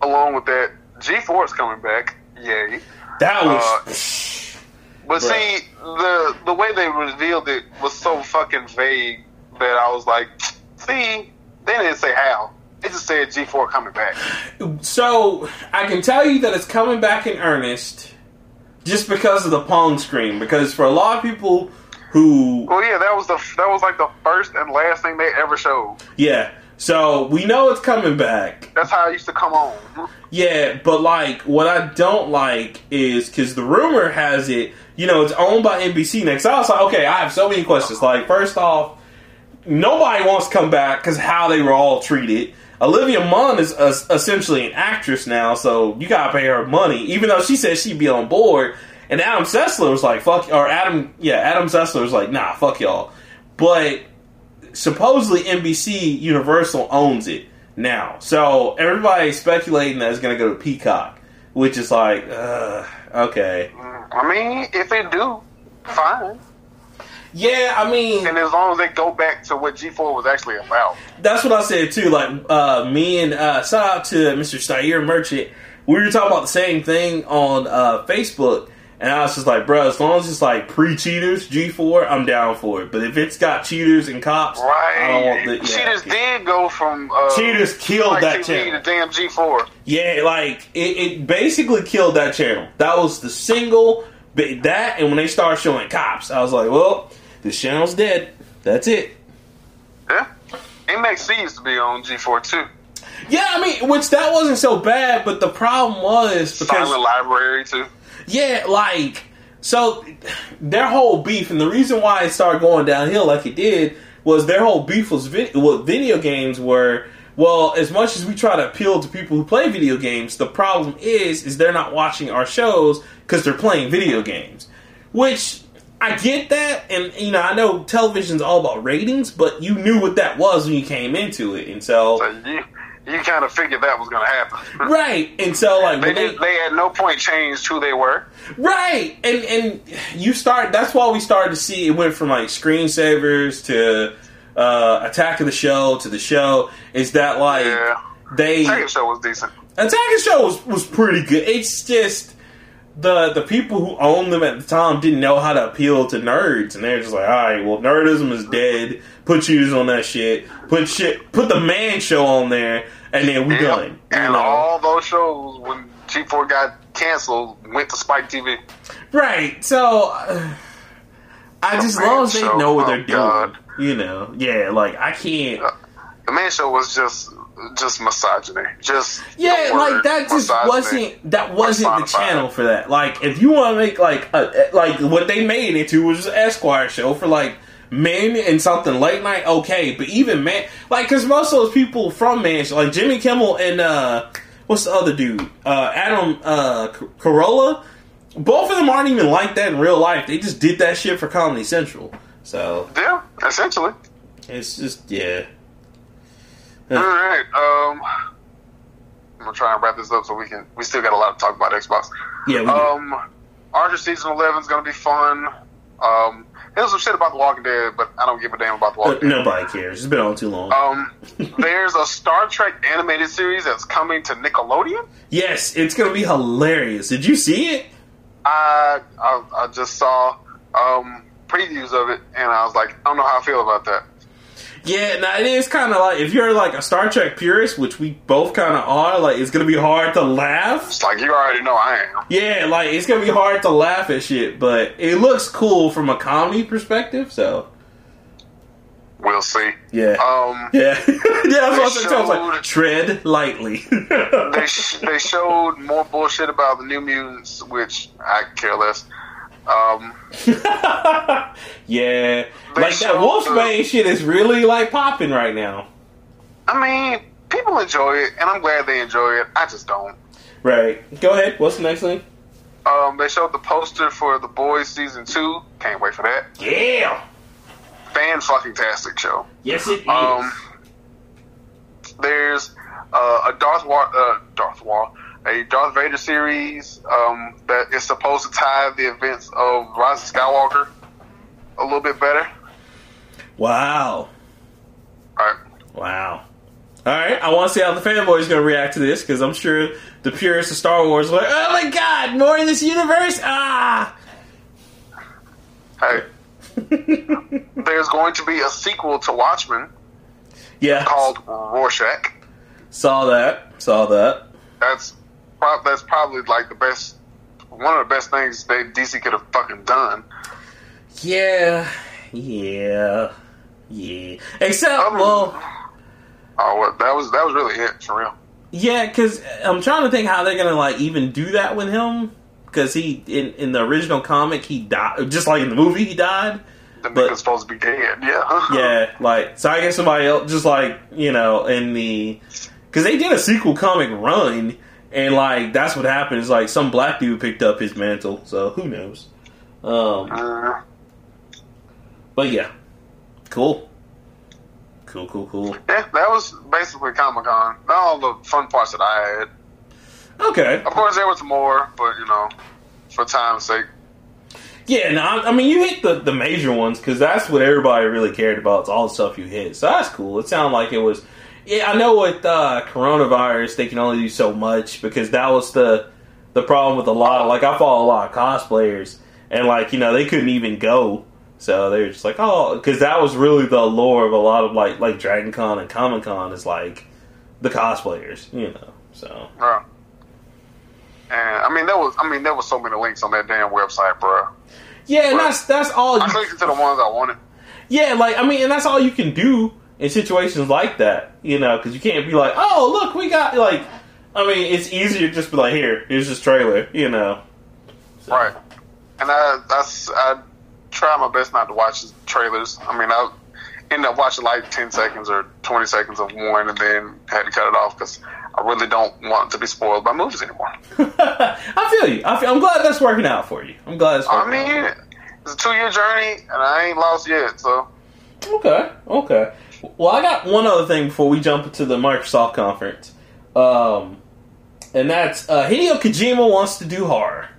Along with that, G four is coming back. Yay. That was. Uh, But Bruh. see, the the way they revealed it was so fucking vague that I was like, see, they didn't say how. They just said G four coming back. So I can tell you that it's coming back in earnest, just because of the Pong screen. Because for a lot of people who, Well, yeah, that was the that was like the first and last thing they ever showed. yeah, so we know it's coming back. That's how it used to come on. Yeah, but like what I don't like is because the rumor has it, you know, it's owned by NBC next. I was like, okay, I have so many questions. Like, first off, nobody wants to come back because how they were all treated. Olivia Munn is uh, essentially an actress now, so you gotta pay her money, even though she said she'd be on board. And Adam Sessler was like, "Fuck," or Adam, yeah, Adam Sessler was like, "Nah, fuck y'all." But supposedly NBC Universal owns it now, so everybody's speculating that it's gonna go to Peacock, which is like, uh, okay, I mean, if they do, fine. Yeah. I mean, And as long as they go back to what G four was actually about. That's what I said too. Like uh, me and uh, shout out to Mr. Stair Merchant. We were talking about the same thing on uh, Facebook, and I was just like, bro, as long as it's like pre cheaters G four, I'm down for it. But if it's got cheaters and cops, I don't want Right. the yeah. Cheaters did go from uh, Cheaters killed like that TV channel. damn G four. Yeah, like it, it basically killed that channel. That was the single that, and when they started showing cops, I was like, well, this channel's dead. That's it. Yeah. MXC used to be on G four too. Yeah, I mean, which that wasn't so bad, but the problem was because Silent Library too. Yeah, like so their whole beef and the reason why it started going downhill like it did was their whole beef was vid- what video games were well as much as we try to appeal to people who play video games the problem is is they're not watching our shows because they're playing video games which i get that and you know i know television's all about ratings but you knew what that was when you came into it and so So you you kind of figured that was going to happen. right and so like They they. They at no point changed who they were. Right, and and you start. That's why we started to see it went from like screensavers to uh, Attack of the Show to the show. Is that like Yeah. they The show was decent. Attack of the Show was, was pretty good. It's just the the people who owned them at the time didn't know how to appeal to nerds, and they're just like, all right, well, nerdism is dead. Put cheaters on that shit. Put shit. Put the man show on there, and then we Yep. done. And know? all those shows when G four got canceled went to Spike TV. Right. So uh, I just, as man long as they know what oh, they're doing, you know. Yeah, like I can't. The man show was just just misogyny. Just Yeah, like that just wasn't that wasn't the channel for that. Like if you want to make like a, like what they made it to was an Esquire show for like men and something late night. Okay, but even man, like because most of those people from man, like Jimmy Kimmel and uh what's the other dude, uh Adam uh Carolla. Both of them aren't even like that in real life. They just did that shit for Comedy Central. So Yeah, essentially. it's just yeah. All right. Um, I'm gonna try and wrap this up so we can. We still got a lot to talk about Xbox. Yeah, we. Um, Archer season 11 is gonna be fun. Um, there's some shit about The Walking Dead, but I don't give a damn about The Walking Dead. nobody cares. It's been on too long. Um, there's a Star Trek animated series that's coming to Nickelodeon. yes, it's gonna be hilarious. Did you see it? I I, I just saw um, previews of it, and I was like, I don't know how I feel about that. Yeah, now it is kind of like if you're like a Star Trek purist, which we both kind of are. Like it's gonna be hard to laugh. It's like you already know I am. Yeah, like it's gonna be hard to laugh at shit, but it looks cool from a comedy perspective. So We'll see. yeah, Um, yeah, yeah. That's what I was saying. I was like, tread lightly. they sh- they showed more bullshit about the New Mutants, which I care less. Um, yeah, like that showed Wolfman shit is really like popping right now. I mean, people enjoy it, and I'm glad they enjoy it. I just don't. Right. Go ahead. What's the next thing? Um, they showed the poster for The Boys season two. Can't wait for that. Yeah. Fan fucking tastic show. Yes, it is. Um, there's uh, a Darth uh, Darth War, a Darth Vader series um, that is supposed to tie the events of Rise of Skywalker a little bit better. Wow. All right. Wow. All right, I want to see how the fanboys are going to react to this because I'm sure the purists of Star Wars are like, "Oh my god, more in this universe!" Ah. Hey, there's going to be a sequel to Watchmen Yeah. called Rorschach. Saw that. Saw that. That's prob- that's probably like the best, one of the best things they DC could have fucking done. Yeah. Yeah. Yeah. Except, Um, well, Oh, that was that was really it for real. yeah, because I'm trying to think how they're gonna like even do that with him. Because he in in the original comic he died, just like in the movie he died. The But- nigga's supposed to be dead. Yeah. Yeah, like so. I guess somebody else, just like you know, in the because they did a sequel comic run, and like that's what happened. Is like some black dude picked up his mantle. So who knows? Um, Uh, but yeah, cool, cool, cool, cool. yeah, that was basically Comic Con. Not all the fun parts that I had. Okay, Of course, there was more, but you know, for time's sake. yeah. No, I, I mean you hit the the major ones because that's what everybody really cared about. It's all the stuff you hit. So that's cool. It sounded like it was. Yeah, I know with uh, coronavirus they can only do so much because that was the the problem with a lot of like I follow a lot of cosplayers and like you know they couldn't even go so they were just like oh because that was really the allure of a lot of like like Dragon Con and Comic Con is like the cosplayers you know so Bro. And I mean, there was I mean there was so many links on that damn website, bro. yeah and that's that's all I you, clicked into the ones I wanted. yeah like I mean and that's all you can do in situations like that you know because you can't be like oh look we got like I mean it's easier to just be like here here's this trailer you know Right. And I that's I try my best not to watch the trailers. I mean, I end up watching like ten seconds or twenty seconds of one, and then had to cut it off because I really don't want to be spoiled by movies anymore. I feel you. I feel, I'm glad that's working out for you. I'm glad it's I working out. mean, it's a two year journey, and I ain't lost yet. So Okay, okay. Well, I got one other thing before we jump into the Microsoft conference, um, and that's uh, Hideo Kojima wants to do horror.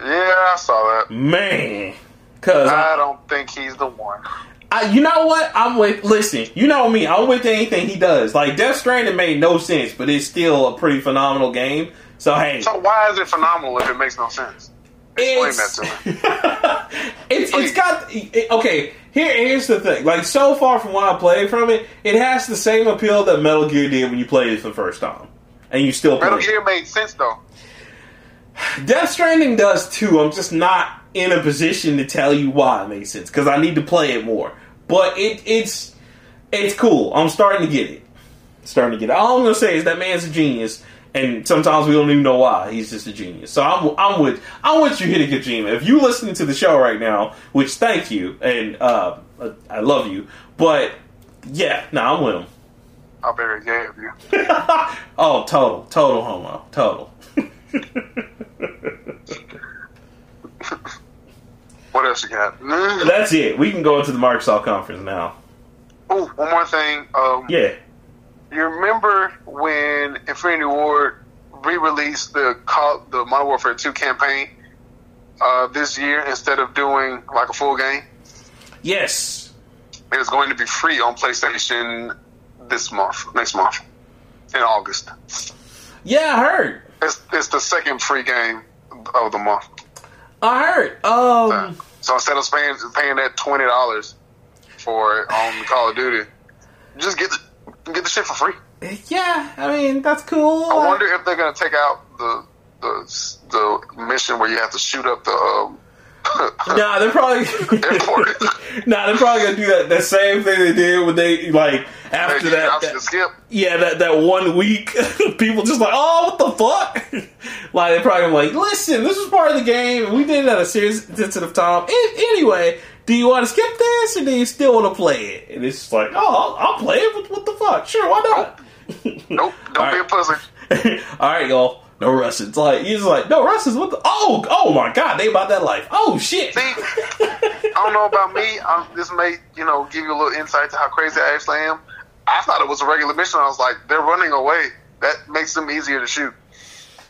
yeah, I saw that. Man, because I I, don't think he's the one. I, you know what? I'm with. Listen, you know me. I'm with anything he does. Like Death Stranding made no sense, but it's still a pretty phenomenal game. So hey, So why is it phenomenal if it makes no sense? Explain it's, that to me. it's it's got it- okay. Here here's the thing. Like so far from what I played from it, it has the same appeal that Metal Gear did when you played it for the first time, and you still play. Metal it. Gear made sense though. Death Stranding does too. I'm just not in a position to tell you why it makes sense because I need to play it more. But it it's it's cool. I'm starting to get it. Starting to get it. All I'm gonna say is that man's a genius, and sometimes we don't even know why. He's just a genius. So I'm I'm with I want you, Hideo Kojima. If you're listening to the show right now, which thank you, and uh, I love you, but yeah, no, I'm with him. How very gay of you. oh, total, total homo, total. What else you got? That's it. We can go into the Microsoft conference now. Oh, one more thing. Um, Yeah. You remember when Infinity Ward re-released the Call, the Modern Warfare 2 campaign uh, this year instead of doing like a full game? Yes. It is going to be free on PlayStation this month, next month, in August. Yeah, I heard. It's it's the second free game of the month. I heard. Um. So instead of paying paying that twenty dollars for it on Call of Duty, just get the get the shit for free. Yeah. I mean, that's cool. I wonder if they're gonna take out the the the mission where you have to shoot up the. Um, Nah, they're probably. Nah, they're probably gonna do that. The same thing they did when they like after that. yeah, that that one week, people just like, oh, what the fuck? like they're probably gonna like, listen, this was part of the game. We did it at a serious sensitive time. Anyway, do you want to skip this or do you still want to play it? And it's just like, oh, I'll, I'll play it. What, what the fuck? Sure, why not? Nope, don't All be a pussy. All right, y'all. No Russians. It's like he's like no Russians. What the? Oh, oh my God! They about that life. Oh shit. See, I don't know about me. i this may, you know, give you a little insight to how crazy I actually am. I thought it was a regular mission. I was like, they're running away. That makes them easier to shoot.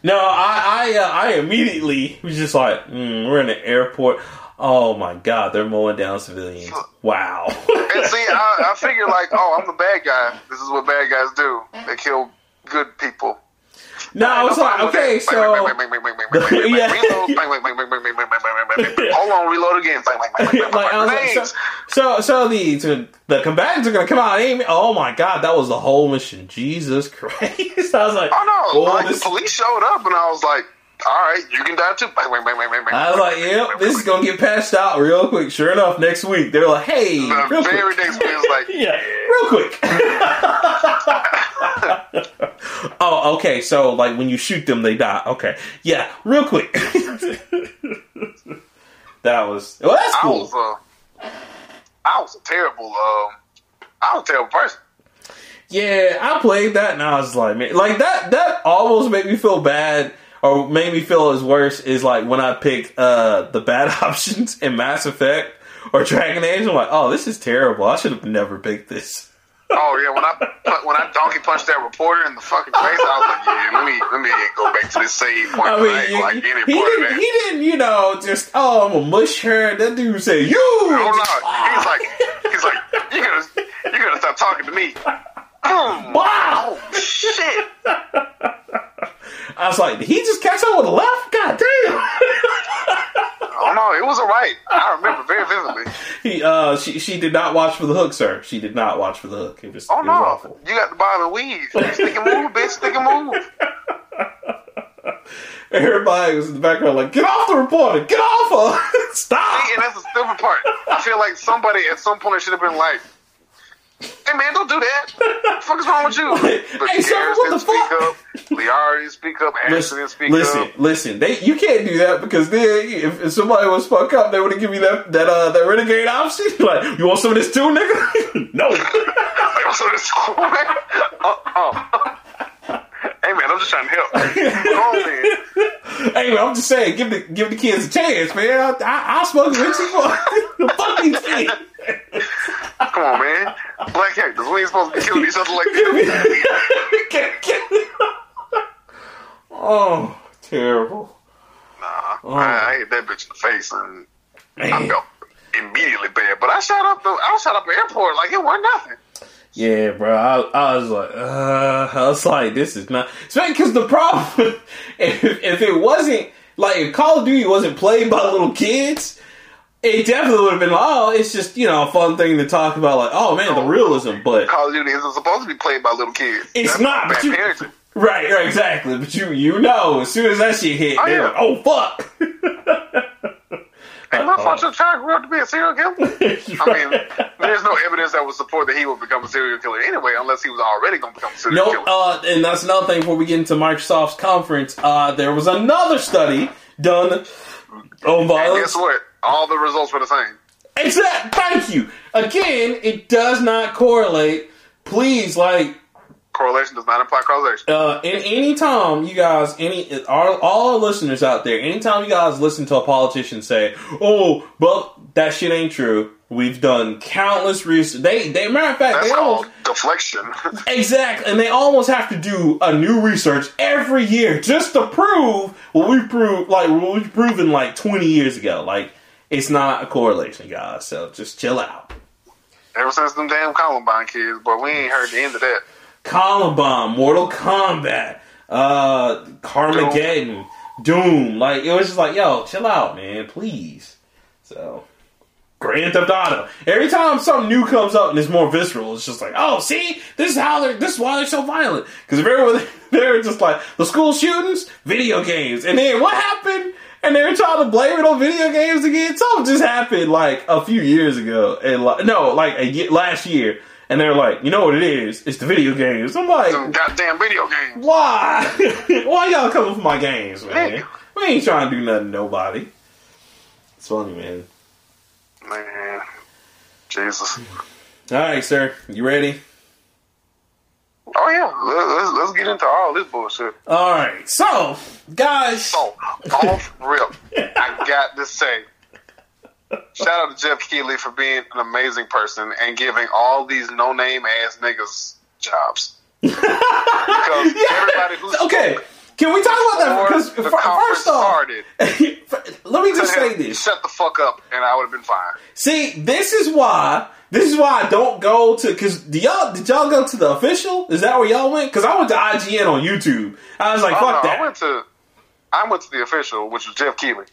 No, I I, uh, I immediately was just like, mm, we're in the airport. Oh my god, they're mowing down civilians. Wow. And see, I, I figure like, oh, I'm the bad guy. This is what bad guys do. They kill good people. no, I was like, okay, so. Hold on, reload again. like, I was like, so, so so the the combatants are gonna come out. and Oh my god, that was the whole mission. Jesus Christ! I was like, Oh no! oh, like this- the police showed up, and I was like, "All right, you can die too." I was like, yep, this is gonna get patched out real quick. Sure enough, next week they're like, hey, The real very quick. next week like, yeah, real quick. oh, okay. So, like, when you shoot them, they die. Okay, yeah, real quick. that was well. That's I cool. was, uh, I was a terrible, um, I was a terrible person. Yeah, I played that and I was like, man, like that. That almost made me feel bad, or made me feel as worse is like when I picked uh the bad options in Mass Effect or Dragon Age. I'm like, oh, this is terrible. I should have never picked this. Oh yeah, when I when I donkey punched that reporter in the fucking face, I was like, yeah, let me let me go back to this same point. I mean, like any he part didn't. that. He didn't. You know, just oh, I'm gonna mush her. That dude said, "You." Oh no, he's like he's like you gotta you gotta stop talking to me. Boom. Wow. Oh shit! I was like, did he just catch up with a left? God damn. Oh no, it was alright. I remember very vividly. he, uh, she, she did not watch for the hook, sir. She did not watch for the hook. It was, Oh it was no, awful. you got the bob and weave. Stick and move, bitch. Stick and move. Everybody was in the background like, get off the reporter, get off her, stop. See, and that's the stupid part. I feel like somebody at some point should have been like, "Hey man, don't do that. What the fuck is wrong with you?" But Hey, sir, Garrus what the speak fuck? up. Liara didn't speak up. Anderson didn't speak listen, up. listen. They you can't do that because then if, if somebody was fuck up, they would have given you that that uh that renegade option. like, you want some of this too, nigga? no. Like, so this cool, man. Uh, uh. Hey man, I'm just trying to help. Come on, hey, man, I'm just saying, give the give the kids a chance, man. I, I, smoke with you. Fuck these kids. Come on, man. Black actors, we ain't supposed to be killing each other like that. oh, terrible. Nah, oh. I, I hit that bitch in the face and I Man. felt immediately bad. But I shot up the I shot up the airport like it wasn't nothing. Yeah, bro. I, I was like, uh, I was like, this is not. Because the problem, if, if it wasn't like if Call of Duty wasn't played by little kids, it definitely would have been like, oh, it's just you know a fun thing to talk about, like, oh man, the realism. But Call of Duty isn't supposed to be played by little kids. It's That's not, but Bad you- parenting. right, right, exactly. But you you know, as soon as that shit hit, Oh, they're yeah. like, oh fuck. Hey, motherfucker, child grew up to be a serial killer. I mean, there's no evidence that would support that he would become a serial killer anyway, unless he was already going to become a serial No, killer. uh, and that's another thing before we get into Microsoft's conference. Uh, there was another study done on and violence. guess what? All the results were the same. Exact. Thank you. Again, it does not correlate. Please, like, Correlation does not imply causation. uh, in any time you guys, any our, all our listeners out there, anytime you guys listen to a politician say, "Oh, but that shit ain't true," we've done countless research. They, they, matter of fact, That's they almost deflection. exactly, and they almost have to do a new research every year just to prove what we proved, like what we proven like twenty years ago. Like, it's not a correlation, guys. So just chill out. Ever since them damn Columbine kids, but we ain't heard the end of that. Columbine, Mortal Kombat, uh, Carmageddon, Doom. Like it was just like, yo, chill out, man, please. So, Grand Theft Auto. Every time something new comes up and it's more visceral, it's just like, oh, see, this is how they're, this is why they're so violent. Because if everyone they're just like the school shootings, video games, and then what happened? And they're trying to blame it on video games again. Something just happened like a few years ago, and like no, like a last year. And they're like, you know what it is? It's the video games. I'm like, Some goddamn video games. why? why y'all coming for my games, man? Nigga. We ain't trying to do nothing to nobody. It's funny, man. Man. Jesus. All right, sir. You ready? Oh, yeah. Let- Let's, let's get into all this bullshit. All right. So, guys. So, off rip, I got to say, shout out to Geoff Keighley for being an amazing person and giving all these no name ass niggas jobs. because everybody who's okay. Can we talk about that? Because the first off, let me just say this. Shut the fuck up, and I would have been fine. See, this is why. This is why I don't go to. Because do y'all did y'all go to the official? Is that where y'all went? Because I went to IGN on YouTube. I was like, Oh, fuck no, that. I went to I went to the official, which was Geoff Keighley.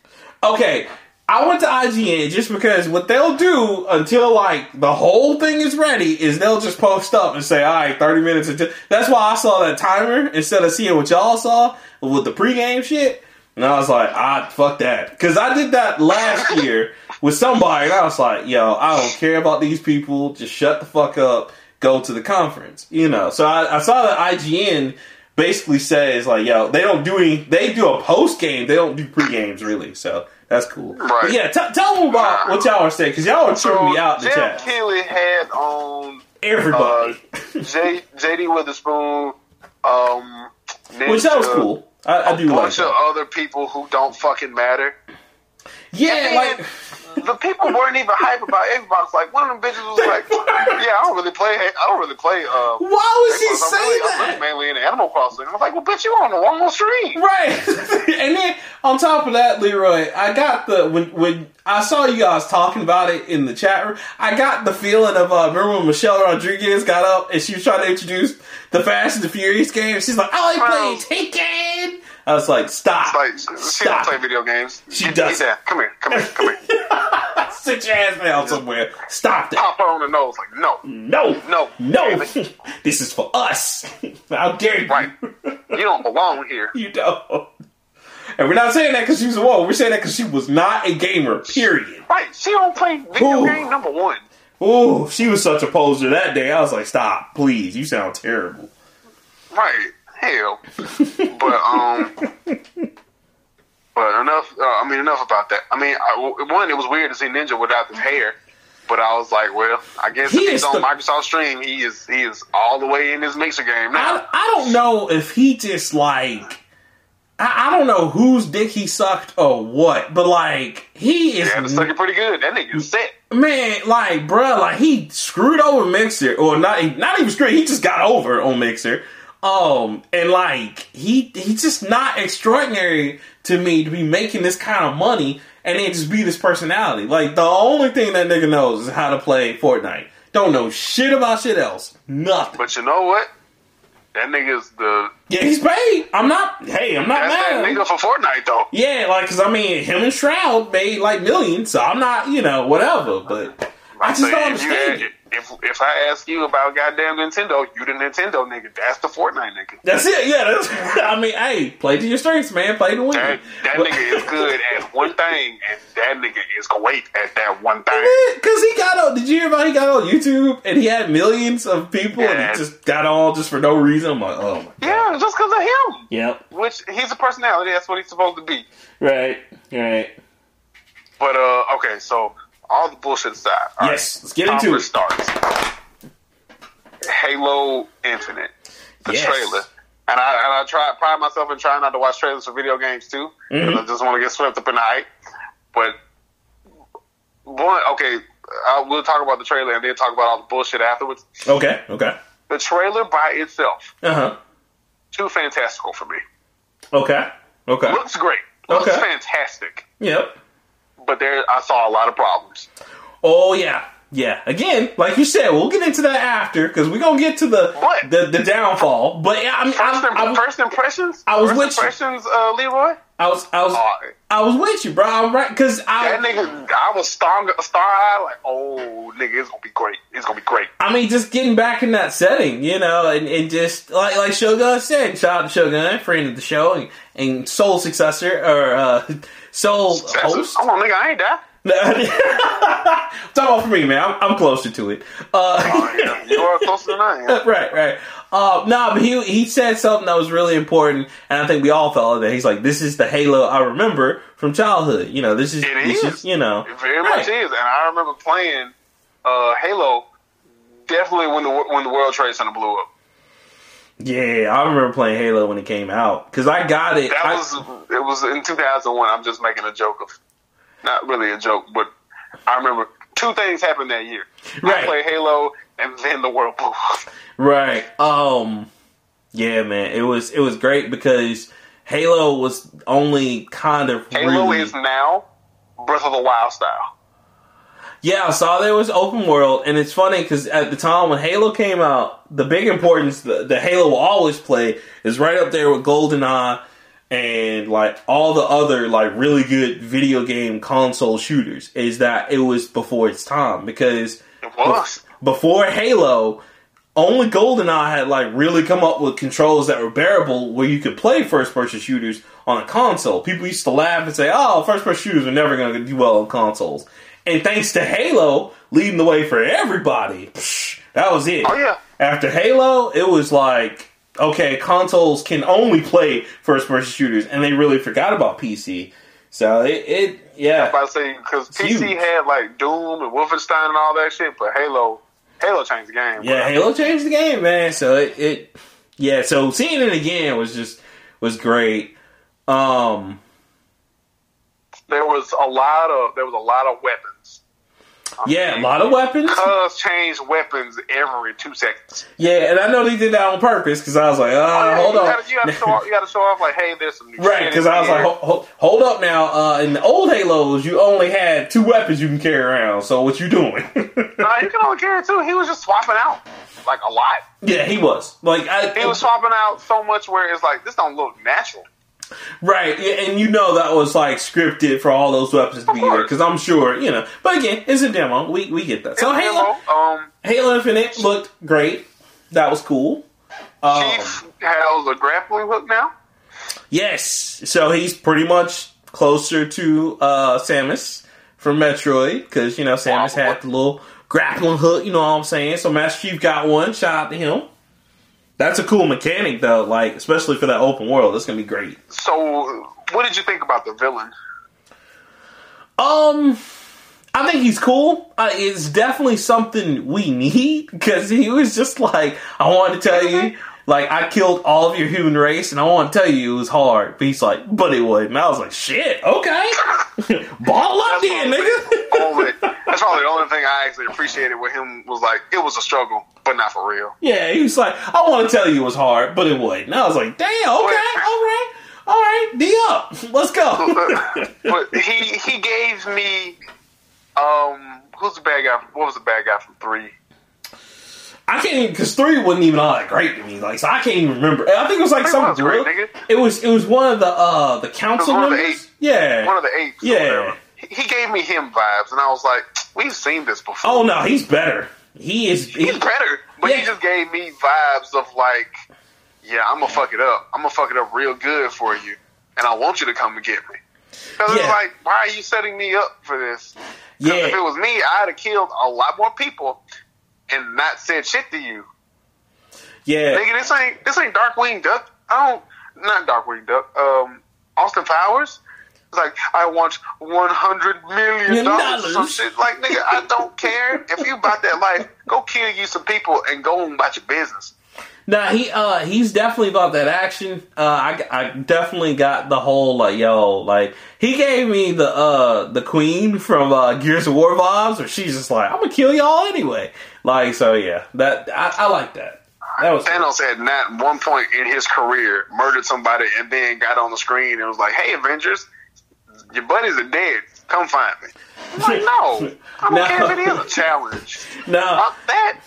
Okay, I went to IGN just because what they'll do until like the whole thing is ready is they'll just post up and say, "All right, thirty minutes." Until. That's why I saw that timer instead of seeing what y'all saw with the pregame shit. And I was like, "Ah, fuck that," because I did that last year with somebody, and I was like, "Yo, I don't care about these people. Just shut the fuck up. Go to the conference." You know. So I, I saw that IGN basically says like, "Yo, they don't do any. They do a post game. They don't do pre games really." So. That's cool. Right. But yeah, t- tell them about what y'all are saying because y'all are tripping me out in the Geoff chat. Keighley had on uh, Everybody, J, JD Witherspoon, um, which that was cool. I, I do A like bunch of that. other people who don't fucking matter. Yeah, And like the people weren't even hype about Xbox. Like one of them bitches was like, "Yeah, I don't really play. I don't really play." Uh, why would she Xbox. I'm say really, I'm that? mainly into Animal Crossing. I was like, "Well, bitch, you on the wrong stream." Right, and then on top of that, Leroy, I got the when when I saw you guys talking about it in the chat room, I got the feeling of uh, remember when Michelle Rodriguez got up and she was trying to introduce the Fast and the Furious game. She's like, "I like playing Taken." I was like, "Stop, It's like she Stop. don't play video games. She Get- doesn't. get down. Come here. Come here. Come here. sit your ass down somewhere. Stop that." Pop her on the nose. Like no, No, no, no. This is for us. How dare you? Right. You don't belong here. You don't. And we're not saying that because she was a woman. We're saying that because she was not a gamer. Period. Right. She don't play video Ooh. game number one. Ooh, she was such a poser that day. I was like, "Stop, please! You sound terrible." Right. Hell. but um. But enough. Uh, I mean, enough about that. I mean, I, one, it was weird to see Ninja without his hair. But I was like, well, I guess He if he's on the- Microsoft Stream, he is he is all the way in his mixer game now. I, I don't know if he just like. I, I don't know whose dick he sucked or what, but like he is yeah, sucking pretty good. That nigga's set. man, like, bruh, like he screwed over Mixer, or not, not even screwed. He just got over on Mixer. Um, and like he he's just not extraordinary to me to be making this kind of money and then just be this personality. Like the only thing that nigga knows is how to play Fortnite. Don't know shit about shit else. Nothing. But you know what? That nigga's the Yeah, he's paid. I'm not. Hey, I'm not mad. that nigga for Fortnite though. Yeah, like, cause I mean, him and Shroud made like millions, so I'm not, you know, whatever. But I just Saying, don't understand had- it. If if I ask you about goddamn Nintendo, you the Nintendo nigga. That's the Fortnite nigga. That's it. Yeah, that's. I mean, hey, play to your strengths, man. Play to win. That, that nigga is good at one thing, and that nigga is great at that one thing. Because he got on. Did you hear about he got on YouTube and he had millions of people and he just got on just for no reason? I'm like, oh my god. Yeah, just because of him. Yep. Which he's a personality. That's what he's supposed to be. Right. Right. But uh, okay, so all the bullshit aside. all right, Yes. Let's get into it. starts. Halo Infinite, the Yes. trailer, and I and I try pride myself in trying not to watch trailers for video games too, because Mm-hmm. I just want to get swept up in the hype. But one, okay, I, we'll talk about the trailer and then talk about all the bullshit afterwards. Okay. Okay. The trailer by itself, Uh huh. too fantastical for me. Okay. Okay. Looks great, looks Okay. fantastic, Yep. But there I saw a lot of problems. Oh yeah, yeah. Again, like you said, we'll get into that after because we're gonna get to the What? the, the downfall. But yeah, I mean, First, I, I, was, first impressions. I was first with you. impressions, uh, Leroy. I was, I was, Oh, I was with you, bro. I'm right because that I, nigga, I was star star eye like, oh, nigga, it's gonna be great. It's gonna be great. I mean, just getting back in that setting, you know, and, and just like like Shogun said, shout out to Shogun, friend of the show, and, and soul successor or uh, soul host. Come on, nigga, I ain't that. Talk about for me, man. I'm, I'm closer to it. Uh, Oh, yeah, you are closer than I am. right, right. Uh, no, but he he said something that was really important, and I think we all felt that. He's like, "This is the Halo I remember from childhood." You know, this is It this is. is you know, It very Right. much is, and I remember playing uh, Halo. Definitely when the when the World Trade Center blew up. Yeah, I remember playing Halo when it came out because I got it. That I- was it was in 2001. I'm just making a joke of, not really a joke, but I remember two things happened that year. Right. I played Halo, and then the world blew. Right. Um Yeah, man, it was it was great because Halo was only kind of Halo really- is now Breath of the Wild style. Yeah, I saw there was open world, and it's funny because at the time when Halo came out, the big importance the, the Halo will always play is right up there with GoldenEye and like all the other like really good video game console shooters. Is that it was before its time because It was. before Halo, only GoldenEye had like really come up with controls that were bearable where you could play first person shooters on a console. People used to laugh and say, "Oh, first person shooters are never going to do well on consoles." And thanks to Halo leading the way for everybody, psh, that was it. Oh yeah. After Halo, it was like, okay, consoles can only play first person shooters, and they really forgot about PC. So it, it yeah. about to say because PC huge. had like Doom and Wolfenstein and all that shit, but Halo, Halo changed the game. Yeah, Halo changed the game, man. So it, it yeah, so seeing it again was just was great. Um there was a lot of there was a lot of weapons. Yeah, a lot of weapons. Cuz changed weapons every two seconds. Yeah, and I know they did that on purpose because I was like, uh, Oh, yeah, hold you on. Gotta, you gotta show off. You gotta show off like, hey, there's some new Right, because I was like, hold, hold up now. Uh, in the old Halos, you only had two weapons you can carry around. So what you doing? Nah, you can only carry two. He was just swapping out like a lot. yeah, he was like, I, He was swapping out so much where it's like this don't look natural. Right, and you know that was like scripted for all those weapons to be there because I'm sure you know. But again, it's a demo. We we get that. So Halo, um, Halo Infinite looked great. That was cool. Um, Chief has a grappling hook now. yes, so he's pretty much closer to uh, Samus from Metroid because you know Samus Wow. had the little grappling hook. You know what I'm saying? So Master Chief got one. Shout out to him. That's a cool mechanic though, like especially for that open world. That's gonna be great. So, what did you think about the villain? Um, I think he's cool. Uh, it's definitely something we need because he was just like, I want to tell you, like, I killed all of your human race, and I want to tell you it was hard. But he's like, but it would, and I was like, shit, okay, ball up then, nigga. Only, that's probably the only thing I actually appreciated with him was like it was a struggle, but not for real. yeah, he was like, I want to tell you it was hard, but it would, and I was like, damn, okay, all right, all right, D up, let's go. but he he gave me um who's the bad guy? What was the bad guy from three? I can't even because three wasn't even all that great to me. Like, so I can't even remember. I think it was like some was great, nigga. It was it was one of the uh the council one of the members. eight. Yeah. One of the apes. or Yeah. He he gave me him vibes, and I was like, we've seen this before. oh no, he's better. He is. He, He's better, but Yeah. he just gave me vibes of like, yeah, I'm gonna fuck it up. I'm gonna fuck it up real good for you, and I want you to come and get me. Because it's like, why are you setting me up for this? 'Cause Yeah. If it was me, I'd have killed a lot more people and not said shit to you. yeah. Nigga, this ain't this ain't Darkwing Duck. I don't not Darkwing Duck. Um, Austin Powers. It's like I want one hundred million dollars or some shit. Like nigga, I don't care if you about that life. Go kill you some people and go on about your business. Nah, he uh he's definitely about that action. Uh, I I definitely got the whole like yo like he gave me the uh the queen from uh Gears of War vibes where she's just like I'm gonna kill y'all anyway. Like so yeah that I, I like that. That was Thanos had not one point in his career murdered somebody and then got on the screen and was like, "Hey, Avengers, your buddies are dead. Come find me." I'm like, no, I don't No. care if it is a challenge. no Fuck that.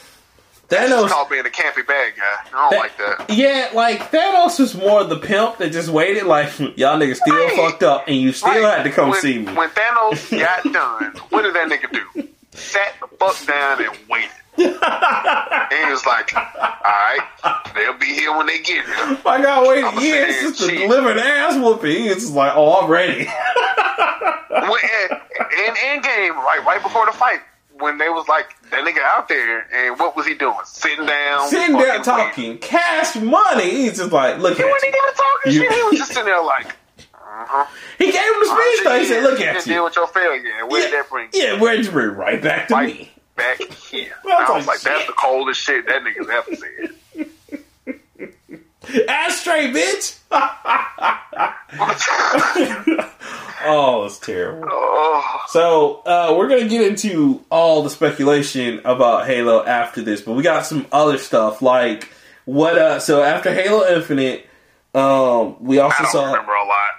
Thanos. called being a campy bad guy. I don't like that. Yeah, like Thanos was more the pimp that just waited. Like y'all niggas still Right. fucked up, and you still Right. had to come when, see me. When Thanos got done, what did that nigga do? Sat the fuck down and waited. and he was like, "All right, they'll be here when they get here." I got waited I'ma years just to deliver an ass whooping. It's like, oh, I'm ready. When, in Endgame, right, right before the fight, when they was like that nigga out there, and what was he doing? Sitting down, Sitting there waiting. talking cash money. He's just like, look He wasn't even talking You- shit. He was just sitting there like, uh-huh. He gave him the speech though. He said, look You at Deal you. with your failure. Where did that bring? you? Yeah, where'd you bring right back to Right me? back here. Well, I was like, like, that's the coldest shit that nigga's ever said. Straight, bitch. oh, it's terrible. oh, So uh, we're gonna get into all the speculation about Halo after this, but we got some other stuff like what? Uh, so after Halo Infinite, um, we also I don't saw. remember a lot.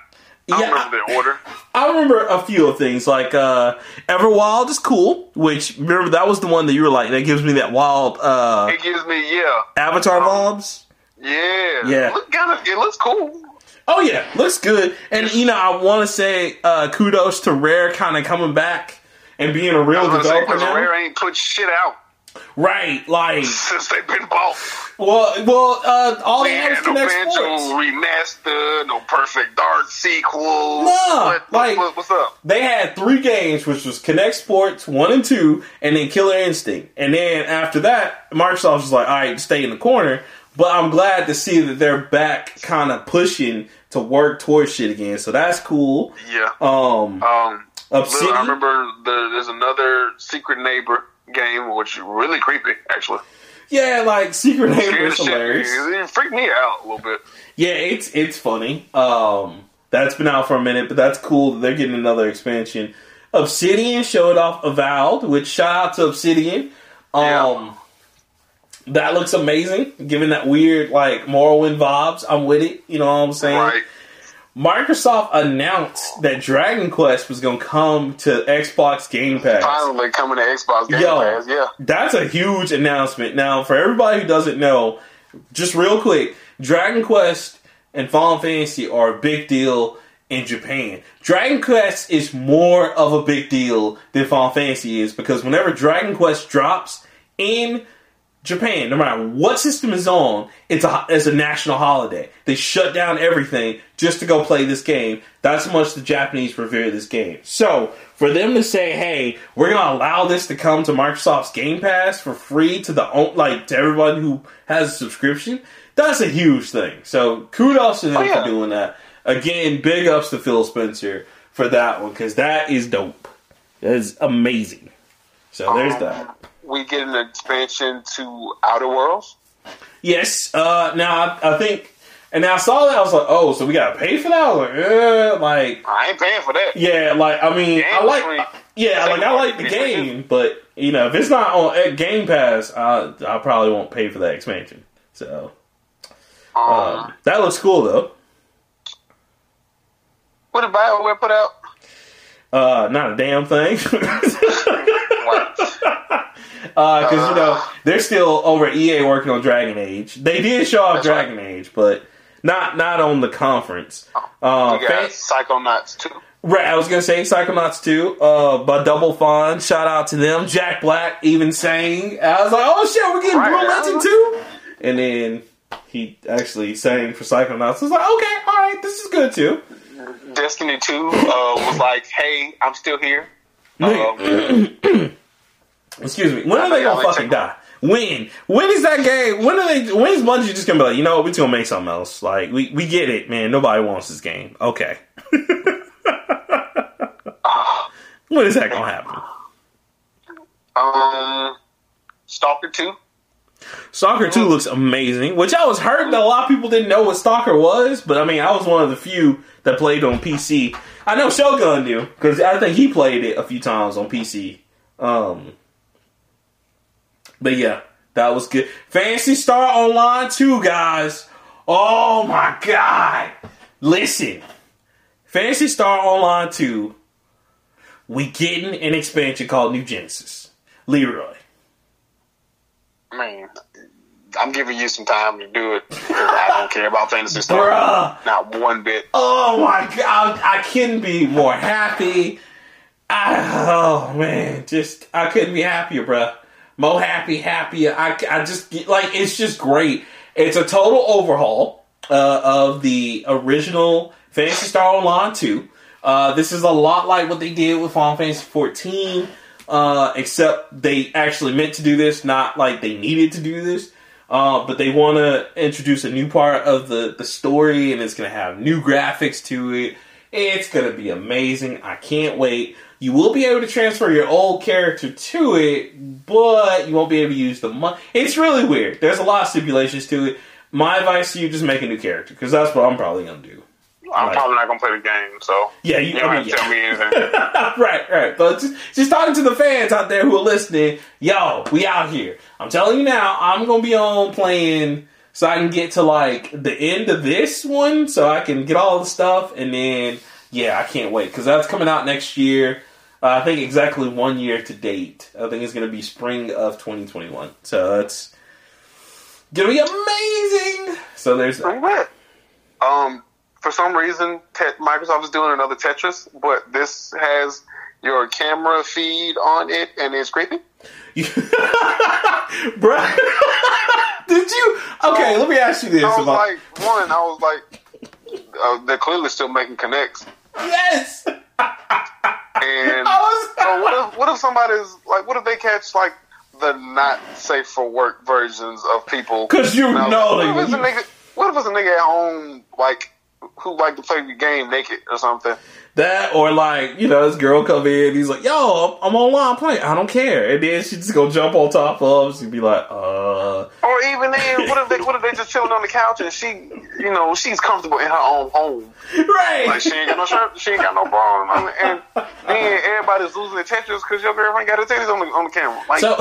I Yeah, remember the order. I remember a few of things like uh, Everwild is cool, which remember that was the one that you were like that gives me that wild uh, It gives me yeah, Avatar vibes. Yeah, Yeah. Look kind of it looks cool. Oh yeah, looks good. And you know, I want to say uh, kudos to Rare kind of coming back and being a real say developer because now. Rare ain't put shit out Right, like since they've been bought. well, well, uh, all they had no Banjo remaster, no Perfect Dark sequel. No, what, like- what, what's up? They had three games, which was Kinect Sports one and two, and then Killer Instinct. And then after that, Microsoft was like, "All right, stay in the corner." But I'm glad to see that they're back, kind of pushing to work towards shit again. So that's cool. Yeah. Um, Um, Obsidian. I remember the, there's another Secret Neighbor game, which is really creepy, actually. yeah, like Secret Neighbor is the shit- It freaked me out a little bit. Yeah, it's it's funny. Um, that's been out for a minute, but that's cool that they're getting another expansion. Obsidian showed off Avowed, which shout out to Obsidian. Um, Yeah. That looks amazing, given that weird like Morrowind vibes. I'm with it. You know what I'm saying? Right. Microsoft announced that Dragon Quest was going to come to Xbox Game Pass. Finally coming to Xbox Game Yo. Pass, yeah. That's a huge announcement. Now, for everybody who doesn't know, just real quick, Dragon Quest and Final Fantasy are a big deal in Japan. Dragon Quest is more of a big deal than Final Fantasy is because whenever Dragon Quest drops in Japan, no matter what system is on, it's a it's a national holiday. They shut down everything just to go play this game. That's how much the Japanese revere this game. So for them to say, "Hey, we're gonna allow this to come to Microsoft's Game Pass for free to the like to everyone who has a subscription," that's a huge thing. So kudos to them Oh, yeah. for doing that. Again, big ups to Phil Spencer for that one because that is dope. That is amazing. So there's that. We get an expansion to Outer Worlds. Yes. Uh, now I, I think, and I saw that I was like, oh, so we gotta pay for that? I was like, uh, like, I ain't paying for that. yeah, like I mean, Game I like, yeah, like I like the game, but you know, if it's not on at Game Pass, I I probably won't pay for that expansion. So Um, um, that looks cool though. what did BioWare put out? Uh, not a damn thing. Because you know they're still over at EA working on Dragon Age. They did show off That's right. Dragon Age, but not not on the conference. Uh, we got Psychonauts too. right, I was gonna say Psychonauts 2, uh, by Double Fine. Shout out to them. Jack Black even sang. I was like, oh shit, we're getting Right. Blue Legend too. And then he actually sang for Psychonauts. I was like, okay, all right, this is good too. Destiny 2 uh, was like, hey, I'm still here. Um, Excuse me. When are they gonna fucking die? When? When is that game? When are they? When is Bungie just gonna be like, you know what? We're just gonna make something else. Like we we get it, man. Nobody wants this game. Okay. when is that gonna happen? um, Stalker 2. Stalker Two looks amazing, which I was hurt that a lot of people didn't know what Stalker was. But I mean, I was one of the few that played on PC. I know Shogun knew because I think he played it a few times on PC. Um, but yeah, that was good. Phantasy Star Online 2, guys. Oh my god. Listen. Phantasy Star Online 2, we getting an expansion called New Genesis. Leroy. Man, I'm giving you some time to do it because I don't care about Phantasy Star. Bruh. Not one bit. Oh my god, I couldn't be more happy. I, oh man, just I couldn't be happier, bruh. More happy, happier. I, I just like it's just great. It's a total overhaul uh, of the original Phantasy Star Online 2. Uh, this is a lot like what they did with Final Fantasy 14, uh, except they actually meant to do this, not like they needed to do this. Uh, but they want to introduce a new part of the, the story, and it's going to have new graphics to it. It's going to be amazing. I can't wait. You will be able to transfer your old character to it, but you won't be able to use the money. It's really weird. There's a lot of stipulations to it. My advice to you: just make a new character because that's what I'm probably going to do. I'm probably not gonna play the game, so Yeah, you- you don't mean, have to yeah. tell me anything. right, right. But just, just talking to the fans out there who are listening, yo, we out here. I'm telling you now, I'm gonna be on playing so I can get to like the end of this one, so I can get all the stuff, and then yeah, I can't wait because that's coming out next year. Uh, I think exactly one year to date. I think it's going to be spring of 2021. So that's gonna be amazing. So there's good. Um, for some reason, te- Microsoft is doing another Tetris, but this has your camera feed on it, and it's creepy. Bruh. Did you? Okay, let me ask you this. I was about- like, one, I was like, uh, they're clearly still making Kinects. yes. And was- so what if what if somebody's like what if they catch like the not safe for work versions of people? Because you Now, know what if it's a nigga? What if it's a nigga at home like who like to play the game naked or something? That or like you know this girl come in, he's like, "Yo, I'm online playing. I don't care," and then she just go jump on top of. She'd be like, "Uh, Or even then, what if they what if they just chilling on the couch and she you know she's comfortable in her own home, right." like she ain't got no shirt, she ain't got no bra, on, and then everybody's losing their Tetris because your girlfriend got her titties on the on the camera. Like, so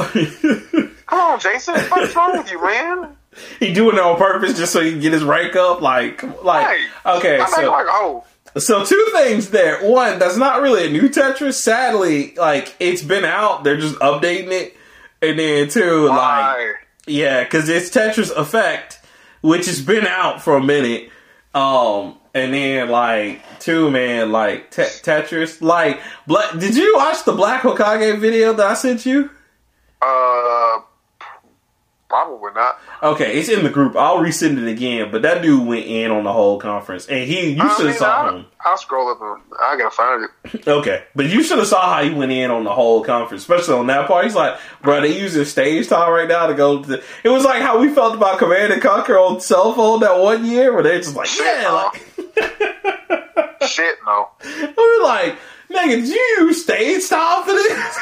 come on, Jason, what's wrong with you, man? he doing it on purpose just so he can get his rank up. Like, like Hey, okay, I'm so like oh. So two things there. One, that's not really a new Tetris. Sadly, like it's been out. They're just updating it. And then two, like yeah, because it's Tetris Effect, which has been out for a minute. Um, and then like two, man, like te- Tetris, like black. Did you watch the Black Hokage video that I sent you? Uh, probably not. Okay, it's in the group. I'll resend it again. But that dude went in on the whole conference, and he you I should have saw I'll, him. I'll scroll up and I gotta find it. Okay, but you should have saw how he went in on the whole conference, especially on that part. He's like, "Bro, they using stage time right now to go." to It was like how we felt about Command and Conquer on cell phone that one year, where they're just like, "Yeah," like Shit, no. we were like, "Nigga, did you use stage time for this?"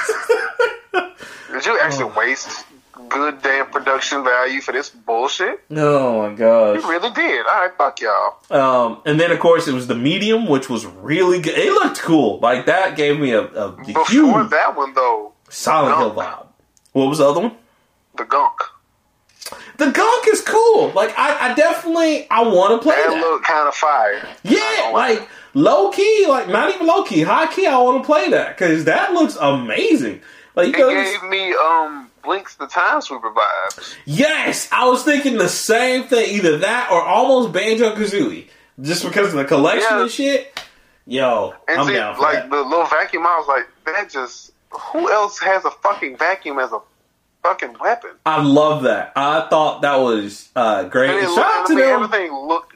Did you actually Oh. waste good damn production value for this bullshit? oh my gosh! You really did. All right, fuck y'all. Um, and then of course it was the medium, which was really good. It looked cool. Like that gave me a, a Before huge that one though, Silent Hill vibe. What was the other one? the gunk. The Gunk is cool. Like I, I definitely I want to play That that. looked kind of fire. Yeah, like low key, like not even low key, high key. I want to play that because that looks amazing. Like you It gave me um Blinx the Time Sweeper vibes. yes, I was thinking the same thing. Either that or almost Banjo Kazooie, just because of the collection Yeah. and shit. Yo, And I'm see, down for like that. the little vacuum, I was like, that just who else has a fucking vacuum as a fucking weapon? I love that. I thought that was uh, great. And it And looked, shout out to them. everything looked.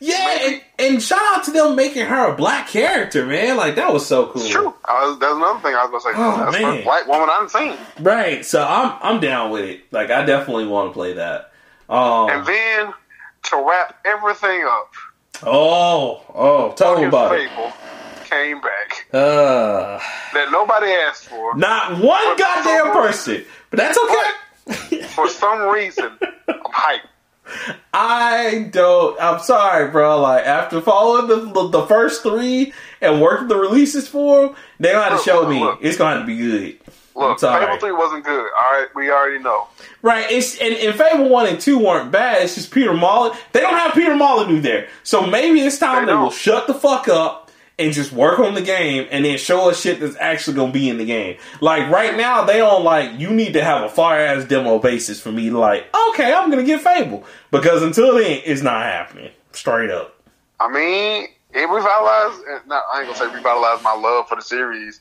Yeah, and, and shout out to them making her a black character, man. Like that was so cool. It's true. I was, that's another thing I was gonna say. Oh, that's man. first black woman I've seen. Right. So I'm I'm down with it. Like I definitely want to play that. Um, And then to wrap everything up, oh, oh, tell me about it. Came back Uh, that nobody asked for. not one goddamn person, but that's okay. For some reason, I'm hyped. I don't. I'm sorry, bro. Like after following the the, the first three and working the releases for them, they gonna have to show look, me. look. It's gonna have to be good. Look. Fable Three wasn't good. All right, we already know. Right, it's and, and Fable one and two weren't bad. It's just Peter Molyneux. They don't have Peter Molyneux there, so maybe it's time They they, will shut the fuck up and just work on the game, and then show us shit that's actually gonna be in the game. Like right now, they on like you need to have a fire ass demo basis for me. to Like, okay, I'm gonna get Fable because until then, it's not happening. Straight up. I mean, it revitalized. Not, I ain't gonna say revitalized my love for the series,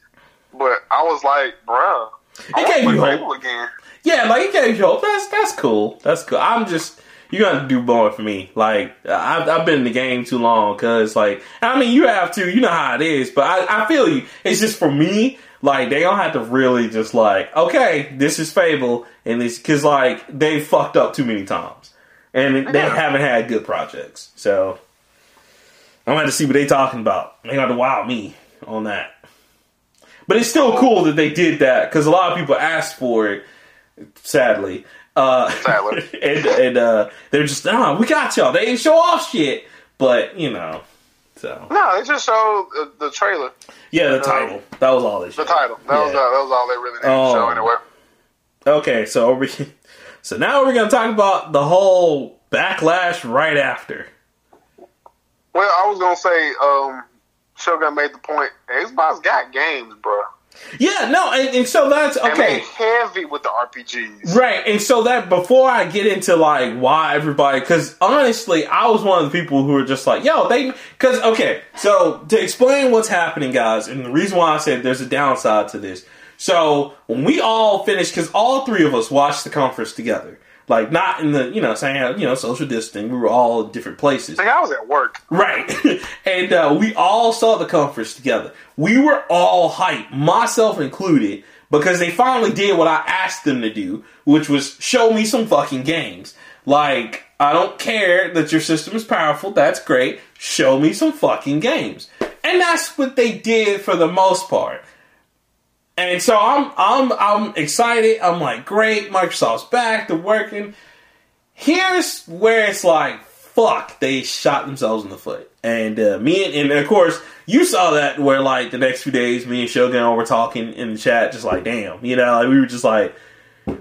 but I was like, bruh, I It gave you hope. Again. Yeah, like it gave you hope. That's that's cool. That's cool. I'm just you got to do more for me. Like I've I've been in the game too long because like I mean you have to. You know how it is. But I I feel you. It's just for me. Like they don't have to really just like okay, this is Fable and this because like they fucked up too many times and they haven't had good projects. So I'm gonna have to see what they talking about. They got to wow me on that. But it's still cool that they did that because a lot of people asked for it sadly. Uh, and and uh, they're just, ah, we got y'all. They didn't show off shit, but you know, so No, they just showed the, the trailer, yeah, the title that was all they the showed. title. That was uh, that was all they really needed Oh. to show anyway. Okay, so here, So now we're gonna talk about the whole backlash right after. Well, I was gonna say, um, Shogun made the point. Xbox got games, bro. Yeah, no, and, and so that's okay. heavy with the RPGs. Right, and so that before I get into like why everybody, because honestly, I was one of the people who were just like, yo, they, because okay, so to explain what's happening, guys, and the reason why I said there's a downside to this. So when we all finished, because all three of us watched the conference together, like not in the you know saying you know social distancing, we were all different places. Like I was at work. Right. and uh, we all saw the conference together. We were all hyped, myself included, because they finally did what I asked them to do, which was show me some fucking games. Like, I don't care that your system is powerful, that's great. Show me some fucking games. And that's what they did for the most part. And so I'm I'm I'm excited. I'm like, great, Microsoft's back, they're working. Here's where it's like, fuck, they shot themselves in the foot. And uh, me and, and of course you saw that where like the next few days me and Shogun were talking in the chat, just like, damn, you know, like, we were just like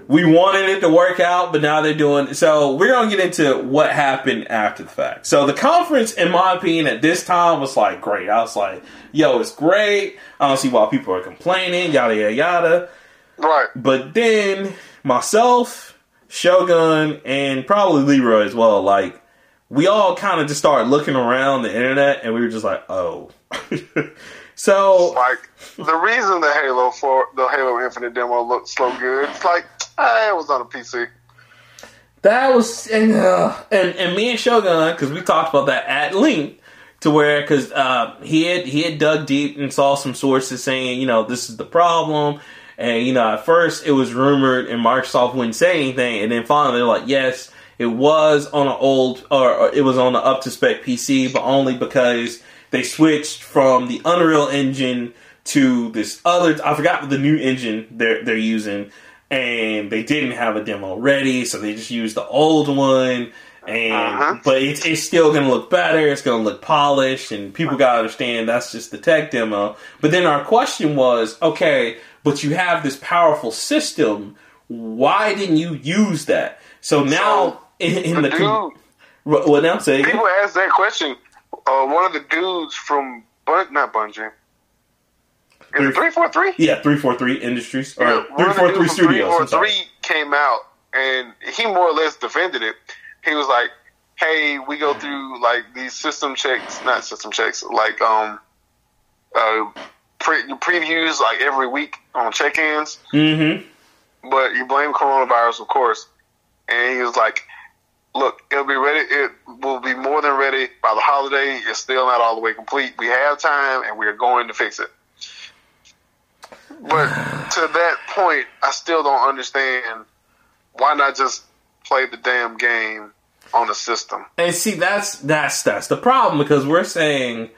we wanted it to work out, but now they're doing so. We're gonna get into what happened after the fact. So the conference, in my opinion, at this time was like great. I was like, "Yo, it's great." I don't see why people are complaining. Yada yada yada. Right. But then myself, Shogun, and probably Leroy as well, like we all kind of just started looking around the internet, and we were just like, "Oh." so Like the reason the Halo for the Halo Infinite demo looked so good, it's like ah, it was on a PC. That was and uh, and, and me and Shogun because we talked about that at length to where because uh, he had he had dug deep and saw some sources saying you know this is the problem. And you know at first it was rumored and Microsoft wouldn't say anything. And then finally they're like yes it was on an old or, or it was on an up to spec PC but only because they switched from the Unreal Engine to this other I forgot the new engine they're they're using. And they didn't have a demo ready, so they just used the old one. And Uh-huh. but it's, it's still gonna look better. It's gonna look polished, and people gotta understand that's just the tech demo. But then our question was, okay, but you have this powerful system. Why didn't you use that? So now in, in The the, dude, what now say? people asked that question. Uh, one of the dudes from Bun- not Bungie. Three four three? Yeah, three four three Industries or Yeah, three one of the four three dudes from Studios. 343 came out and he more or less defended it. He was like, "Hey, we go through like these system checks, not system checks, like um, uh, pre- previews like every week on check-ins, Mm-hmm. but you blame coronavirus, of course." And he was like, "Look, it'll be ready. It will be more than ready by the holiday. It's still not all the way complete. We have time, and we are going to fix it." But to that point, I still don't understand why not just play the damn game on the system. And see, that's that's that's the problem because we're saying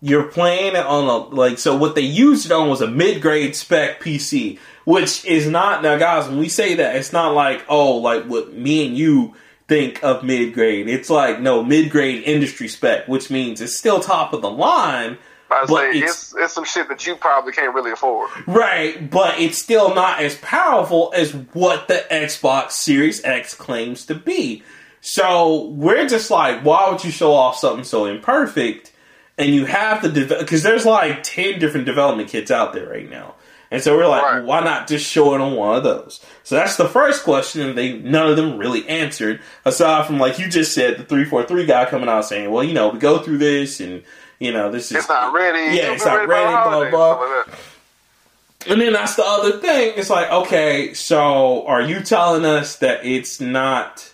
you're playing it on a like so. What they used it on was a mid grade spec PC, which is not now, guys. When we say that, it's not like oh, like what me and you think of mid grade. It's like no mid grade industry spec, which means it's still top of the line. I But say it's- it's, it's some shit that you probably can't really afford. Right, but it's still not as powerful as what the Xbox Series X claims to be. So we're just like, why would you show off something so imperfect? And you have the because there's like ten different development kits out there right now, and so we're like, Right. why not just show it on one of those? So that's the first question, and they none of them really answered. Aside from like you just said, the three four three guy coming out saying, well, you know, we go through this, and you know, this is It's not ready. Yeah, it's not ready, blah, blah. that. And then that's the other thing. It's like, okay, so are you telling us that it's not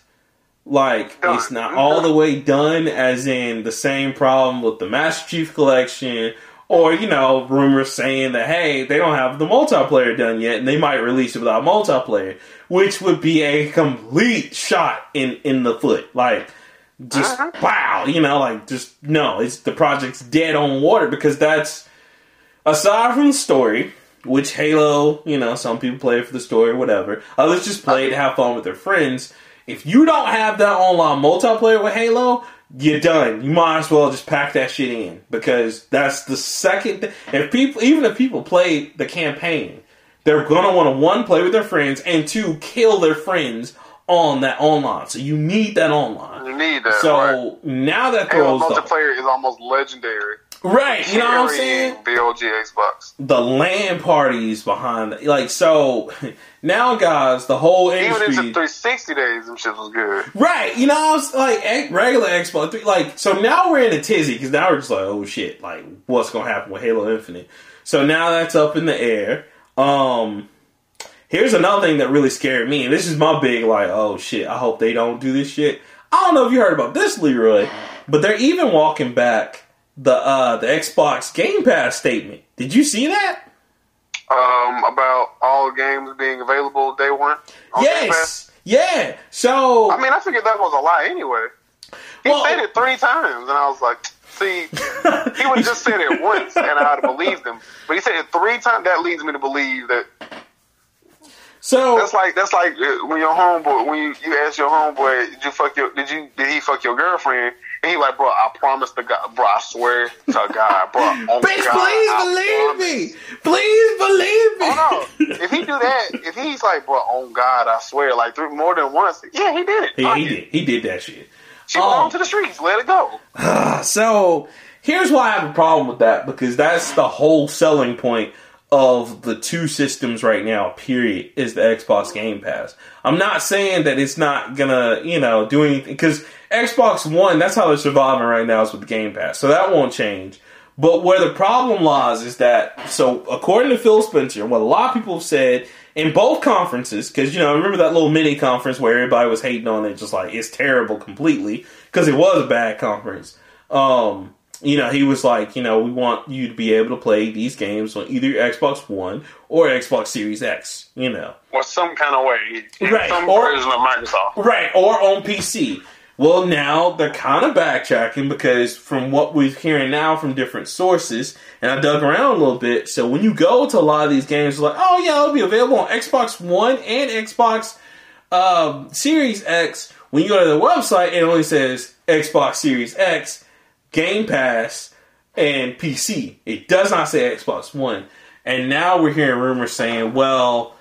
like Done. it's not all the way done, as in the same problem with the Master Chief Collection, or you know, rumors saying that hey, they don't have the multiplayer done yet, and they might release it without multiplayer, which would be a complete shot in in the foot, like. Just Uh-huh. wow, you know, like just no, it's the project's dead on water because that's aside from the story, which Halo, you know, some people play it for the story, whatever. Others just play it to have fun with their friends. If you don't have that online multiplayer with Halo, you're done. You might as well just pack that shit in because that's the second. Th- if people, even if people play the campaign, they're gonna want to one play with their friends and two kill their friends on that online. So you need that online. You need that. So right. now that throws the multiplayer is almost legendary. right, you know what I'm saying? The OG Xbox. The LAN parties behind it, like so. Now, guys, the whole Even into 360 days, them shit was good. Right, you know, I was like eh, regular Xbox, three- like so now we're in a tizzy because now we're just like, oh shit, like what's gonna happen with Halo Infinite? So now that's up in the air. Um, here's another thing that really scared me, and this is my big like, oh shit, I hope they don't do this shit. I don't know if you heard about this, Leroy, but they're even walking back the uh the Xbox Game Pass statement. Did you see that? Um, about all games being available day one. on yes, yeah. So I mean, I figured that was a lie anyway. He Well- said it three times, and I was like, see, he would have just said it once, and I'd have believed him. But he said it three times. That leads me to believe that so that's like that's like uh, when your homeboy when you, you ask your homeboy, did you fuck your did you did he fuck your girlfriend? And he like, bro, I promise to God, bro, I swear to God, bro. Oh Bitch, God, I please believe promise. me. Please believe me. Oh no! If he do that, if he's like, bro, oh God, I swear, like three, more than once, yeah, he did it. Yeah, Fuck he did. He did that shit. She Um, belonged to the streets. Let it go. So here's why I have a problem with that because that's the whole selling point of the two systems right now. Period is the Xbox Game Pass. I'm not saying that it's not gonna you know do anything because Xbox One that's how they're surviving right now is with the Game Pass, so that won't change. But where the problem lies is that, so according to Phil Spencer, what a lot of people have said in both conferences, because you know, remember that little mini conference where everybody was hating on it, just like it's terrible completely, because it was a bad conference. Um, you know, he was like, you know, we want you to be able to play these games on either your Xbox One or Xbox Series X. You know, Or some kind of way. Right, Some or- version of Microsoft. Right, or on PC. Well, now they're kind of backtracking because from what we're hearing now from different sources, and I dug around a little bit. So when you go to a lot of these games, like, oh yeah, it'll be available on Xbox One and Xbox um, Series X. When you go to the website, it only says Xbox Series X, Game Pass, and PC. It does not say Xbox One. And now we're hearing rumors saying, well,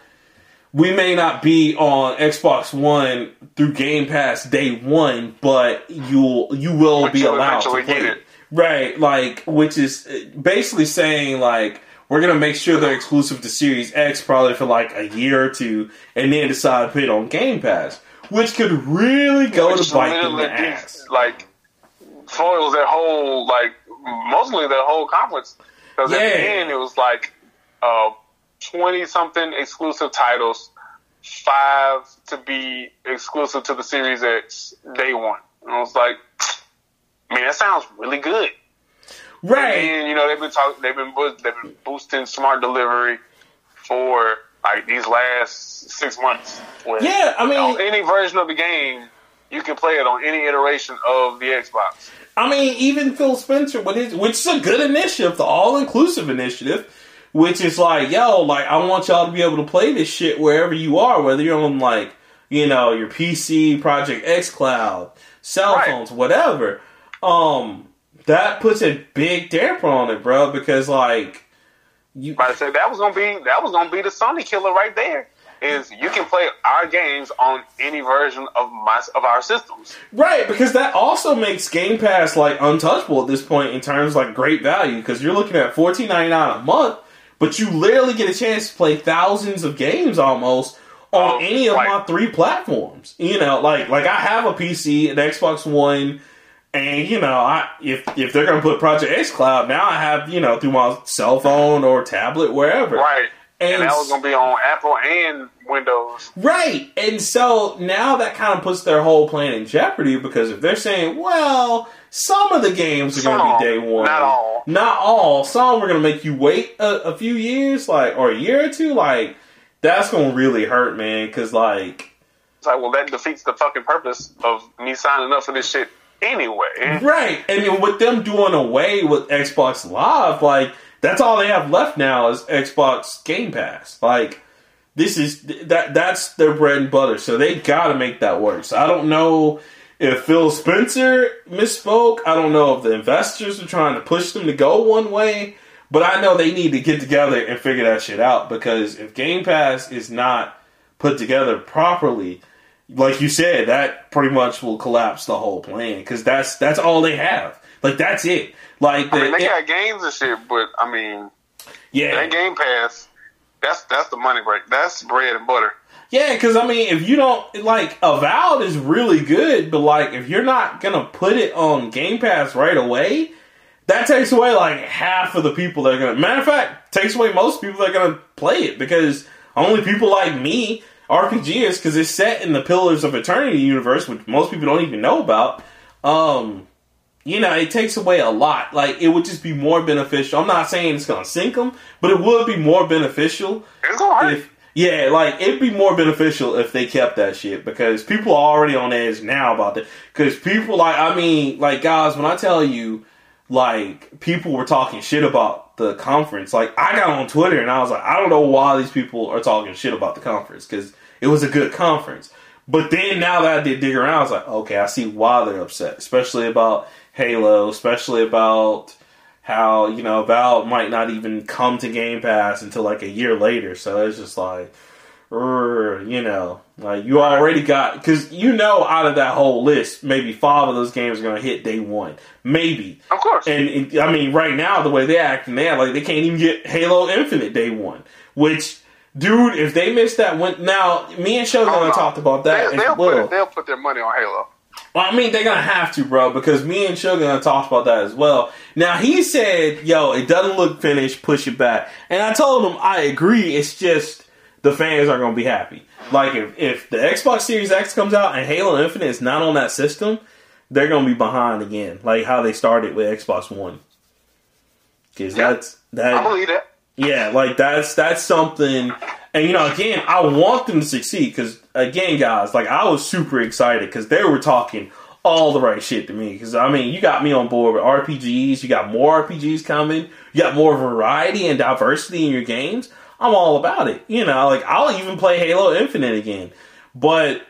we may not be on Xbox One through Game Pass day one, but you'll you will be allowed to play it. it. Right, like which is uh, basically saying like we're gonna make sure they're exclusive to Series X probably for like a year or two, and then decide to put it on Game Pass, which could really go Which to bite them in the ass. Like, foils their whole, like, mostly their whole conference. Because at the end, it was like uh, 20 something exclusive titles, five to be exclusive to the Series X day one. And I was like, man, that sounds really good. Right. And you know they've been talking, they've been boo- they've been boosting smart delivery for like these last six months. Where Yeah, I mean- on any version of the game, you can play it on any iteration of the Xbox. I mean, even Phil Spencer, with his, which is a good initiative, the all inclusive initiative, which is like, yo, like I want y'all to be able to play this shit wherever you are, whether you're on like, you know, your PC, Project xCloud, cell Right. phones, whatever. Um, that puts a big damper on it, bro, because like you, I said that was gonna be that was gonna be the Sony killer right there. Is you can play our games on any version of my of our systems. Right, because that also makes Game Pass like untouchable at this point in terms of, like great value because you're looking at fourteen ninety nine a month, but you literally get a chance to play thousands of games almost on Oh, any of right. my three platforms. You know, like like I have a PC, an Xbox One, and you know, I if if they're gonna put Project xCloud, now I have you know through my cell phone or tablet wherever. Right. And, And that was gonna be on Apple and Windows. Right. And so now that kind of puts their whole plan in jeopardy because if they're saying, well, some of the games are going to be day one. not all. Not all. Some are going to make you wait a, a few years, like, or a year or two. Like, that's going to really hurt, man. Because, like, It's like, well, that defeats the fucking purpose of me signing up for this shit anyway. right. And with them doing away with Xbox Live, like, that's all they have left now is Xbox Game Pass. Like, this is that that's their bread and butter. So they got to make that work. So I don't know if Phil Spencer misspoke. I don't know if the investors are trying to push them to go one way. But I know they need to get together and figure that shit out because if Game Pass is not put together properly, like you said, that pretty much will collapse the whole plan because that's that's all they have. Like that's it. Like I mean, the- they got games and shit, but I mean, yeah, that Game Pass, that's that's the money break. That's bread and butter. Yeah, because I mean, if you don't like, Avowed is really good, but like, if you're not gonna put it on Game Pass right away, that takes away like half of the people that are gonna. Matter of fact, takes away most people that are gonna play it because only people like me RPGs because it's set in the Pillars of Eternity universe, which most people don't even know about. Um, you know, it takes away a lot. Like, it would just be more beneficial. I'm not saying it's gonna sink them, but it would be more beneficial It's all right. if yeah, like it'd be more beneficial if they kept that shit because people are already on edge now about that. Because people like, I mean, like guys, when I tell you, like people were talking shit about the conference, like I got on Twitter and I was like, I don't know why these people are talking shit about the conference because it was a good conference. But then now that I did dig around, I was like, okay, I see why they're upset, especially about Halo, especially about how you know Avowed might not even come to Game Pass until like a year later. So it's just like, you know, like you already got because you know out of that whole list, maybe five of those games are going to hit day one, maybe. Of course. And it, I mean, right now the way they acting now, like they can't even get Halo Infinite day one. Which, dude, if they miss that one, now me and Shogun Oh, no. talked about that they, will put, they'll put their money on Halo. Well, I mean, they're gonna have to, bro, because me and Shogun talked about that as well. Now he said, "Yo, it doesn't look finished. Push it back." And I told him I agree. It's just the fans are gonna be happy. Like if if the Xbox Series X comes out and Halo Infinite is not on that system, they're gonna be behind again, like how they started with Xbox One. Because Yeah. that's that. I believe that. Yeah, like that's that's something, and you know, again, I want them to succeed because, again, guys, like I was super excited because they were talking all the right shit to me. Because I mean, you got me on board with RPGs. You got more RPGs coming. You got more variety and diversity in your games. I'm all about it. You know, like I'll even play Halo Infinite again. But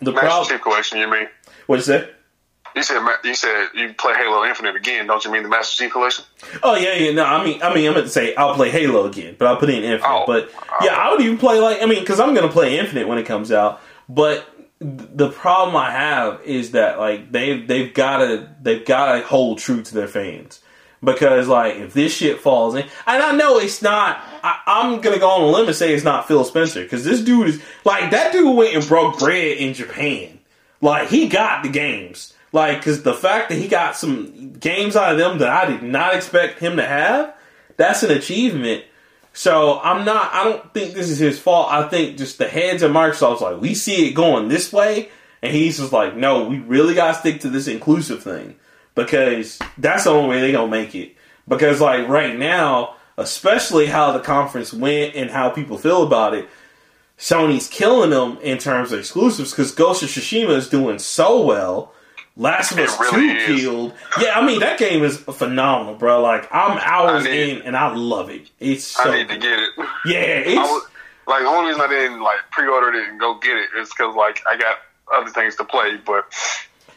the Master problem, Chief Collection, you mean? what's that? You said you said you play Halo Infinite again, don't you mean the Master Chief Collection? Oh yeah, yeah. No, I mean, I mean, I meant to say I'll play Halo again, but I'll put in Infinite. Oh. but yeah, I would even play like I mean, because I'm gonna play Infinite when it comes out. But the problem I have is that like they've they've gotta they've gotta hold true to their fans because like if this shit falls in, and I know it's not. I, I'm gonna go on a limb and say it's not Phil Spencer because this dude is like that dude went and broke bread in Japan. Like he got the games. Like because the fact that he got some games out of them that I did not expect him to have, that's an achievement. So I'm not. I don't think this is his fault. I think just the heads of Microsoft's like we see it going this way, and he's just like, no, we really got to stick to this inclusive thing because that's the only way they're gonna make it. Because like right now, especially how the conference went and how people feel about it, Sony's killing them in terms of exclusives because Ghost of Tsushima is doing so well. Last of It Us really 2 is. killed. Yeah, I mean that game is phenomenal, bro. Like I'm hours need- in and I love it. It's so I need to get it. yeah, it's was, like the only reason I didn't like pre-order it and go get it is because like I got other things to play. But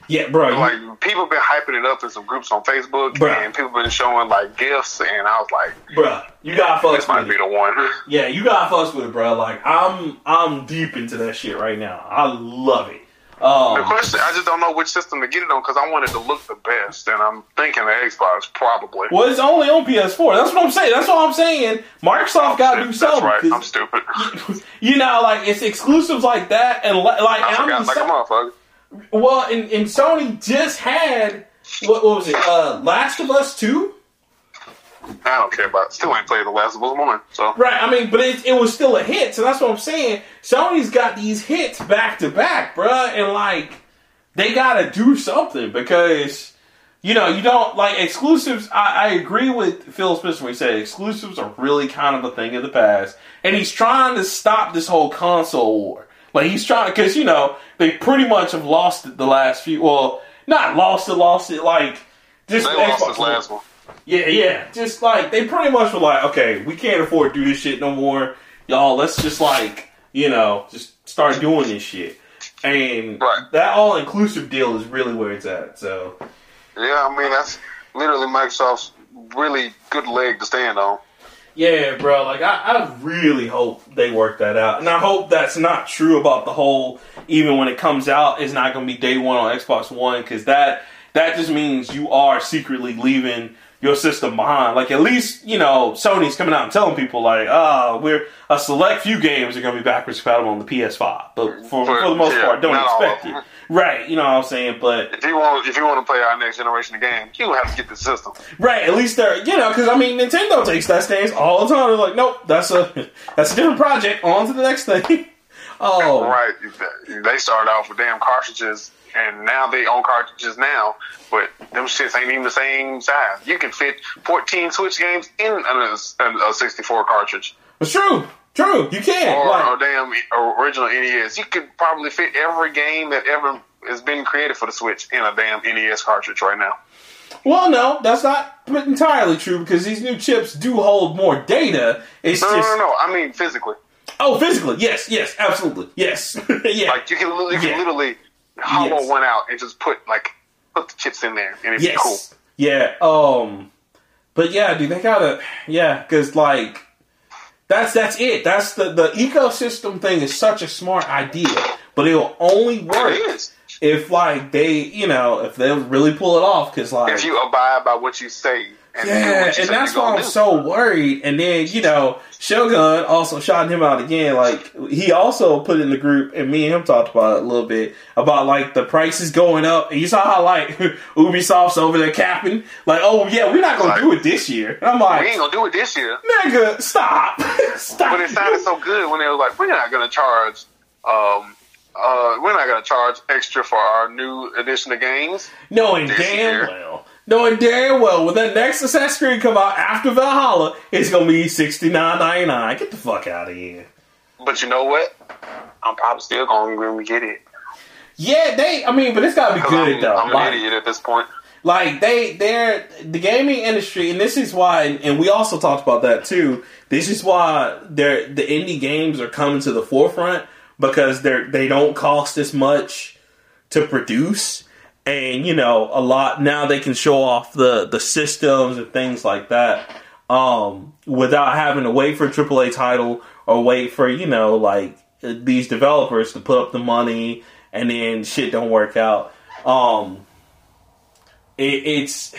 yeah, bro. you- like people been hyping it up in some groups on Facebook, Bruh. and people been showing like gifts, and I was like, bro, you got fucks this might with be the one. Yeah, you got fucks with it, bro. Like I'm I'm deep into that shit right now. I love it. The Um, question, I just don't know which system to get it on because I wanted it to look the best, and I'm thinking the Xbox probably. well, it's only on PS4. That's what I'm saying. That's what I'm saying. Microsoft got to do That's something. right. I'm stupid. you know, like it's exclusives like that, and like I forgot mean, like a motherfucker. well, and, and Sony just had what, what was it? Uh, Last of Us Two, I don't care about. It. Still ain't played the Last of Us one, so right? I mean, but it, it was still a hit, so that's what I'm saying. Sony's got these hits back to back, bruh, and like they got to do something because. You know, you don't like exclusives. I, I agree with Phil Spencer when he said exclusives are really kind of a thing of the past, and he's trying to stop this whole console war. Like he's trying because you know they pretty much have lost it the last few. Well, not lost it, lost it. Like just they lost this last one. Yeah, yeah. Just like they pretty much were like, okay, we can't afford to do this shit no more, y'all. Let's just like you know just start doing this shit. And Right. that all inclusive deal is really where it's at. So Yeah, I mean that's literally Microsoft's really good leg to stand on. Yeah, bro. Like I, I really hope they work that out, and I hope that's not true about the whole. Even when it comes out, it's not going to be day one on Xbox One because that that just means you are secretly leaving your system behind. Like at least you know Sony's coming out and telling people like, oh, we're a select few games are going to be backwards compatible on the PS5, but for, for, for the most yeah, part, don't expect it. Right, you know what I'm saying? But if you want, if you want to play our next generation of games, you have to get the system. Right, at least they're you know because I mean Nintendo takes that stance all the time. They're like, nope, that's a that's a different project. On to the next thing. oh, right. They started off with damn cartridges, and now they own cartridges now, but them shits ain't even the same size. You can fit 14 Switch games in a, a 64 cartridge. It's true. True, you can. Or like, a damn original NES. You could probably fit every game that ever has been created for the Switch in a damn NES cartridge right now. Well, no, that's not entirely true because these new chips do hold more data. It's no, just no, no, no. I mean physically. Oh, physically, yes, yes, absolutely, yes, yeah. Like you can, you can yeah. literally hollow yes. one out and just put like put the chips in there, and it's yes. cool. Yeah. Um. But yeah, dude, they gotta. Yeah, because like that's that's it. That's the the ecosystem thing is such a smart idea, but it'll only work if like they you know if they really pull it off because like if you abide by what you say and yeah, and that's why I'm do. so worried. And then you know, Shogun also shot him out again. Like he also put in the group, and me and him talked about it a little bit about like the prices going up. And you saw how like Ubisoft's over there capping, like, oh yeah, we're not gonna like, do it this year. And I'm like, we ain't gonna do it this year, nigga. Stop, stop. But it sounded so good when they were like, we're not gonna charge. Um, uh, we're not gonna charge extra for our new edition of games. Knowing damn year. well knowing damn well when that next Assassin's Creed come out after Valhalla, it's gonna be sixty nine ninety nine. Get the fuck out of here. But you know what? I'm probably still gonna get it. Yeah, they. I mean, but it's gotta be good I'm, though. I'm like, an idiot at this point. Like they, they're the gaming industry, and this is why. And we also talked about that too. This is why they're the indie games are coming to the forefront because they're they don't cost as much to produce and you know a lot now they can show off the the systems and things like that um, without having to wait for a AAA title or wait for you know like these developers to put up the money and then shit don't work out. Um, it, it's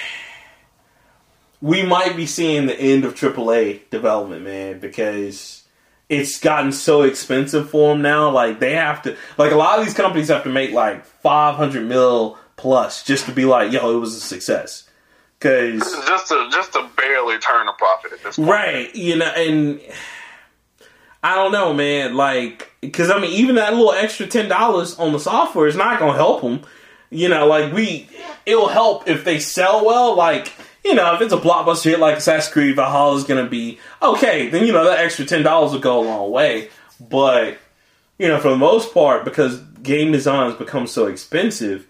we might be seeing the end of AAA development, man, because it's gotten so expensive for them now. Like they have to, like a lot of these companies have to make like five hundred mil plus just to be like, yo, it was a success. Because just to just to barely turn a profit at this point. Right, you know, and I don't know, man. Like, because I mean, even that little extra ten dollars on the software is not going to help them. You know, like we, it'll help if they sell well. Like, you know, if it's a blockbuster hit like Assassin's Creed Valhalla is going to be okay, then you know that extra ten dollars will go a long way. But you know, for the most part, because game design has become so expensive,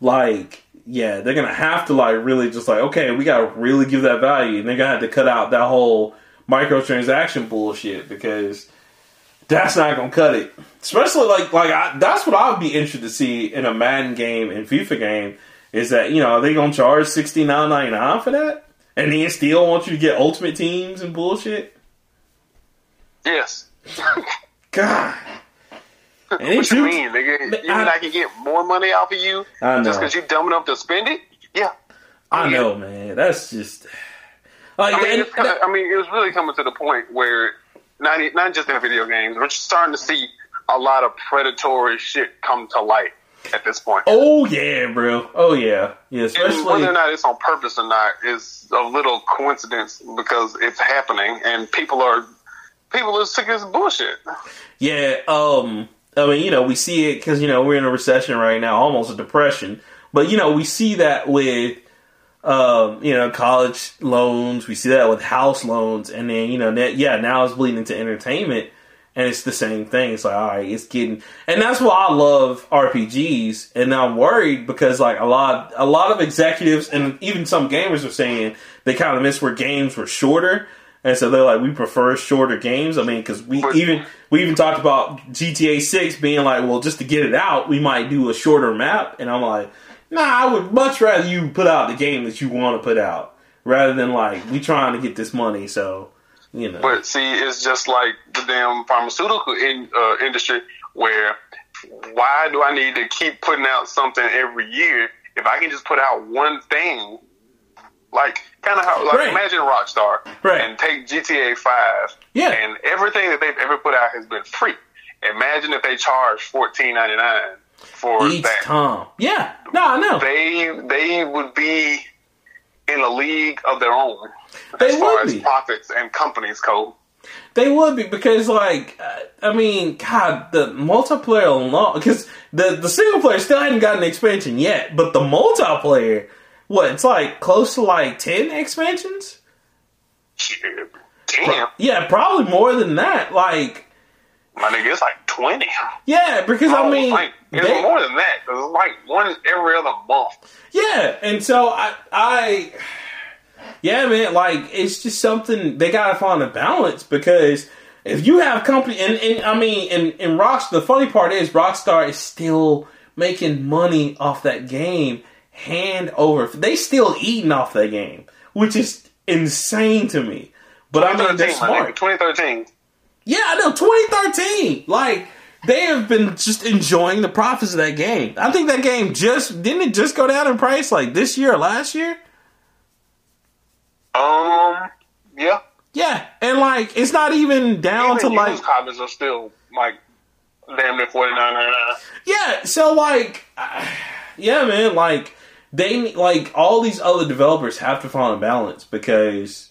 like yeah, they're gonna have to like really just like okay, we gotta really give that value, and they're gonna have to cut out that whole microtransaction bullshit because that's not gonna cut it. Especially like like I, that's what I would be interested to see in a Madden game and FIFA game is that you know are they gonna charge sixty nine ninety nine for that, and then still want you to get ultimate teams and bullshit. Yes. God. what you mean, nigga? You I, mean I can get more money off of you just because you dumb enough to spend it? Yeah. I, I know, man. That's just like. I mean, kinda, I mean, it was really coming to the point where not not just in video games, we're starting to see a lot of predatory shit come to light at this point. Oh yeah, bro. Oh yeah, yeah. Especially and whether or not it's on purpose or not is a little coincidence because it's happening and people are people are sick as bullshit. Yeah. Um. I mean, you know, we see it because you know we're in a recession right now, almost a depression. But you know, we see that with um, you know college loans. We see that with house loans, and then you know, yeah, now it's bleeding into entertainment, and it's the same thing. It's like, all right, it's getting, and that's why I love RPGs, and I'm worried because like a lot, a lot of executives and even some gamers are saying they kind of miss where games were shorter and so they're like, we prefer shorter games. I mean, because we even we even talked about GTA Six being like, well, just to get it out, we might do a shorter map. And I'm like, nah, I would much rather you put out the game that you want to put out rather than like we trying to get this money. So You know, But see, it's just like the damn pharmaceutical in, uh, industry where why do I need to keep putting out something every year if I can just put out one thing? Like kind of how like Right. imagine Rockstar Right. and take GTA Five Yeah. and everything that they've ever put out has been free. Imagine if they charge fourteen ninety nine for each that. time. Yeah, no, I know. They they would be in a league of their own They as far would as be. profits and companies go. They would be because, like, uh, I mean, God, the multiplayer alone, because the the single player still hadn't gotten an expansion yet, but the multiplayer, what it's like close to like ten expansions. Shit, Damn, Yeah, probably more than that. Like, my nigga, it's like twenty. yeah, because I Oh, mean, like, it's they- more than that. it's like one every other month. Yeah, and so I, I, yeah, man, like it's just something they gotta find a balance because if you have company, and, and I mean, and and Rockstar, the funny part is Rockstar is still making money off that game hand over. They still eating off that game, which is insane to me. But I mean, they're 2013, my smart. 2013. Yeah, I know. 2013, like. They have been just enjoying the profits of that game. I think that game just didn't it just go down in price like this year or last year? Um, yeah. Yeah, and like it's not even down Even to like copies are still like damn near forty nine ninety nine. yeah. So like, yeah, man, like they like all these other developers have to find a balance because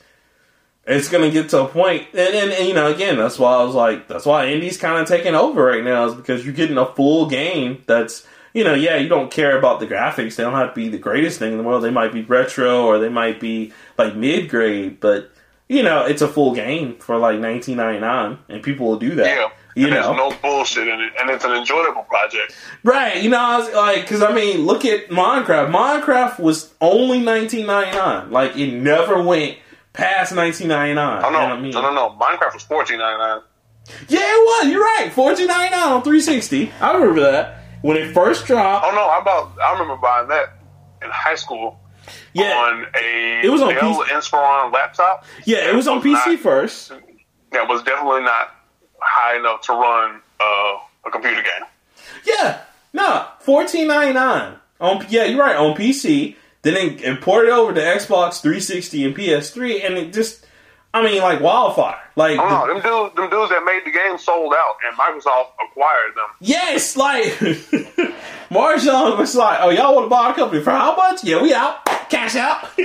it's gonna get to a point, and, and, and you know, again, that's why I was like, that's why indie's kind of taking over right now is because you're getting a full game that's. You know, yeah, you don't care about the graphics. They don't have to be the greatest thing in the world. They might be retro or they might be like mid grade, but you know, it's a full game for like nineteen ninety nine, and people will do that. Yeah. You and know, there's no bullshit in it, and it's an enjoyable project. right? You know, I was like, because I mean, look at Minecraft. Minecraft was only nineteen ninety nine. Like, it never went past nineteen ninety nine. Oh no, I mean, no, no, no. Minecraft was fourteen ninety nine. yeah, it was. You're right. Fourteen ninety nine on three sixty. I remember that when it first dropped. Oh no, I about I remember buying that in high school Yeah, on a It was on Dell PC. Inspiron laptop. yeah, it was on PC not- first. That was definitely not high enough to run uh, a computer game. Yeah, no, fourteen ninety nine on. Yeah, you're right on PC. Then it, it ported over to Xbox 360 and PS3, and it just, I mean, like wildfire. Like, Oh the- no, them dudes, them dudes that made the game sold out, and Microsoft acquired them. yes, like Marshall was like, "Oh, y'all want to buy a company for how much? Yeah, we out, cash out."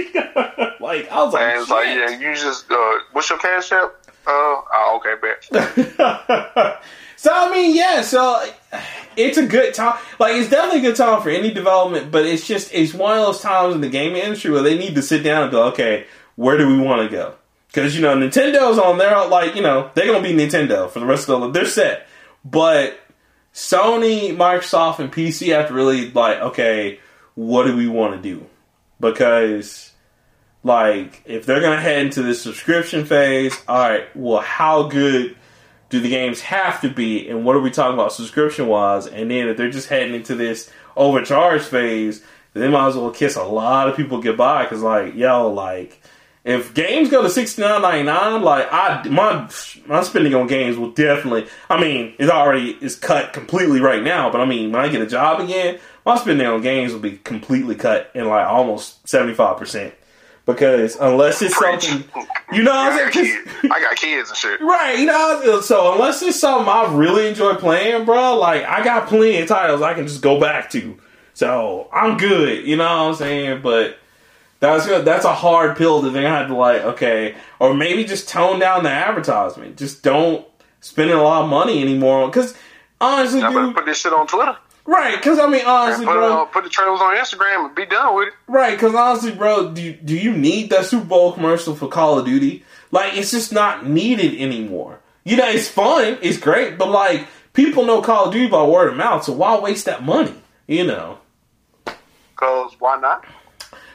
like, I was like, And it's like, yeah, you just uh, what's your cash app? Uh, oh, okay, bet. so I mean, yeah, so it's a good time. Like it's definitely a good time for any development, but it's just it's one of those times in the gaming industry where they need to sit down and go, okay, where do we want to go? Because you know Nintendo's on their like you know they're gonna be Nintendo for the rest of the they're set, but Sony, Microsoft, and PC have to really like okay, what do we want to do? Because like if they're gonna head into this subscription phase, all right, well, how good do the games have to be, and what are we talking about subscription wise? And then if they're just heading into this overcharge phase, they might as well kiss a lot of people goodbye because like yo, like if games go to sixty nine ninety nine, like I my my spending on games will definitely. I mean, it's already is cut completely right now, but I mean, when I get a job again, my spending on games will be completely cut in like almost seventy five percent. Because unless it's Preach. something, you know, what I I'm got, saying? kids. 'Cause- I got kids and shit. Right, you know, so unless it's something I really enjoy playing, bro, like I got plenty of titles I can just go back to. So I'm good, you know what I'm saying? But that's good. That's a hard pill to think I had to like, okay, or maybe just tone down the advertisement. Just don't spend a lot of money anymore. Because honestly, I better dude, put this shit on Twitter. Right? Because I mean, honestly, Put, bro, on, put the trailers on Instagram and be done with it. Right, because honestly, bro, do you, do you need that Super Bowl commercial for Call of Duty? Like, it's just not needed anymore. You know, it's fun, it's great, but like, people know Call of Duty by word of mouth, so why waste that money? You know? Cause why not?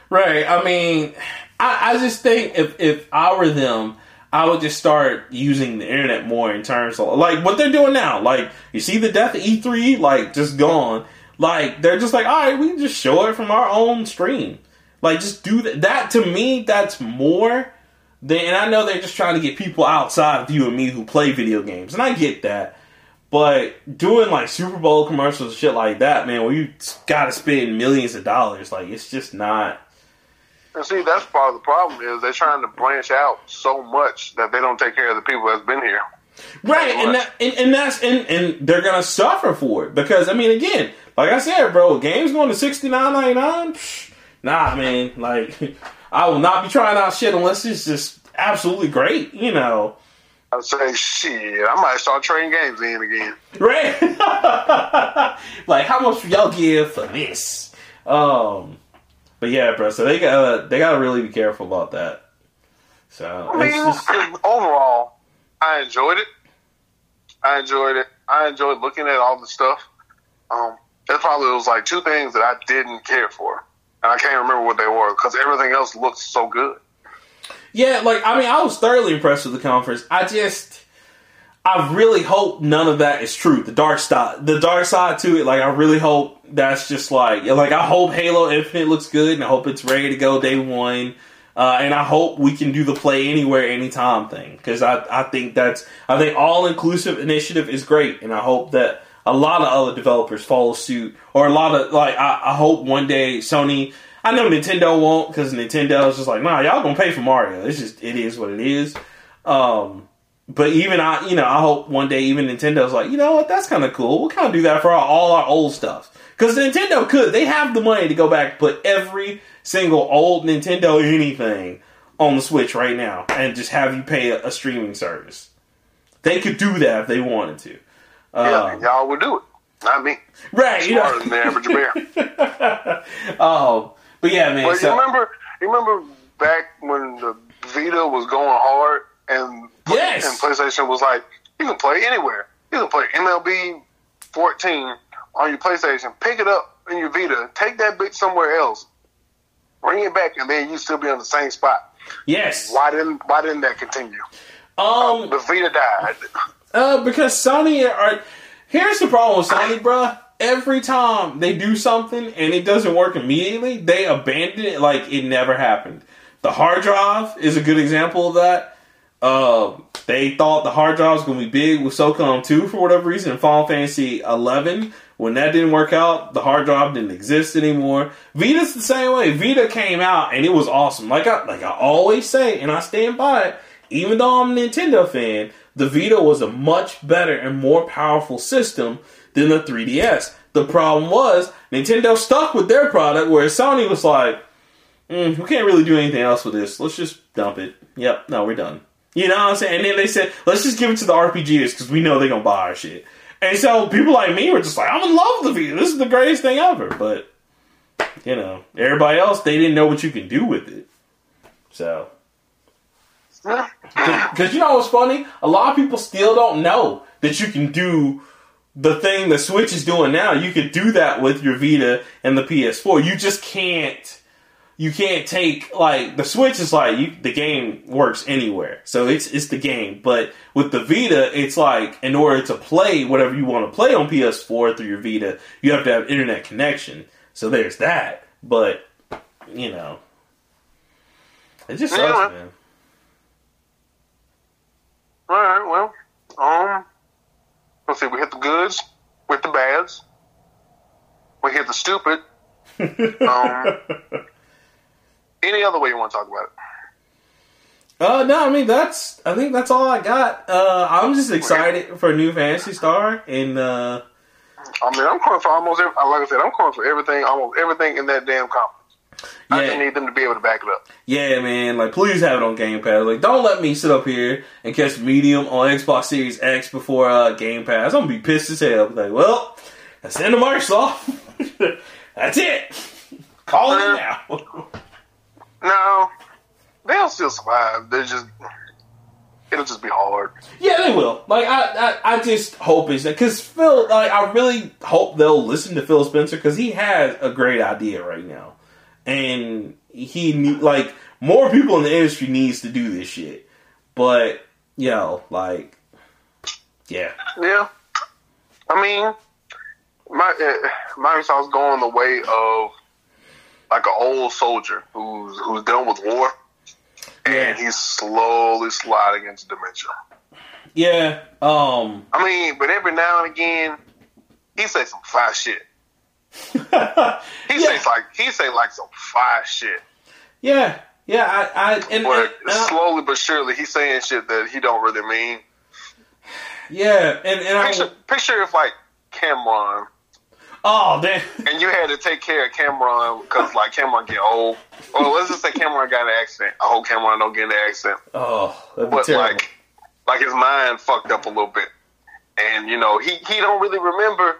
Right. I mean, I, I just think if if I were them, I would just start using the internet more in terms of like what they're doing now. Like you see the death of E three, like just gone. Like they're just like, all right, we can just show it from our own stream. Like just do that. That to me, that's more They, and I know they're just trying to get people outside of you and me who play video games, and I get that. But doing like Super Bowl commercials shit like that, man, where you got to spend millions of dollars, like it's just not. And see, that's part of the problem is they're trying to branch out so much that they don't take care of the people that's been here. Right, and that and, and that's and, and they're gonna suffer for it because I mean, again, like I said, bro, games going to sixty nine ninety nine. Nah, man, like I will not be trying out shit unless it's just absolutely great, you know. I say, shit, I might start trading games in again. Right? like, how much y'all give for this? Um, but yeah, bro. So they gotta they gotta really be careful about that. So I mean, just... overall, I enjoyed it. I enjoyed it. I enjoyed looking at all the stuff. Um, there probably was like two things that I didn't care for, and I can't remember what they were because everything else looked so good. Yeah, like I mean, I was thoroughly impressed with the conference. I just, I really hope none of that is true. The dark side, the dark side to it. Like I really hope that's just like, like I hope Halo Infinite looks good, and I hope it's ready to go day one. Uh, and I hope we can do the play anywhere, anytime thing because I, I think that's I think all inclusive initiative is great, and I hope that a lot of other developers follow suit, or a lot of like I, I hope one day Sony I know Nintendo won't because Nintendo is just like, nah, y'all gonna pay for Mario. It's just it is what it is. Um, but even I, you know, I hope one day even Nintendo's like, you know what, that's kind of cool. We'll kind of do that for our, all our old stuff because Nintendo could. They have the money to go back and put every single old Nintendo anything on the Switch right now and just have you pay a, a streaming service. They could do that if they wanted to. Yeah, um, y'all would do it. Not me. Right. Smarter you know. than the average bear. um, but yeah, man. But so, you remember, you remember back when the Vita was going hard, and yes. and PlayStation was like, you can play anywhere. You can play MLB 14 on your PlayStation. Pick it up in your Vita. Take that bitch somewhere else. Bring it back, and then you still be on the same spot. Yes. Why didn't Why didn't that continue? Um, the Vita died. Uh, because Sony are. Here's the problem with Sony, bruh every time they do something and it doesn't work immediately, they abandon it like it never happened. The hard drive is a good example of that. Uh, they thought the hard drive was going to be big with SOCOM 2 for whatever reason. Final Fantasy 11, when that didn't work out, the hard drive didn't exist anymore. Vita's the same way. Vita came out and it was awesome. Like I, like I always say, and I stand by it, even though I'm a Nintendo fan, the Vita was a much better and more powerful system than the 3DS. The problem was Nintendo stuck with their product, where Sony was like, mm, "We can't really do anything else with this. Let's just dump it." Yep, no, we're done. You know what I'm saying? And then they said, "Let's just give it to the RPGs because we know they're gonna buy our shit." And so people like me were just like, "I'm in love with the Vita. This is the greatest thing ever." But you know, everybody else they didn't know what you can do with it. So because you know what's funny? A lot of people still don't know that you can do the thing the Switch is doing now, you could do that with your Vita and the PS4. You just can't. You can't take like the Switch is like you, the game works anywhere, so it's it's the game. But with the Vita, it's like in order to play whatever you want to play on PS4 through your Vita, you have to have internet connection. So there's that. But you know, it just sucks, yeah. man. All right, well, um, Let's see, we hit the goods with the bads. We hit the stupid. um, any other way you want to talk about it? Uh, no, I mean that's. I think that's all I got. Uh, I'm just excited for a new Phantasy Star, and uh, I mean, I'm calling for almost. Every, like I said, I'm calling for everything, almost everything in that damn conference. Yeah. I just need them to be able to back it up. Yeah, man. Like, please have it on Game Pass. Like, don't let me sit up here and catch Medium on Xbox Series X before uh, Game Pass. I'm gonna be pissed as hell. Like, well, that's the end of Microsoft. that's it. Call it now. no, they'll still survive. They're just. It'll just be hard. Yeah, they will. Like I, I, I just hope is that because Phil, like I really hope they'll listen to Phil Spencer because he has a great idea right now and he like more people in the industry needs to do this shit. But yo, like, yeah, yeah. I mean, my uh, Microsoft's going the way of like an old soldier who's who's done with war, and he's slowly sliding into dementia. Yeah. Um. I mean, but every now and again, he say some fire shit. He yeah. says like he say like some fire shit. Yeah. Yeah. I. I and, But and- and I- slowly but surely, he's saying shit that he don't really mean. yeah. And and I. Picture, picture if like Cam'ron, Oh damn. and you had to take care of Cam'ron because like Cam'ron get old. Or let's just say Cam'ron got an accident. I hope Cam'ron don't get an accident. Oh, that'd But terrible. like, like his mind fucked up a little bit, and you know he he don't really remember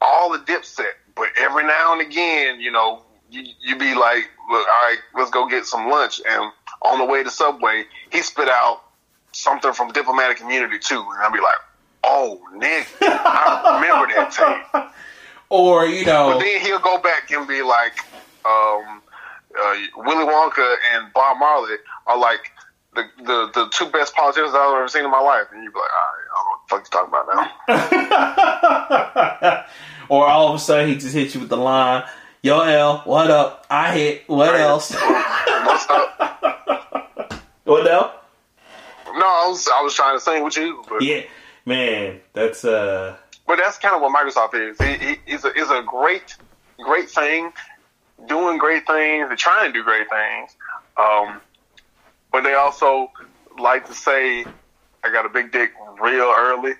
all the Dipset. But every now and again, you know, you you be like, look, all right, let's go get some lunch, and on the way to Subway, he spit out something from Diplomatic Immunity too, and I'd be like, oh, Nick, I remember that tape. or you know. But then he'll go back and be like, um, uh, Willy Wonka and Bob Marley are like the, the, the two best politicians I've ever seen in my life. And you'd be like, all right, I don't know what the fuck you talking about now. or all of a sudden he just hits you with the line, "Yo, L, what up? I hit. What else? What's up? what else?" No, I was, I was trying to sing with you. But, Yeah, man, that's uh, but that's kind of what Microsoft is. It, it, it's, a, it's a great, great thing, doing great things, they're trying to do great things. Um, but they also like to say, I got a big dick real early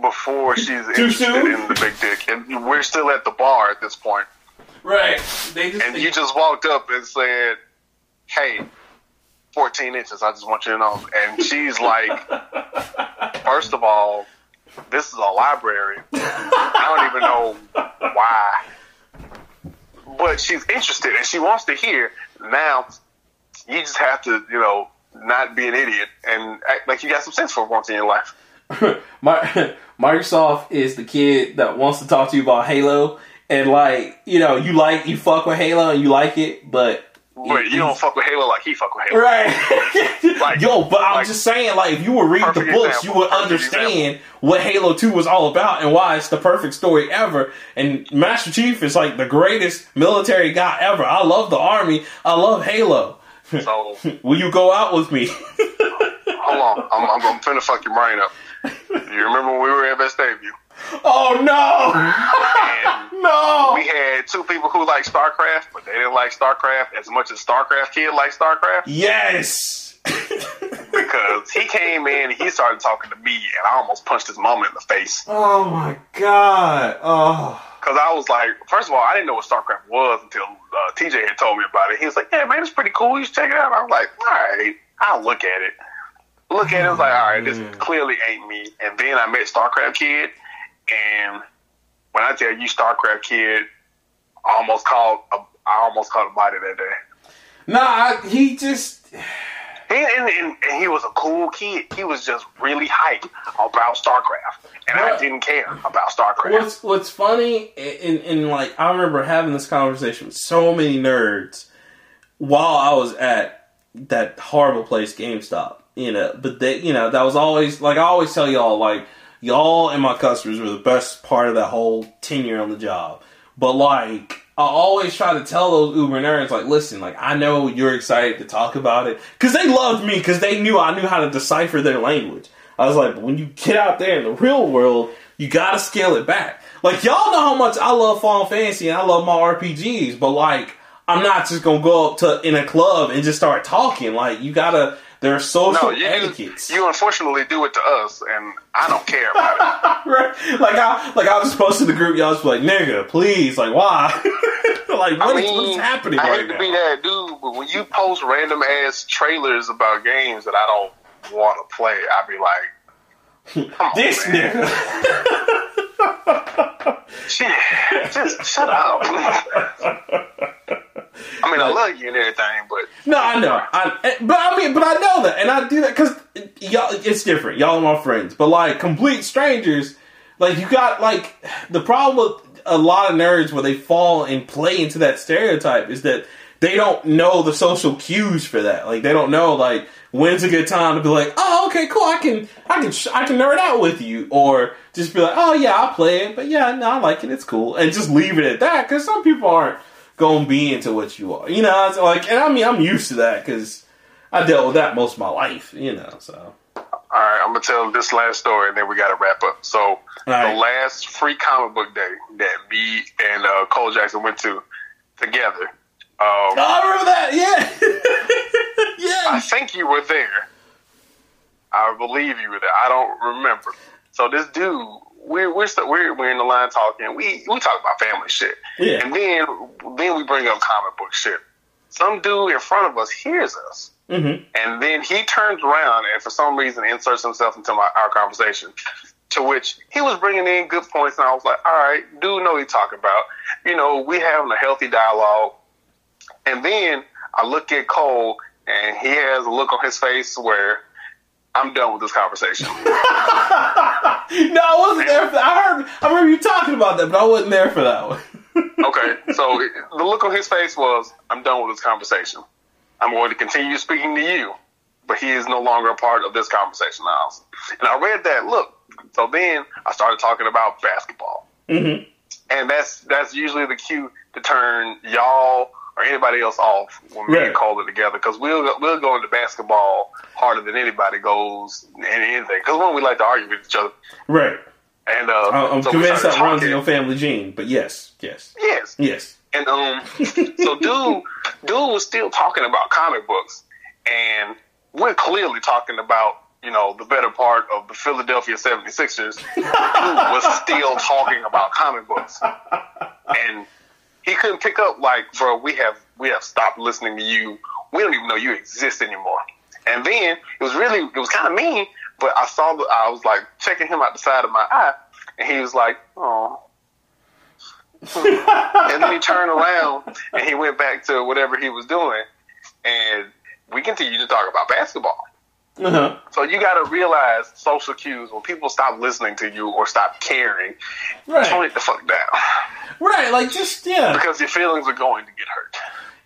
before she's interested in the big dick. And we're still at the bar at this point. right. They just And you just walked up and said, hey, 14 inches, I just want you to know. And she's like, first of all, this is a library. I don't even know why. But she's interested and she wants to hear. Now, you just have to, you know, not be an idiot and act like you got some sense for once in your life. My, Microsoft is the kid that wants to talk to you about Halo, and like you know, you like you fuck with Halo and you like it, but But you don't fuck with Halo like he fuck with Halo. Right. Like- Yo, but I'm like- just saying, like, if you were reading the books, example, you would understand what Halo 2 was all about and why it's the perfect story ever. And Master Chief is like the greatest military guy ever. I love the Army. I love Halo. So Will you go out with me? hold on, I'm, I'm, I'm finna fuck your brain up. You remember when we were at Vestavia? Oh, no! No! we had two people who liked StarCraft, but they didn't like StarCraft as much as StarCraft kid liked StarCraft yes! because he came in and he started talking to me, and I almost punched his mama in the face oh, my God. Oh. because I was like, first of all, I didn't know what StarCraft was until uh, TJ had told me about it. He was like, "Yeah, man, it's pretty cool. You should check it out." I was like, "All right, I'll look at it." Look at it, I was like, "All right, this clearly ain't me." And then I met StarCraft kid, and when I tell you StarCraft kid, I almost called a, I almost called a body that day. Nah, I, he just. He, and, and, and he was a cool kid. He was just really hyped about StarCraft, and I didn't care about StarCraft. What's What's funny, and, and like I remember having this conversation with so many nerds while I was at that horrible place, GameStop. You know, but they, you know, that was always like I always tell y'all, like y'all and my customers were the best part of that whole tenure on the job. But like, I always try to tell those Uber nerds, like, listen, like I know you're excited to talk about it because they loved me because they knew I knew how to decipher their language. I was like, but when you get out there in the real world, you gotta scale it back. Like y'all know how much I love Final Fantasy and I love my RPGs, but like I'm not just gonna go up to in a club and just start talking. Like you gotta, there are social no, you, etiquettes. you unfortunately do it to us, and I don't care about it. right? Like I, like I was posting the group, y'all was like, nigga, please, like why? like what I is- what is happening I right hate now? to be that dude, but when you post random ass trailers about games that I don't want to play, I'd be like, this nigga. Shit, just shut up. I mean, I love you and everything, but No, I know. I, but I mean, but I know that, and I do that because y'all. It's different. Y'all are my friends, but like complete strangers, like you got like the problem with a lot of nerds where they fall and play into that stereotype is that they don't know the social cues for that. Like they don't know like when's a good time to be like, oh, okay, cool. I can, I can, sh- I can nerd out with you, or just be like, oh yeah, I'll play it, but yeah, no, I like it. It's cool, and just leave it at that because some people aren't gonna be into what you are. You know, it's like, and I mean, I'm used to that because I dealt with that most of my life, you know. So All right, I'm gonna tell this last story, and then we gotta wrap up. So the last free comic book day that me and uh, Cole Jackson went to together. Um, Oh, I remember that. Yeah, I think you were there. I believe you were there. I don't remember. So this dude, we're we're st- we're, we're in the line talking. We we talk about family shit, Yeah. and then then we bring up comic book shit. Some dude in front of us hears us, Mm-hmm. and then he turns around and for some reason inserts himself into my, our conversation. To which he was bringing in good points, and I was like, "All right, dude, know what he's talking about. You know, we having a healthy dialogue." And then I look at Cole, and he has a look on his face where I'm done with this conversation. No, I wasn't there for that. I heard. I remember you talking about that, but I wasn't there for that one. okay, so the look on his face was, I'm done with this conversation. I'm going to continue speaking to you, but he is no longer a part of this conversation now. And I read that look. So then I started talking about basketball. mm-hmm. And that's that's usually the cue to turn y'all or anybody else off when me Right. and Cole are together because we'll go- we'll go into basketball harder than anybody goes in anything because when we like to argue with each other Right. and uh, I'm so convinced that runs in your family gene, but yes, yes, yes yes. and um so dude dude was still talking about comic books and we're clearly talking about you know the better part of the Philadelphia 76ers was still talking about comic books and he couldn't pick up like bro we have we have stopped listening to you. We don't even know you exist anymore. And then it was really it was kind of mean but i saw the i was like checking him out the side of my eye and he was like oh and then he turned around and he went back to whatever he was doing and we continued to talk about basketball. Uh-huh. so you got to realize social cues when people stop listening to you or stop caring tone Right. it the fuck down Right. Like just yeah. because your feelings are going to get hurt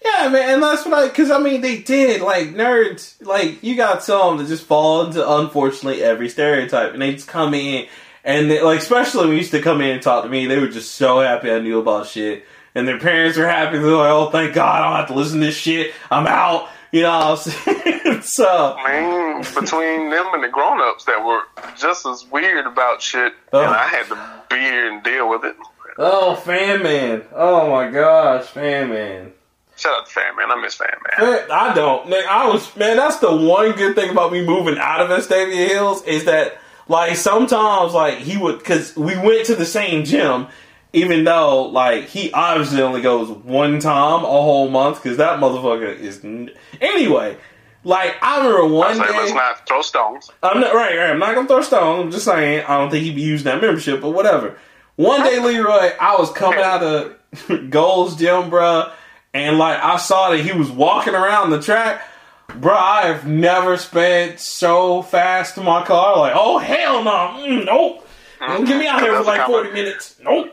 Yeah, man, and that's what I, because I mean, they did, like, nerds, like, you got some that just fall into, unfortunately, every stereotype, and they just come in, and they, like, especially when they used to come in and talk to me, they were just so happy I knew about shit, and their parents were happy, they're like, oh, thank God, I don't have to listen to this shit, I'm out, you know what I'm saying? so, Man, between them and the grown ups that were just as weird about shit, Oh. and I had to be here and deal with it. Oh, Fan Man, oh my gosh, Fan Man. Shout out to Fan Man. I miss Fan Man. Man, I don't. Man, I was man. That's the one good thing about me moving out of Vestavia Hills is that like sometimes like he would because we went to the same gym, even though like he obviously only goes one time a whole month because that motherfucker is n- anyway. Like I remember I one say, day. let's not throw stones. I'm not right, right. I'm not gonna throw stones. I'm just saying I don't think he'd be using that membership, but whatever. One day, Leroy, I was coming out of Gold's gym, bruh, and like I saw that he was walking around the track. Bruh, I have never sped so fast to my car. Like, oh hell no, mm, nope. Don't get me out here for like 40 minutes. Nope.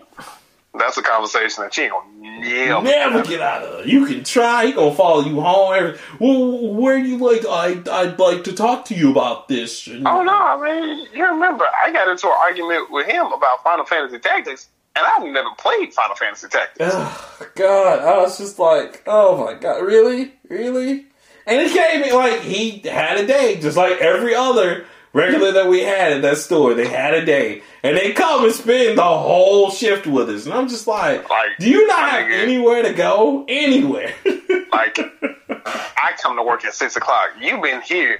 That's a conversation that you ain't gonna yell. Never get out of. You can try. He gonna follow you home. Every, well, where do you like? I I'd like to talk to you about this. Oh no, I mean, you remember I got into an argument with him about Final Fantasy Tactics, and I've never played Final Fantasy Tactics. Oh, God, I was just like, oh my God, really? Really? And it came like he had a day, just like every other regular that we had at that store. They had a day. And they come and spend the whole shift with us. And I'm just like, Like, do you not have nigga. anywhere to go? Anywhere. Like, I come to work at six o'clock. You've been here.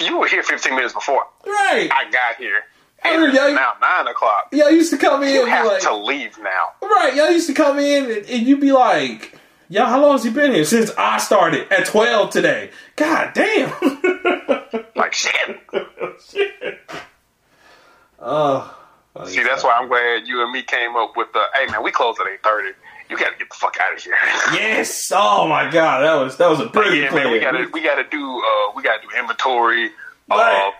You were here fifteen minutes before right. I got here. And y'all- now nine o'clock. Y'all used to come in You have like, to leave now. right, y'all used to come in and, and you'd be like, yeah, how long has he been here? Since I started at 12 today. God damn. Like shit. oh. See, that's why I'm glad you and me came up with the. Hey man, we close at eight thirty. You got to get the fuck out of here. Yes. Oh my god, that was that was a brilliant yeah, plan. man, we gotta we gotta do uh we gotta do inventory. Uh,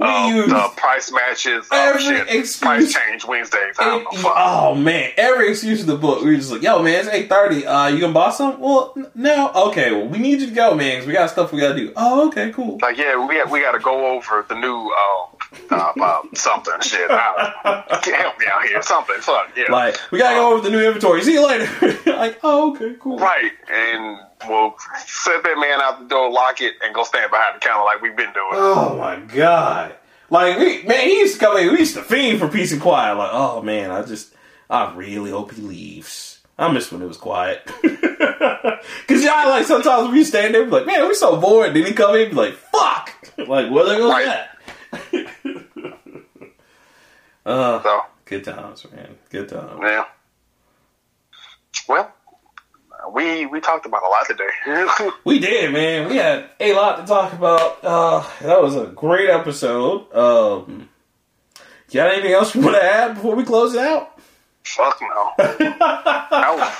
uh, use the price matches. Uh, every shit. excuse- Price change Wednesdays. I don't know. Fuck. oh man, every excuse in the book. We were just like, "Yo, man, it's eight thirty. Uh, you gonna buy some? Well, n- no. Okay, well, we need you to go, man, 'cause we got stuff we gotta do. Oh, okay, cool. Like yeah, we got, we got to go over the new uh, uh, something shit. I don't. Help me out here. Something. Fuck yeah. Like, we gotta go over the new inventory. See you later. like, oh, okay, cool. Right, and we'll set that man out the door, lock it, and go stand behind the counter like we've been doing. Oh my god. Like, we, man, he used to come in, we used to fiend for peace and quiet. Like, oh man, I just, I really hope he leaves. I miss when it was quiet. Cause y'all, like, sometimes we stand there, be like, man, we're so bored. Then he come in, be like, fuck. Like, where they go Right. that? Uh, So, good times, man. Good times. yeah. Well, we we talked about a lot today. We did, man. We had a lot to talk about. Uh, that was a great episode. Um, you got anything else you want to add before we close it out? Fuck no. That was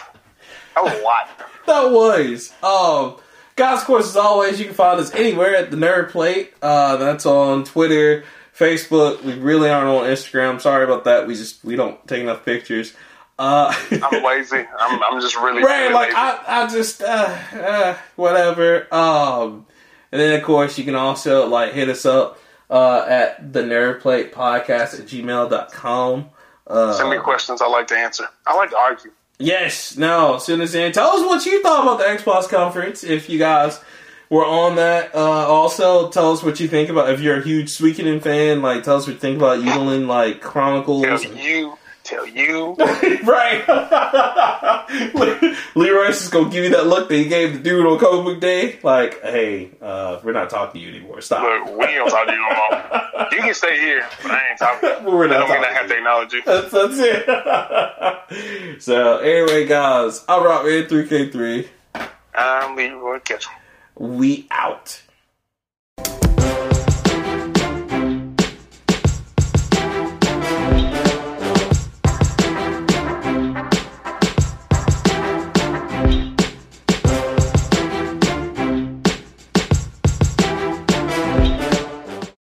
that was a lot. That was. Um, guys, of course, as always, you can find us anywhere at the Nerd Plate. Uh, that's on Twitter, Facebook. We really aren't on Instagram. Sorry about that. We just we don't take enough pictures. Uh, I'm lazy. I'm I'm just really, right, really like lazy. I, I just uh, uh, whatever. Um, and then of course you can also like hit us up uh, at the Nerd Plate Podcast at gmail.com. Uh, Send me questions I like to answer. I like to argue. Yes, no, soon as in. Tell us what you thought about the Xbox conference if you guys were on that. Uh, also, tell us what you think about if you're a huge Suikoden fan. Like, tell us what you think about Eiyuden like Chronicles. You, tell you. right. Leroy's just gonna give you that look that he gave the dude on comic book day. Like, hey, uh, we're not talking to you anymore. Stop. Look, we gonna talk to you no more. You can stay here, but I ain't talking. We're not I don't mean I have to acknowledge you. That's, that's it. so, anyway, guys, I'm Rockman3K3. I'm Leroy Ketchum. We out.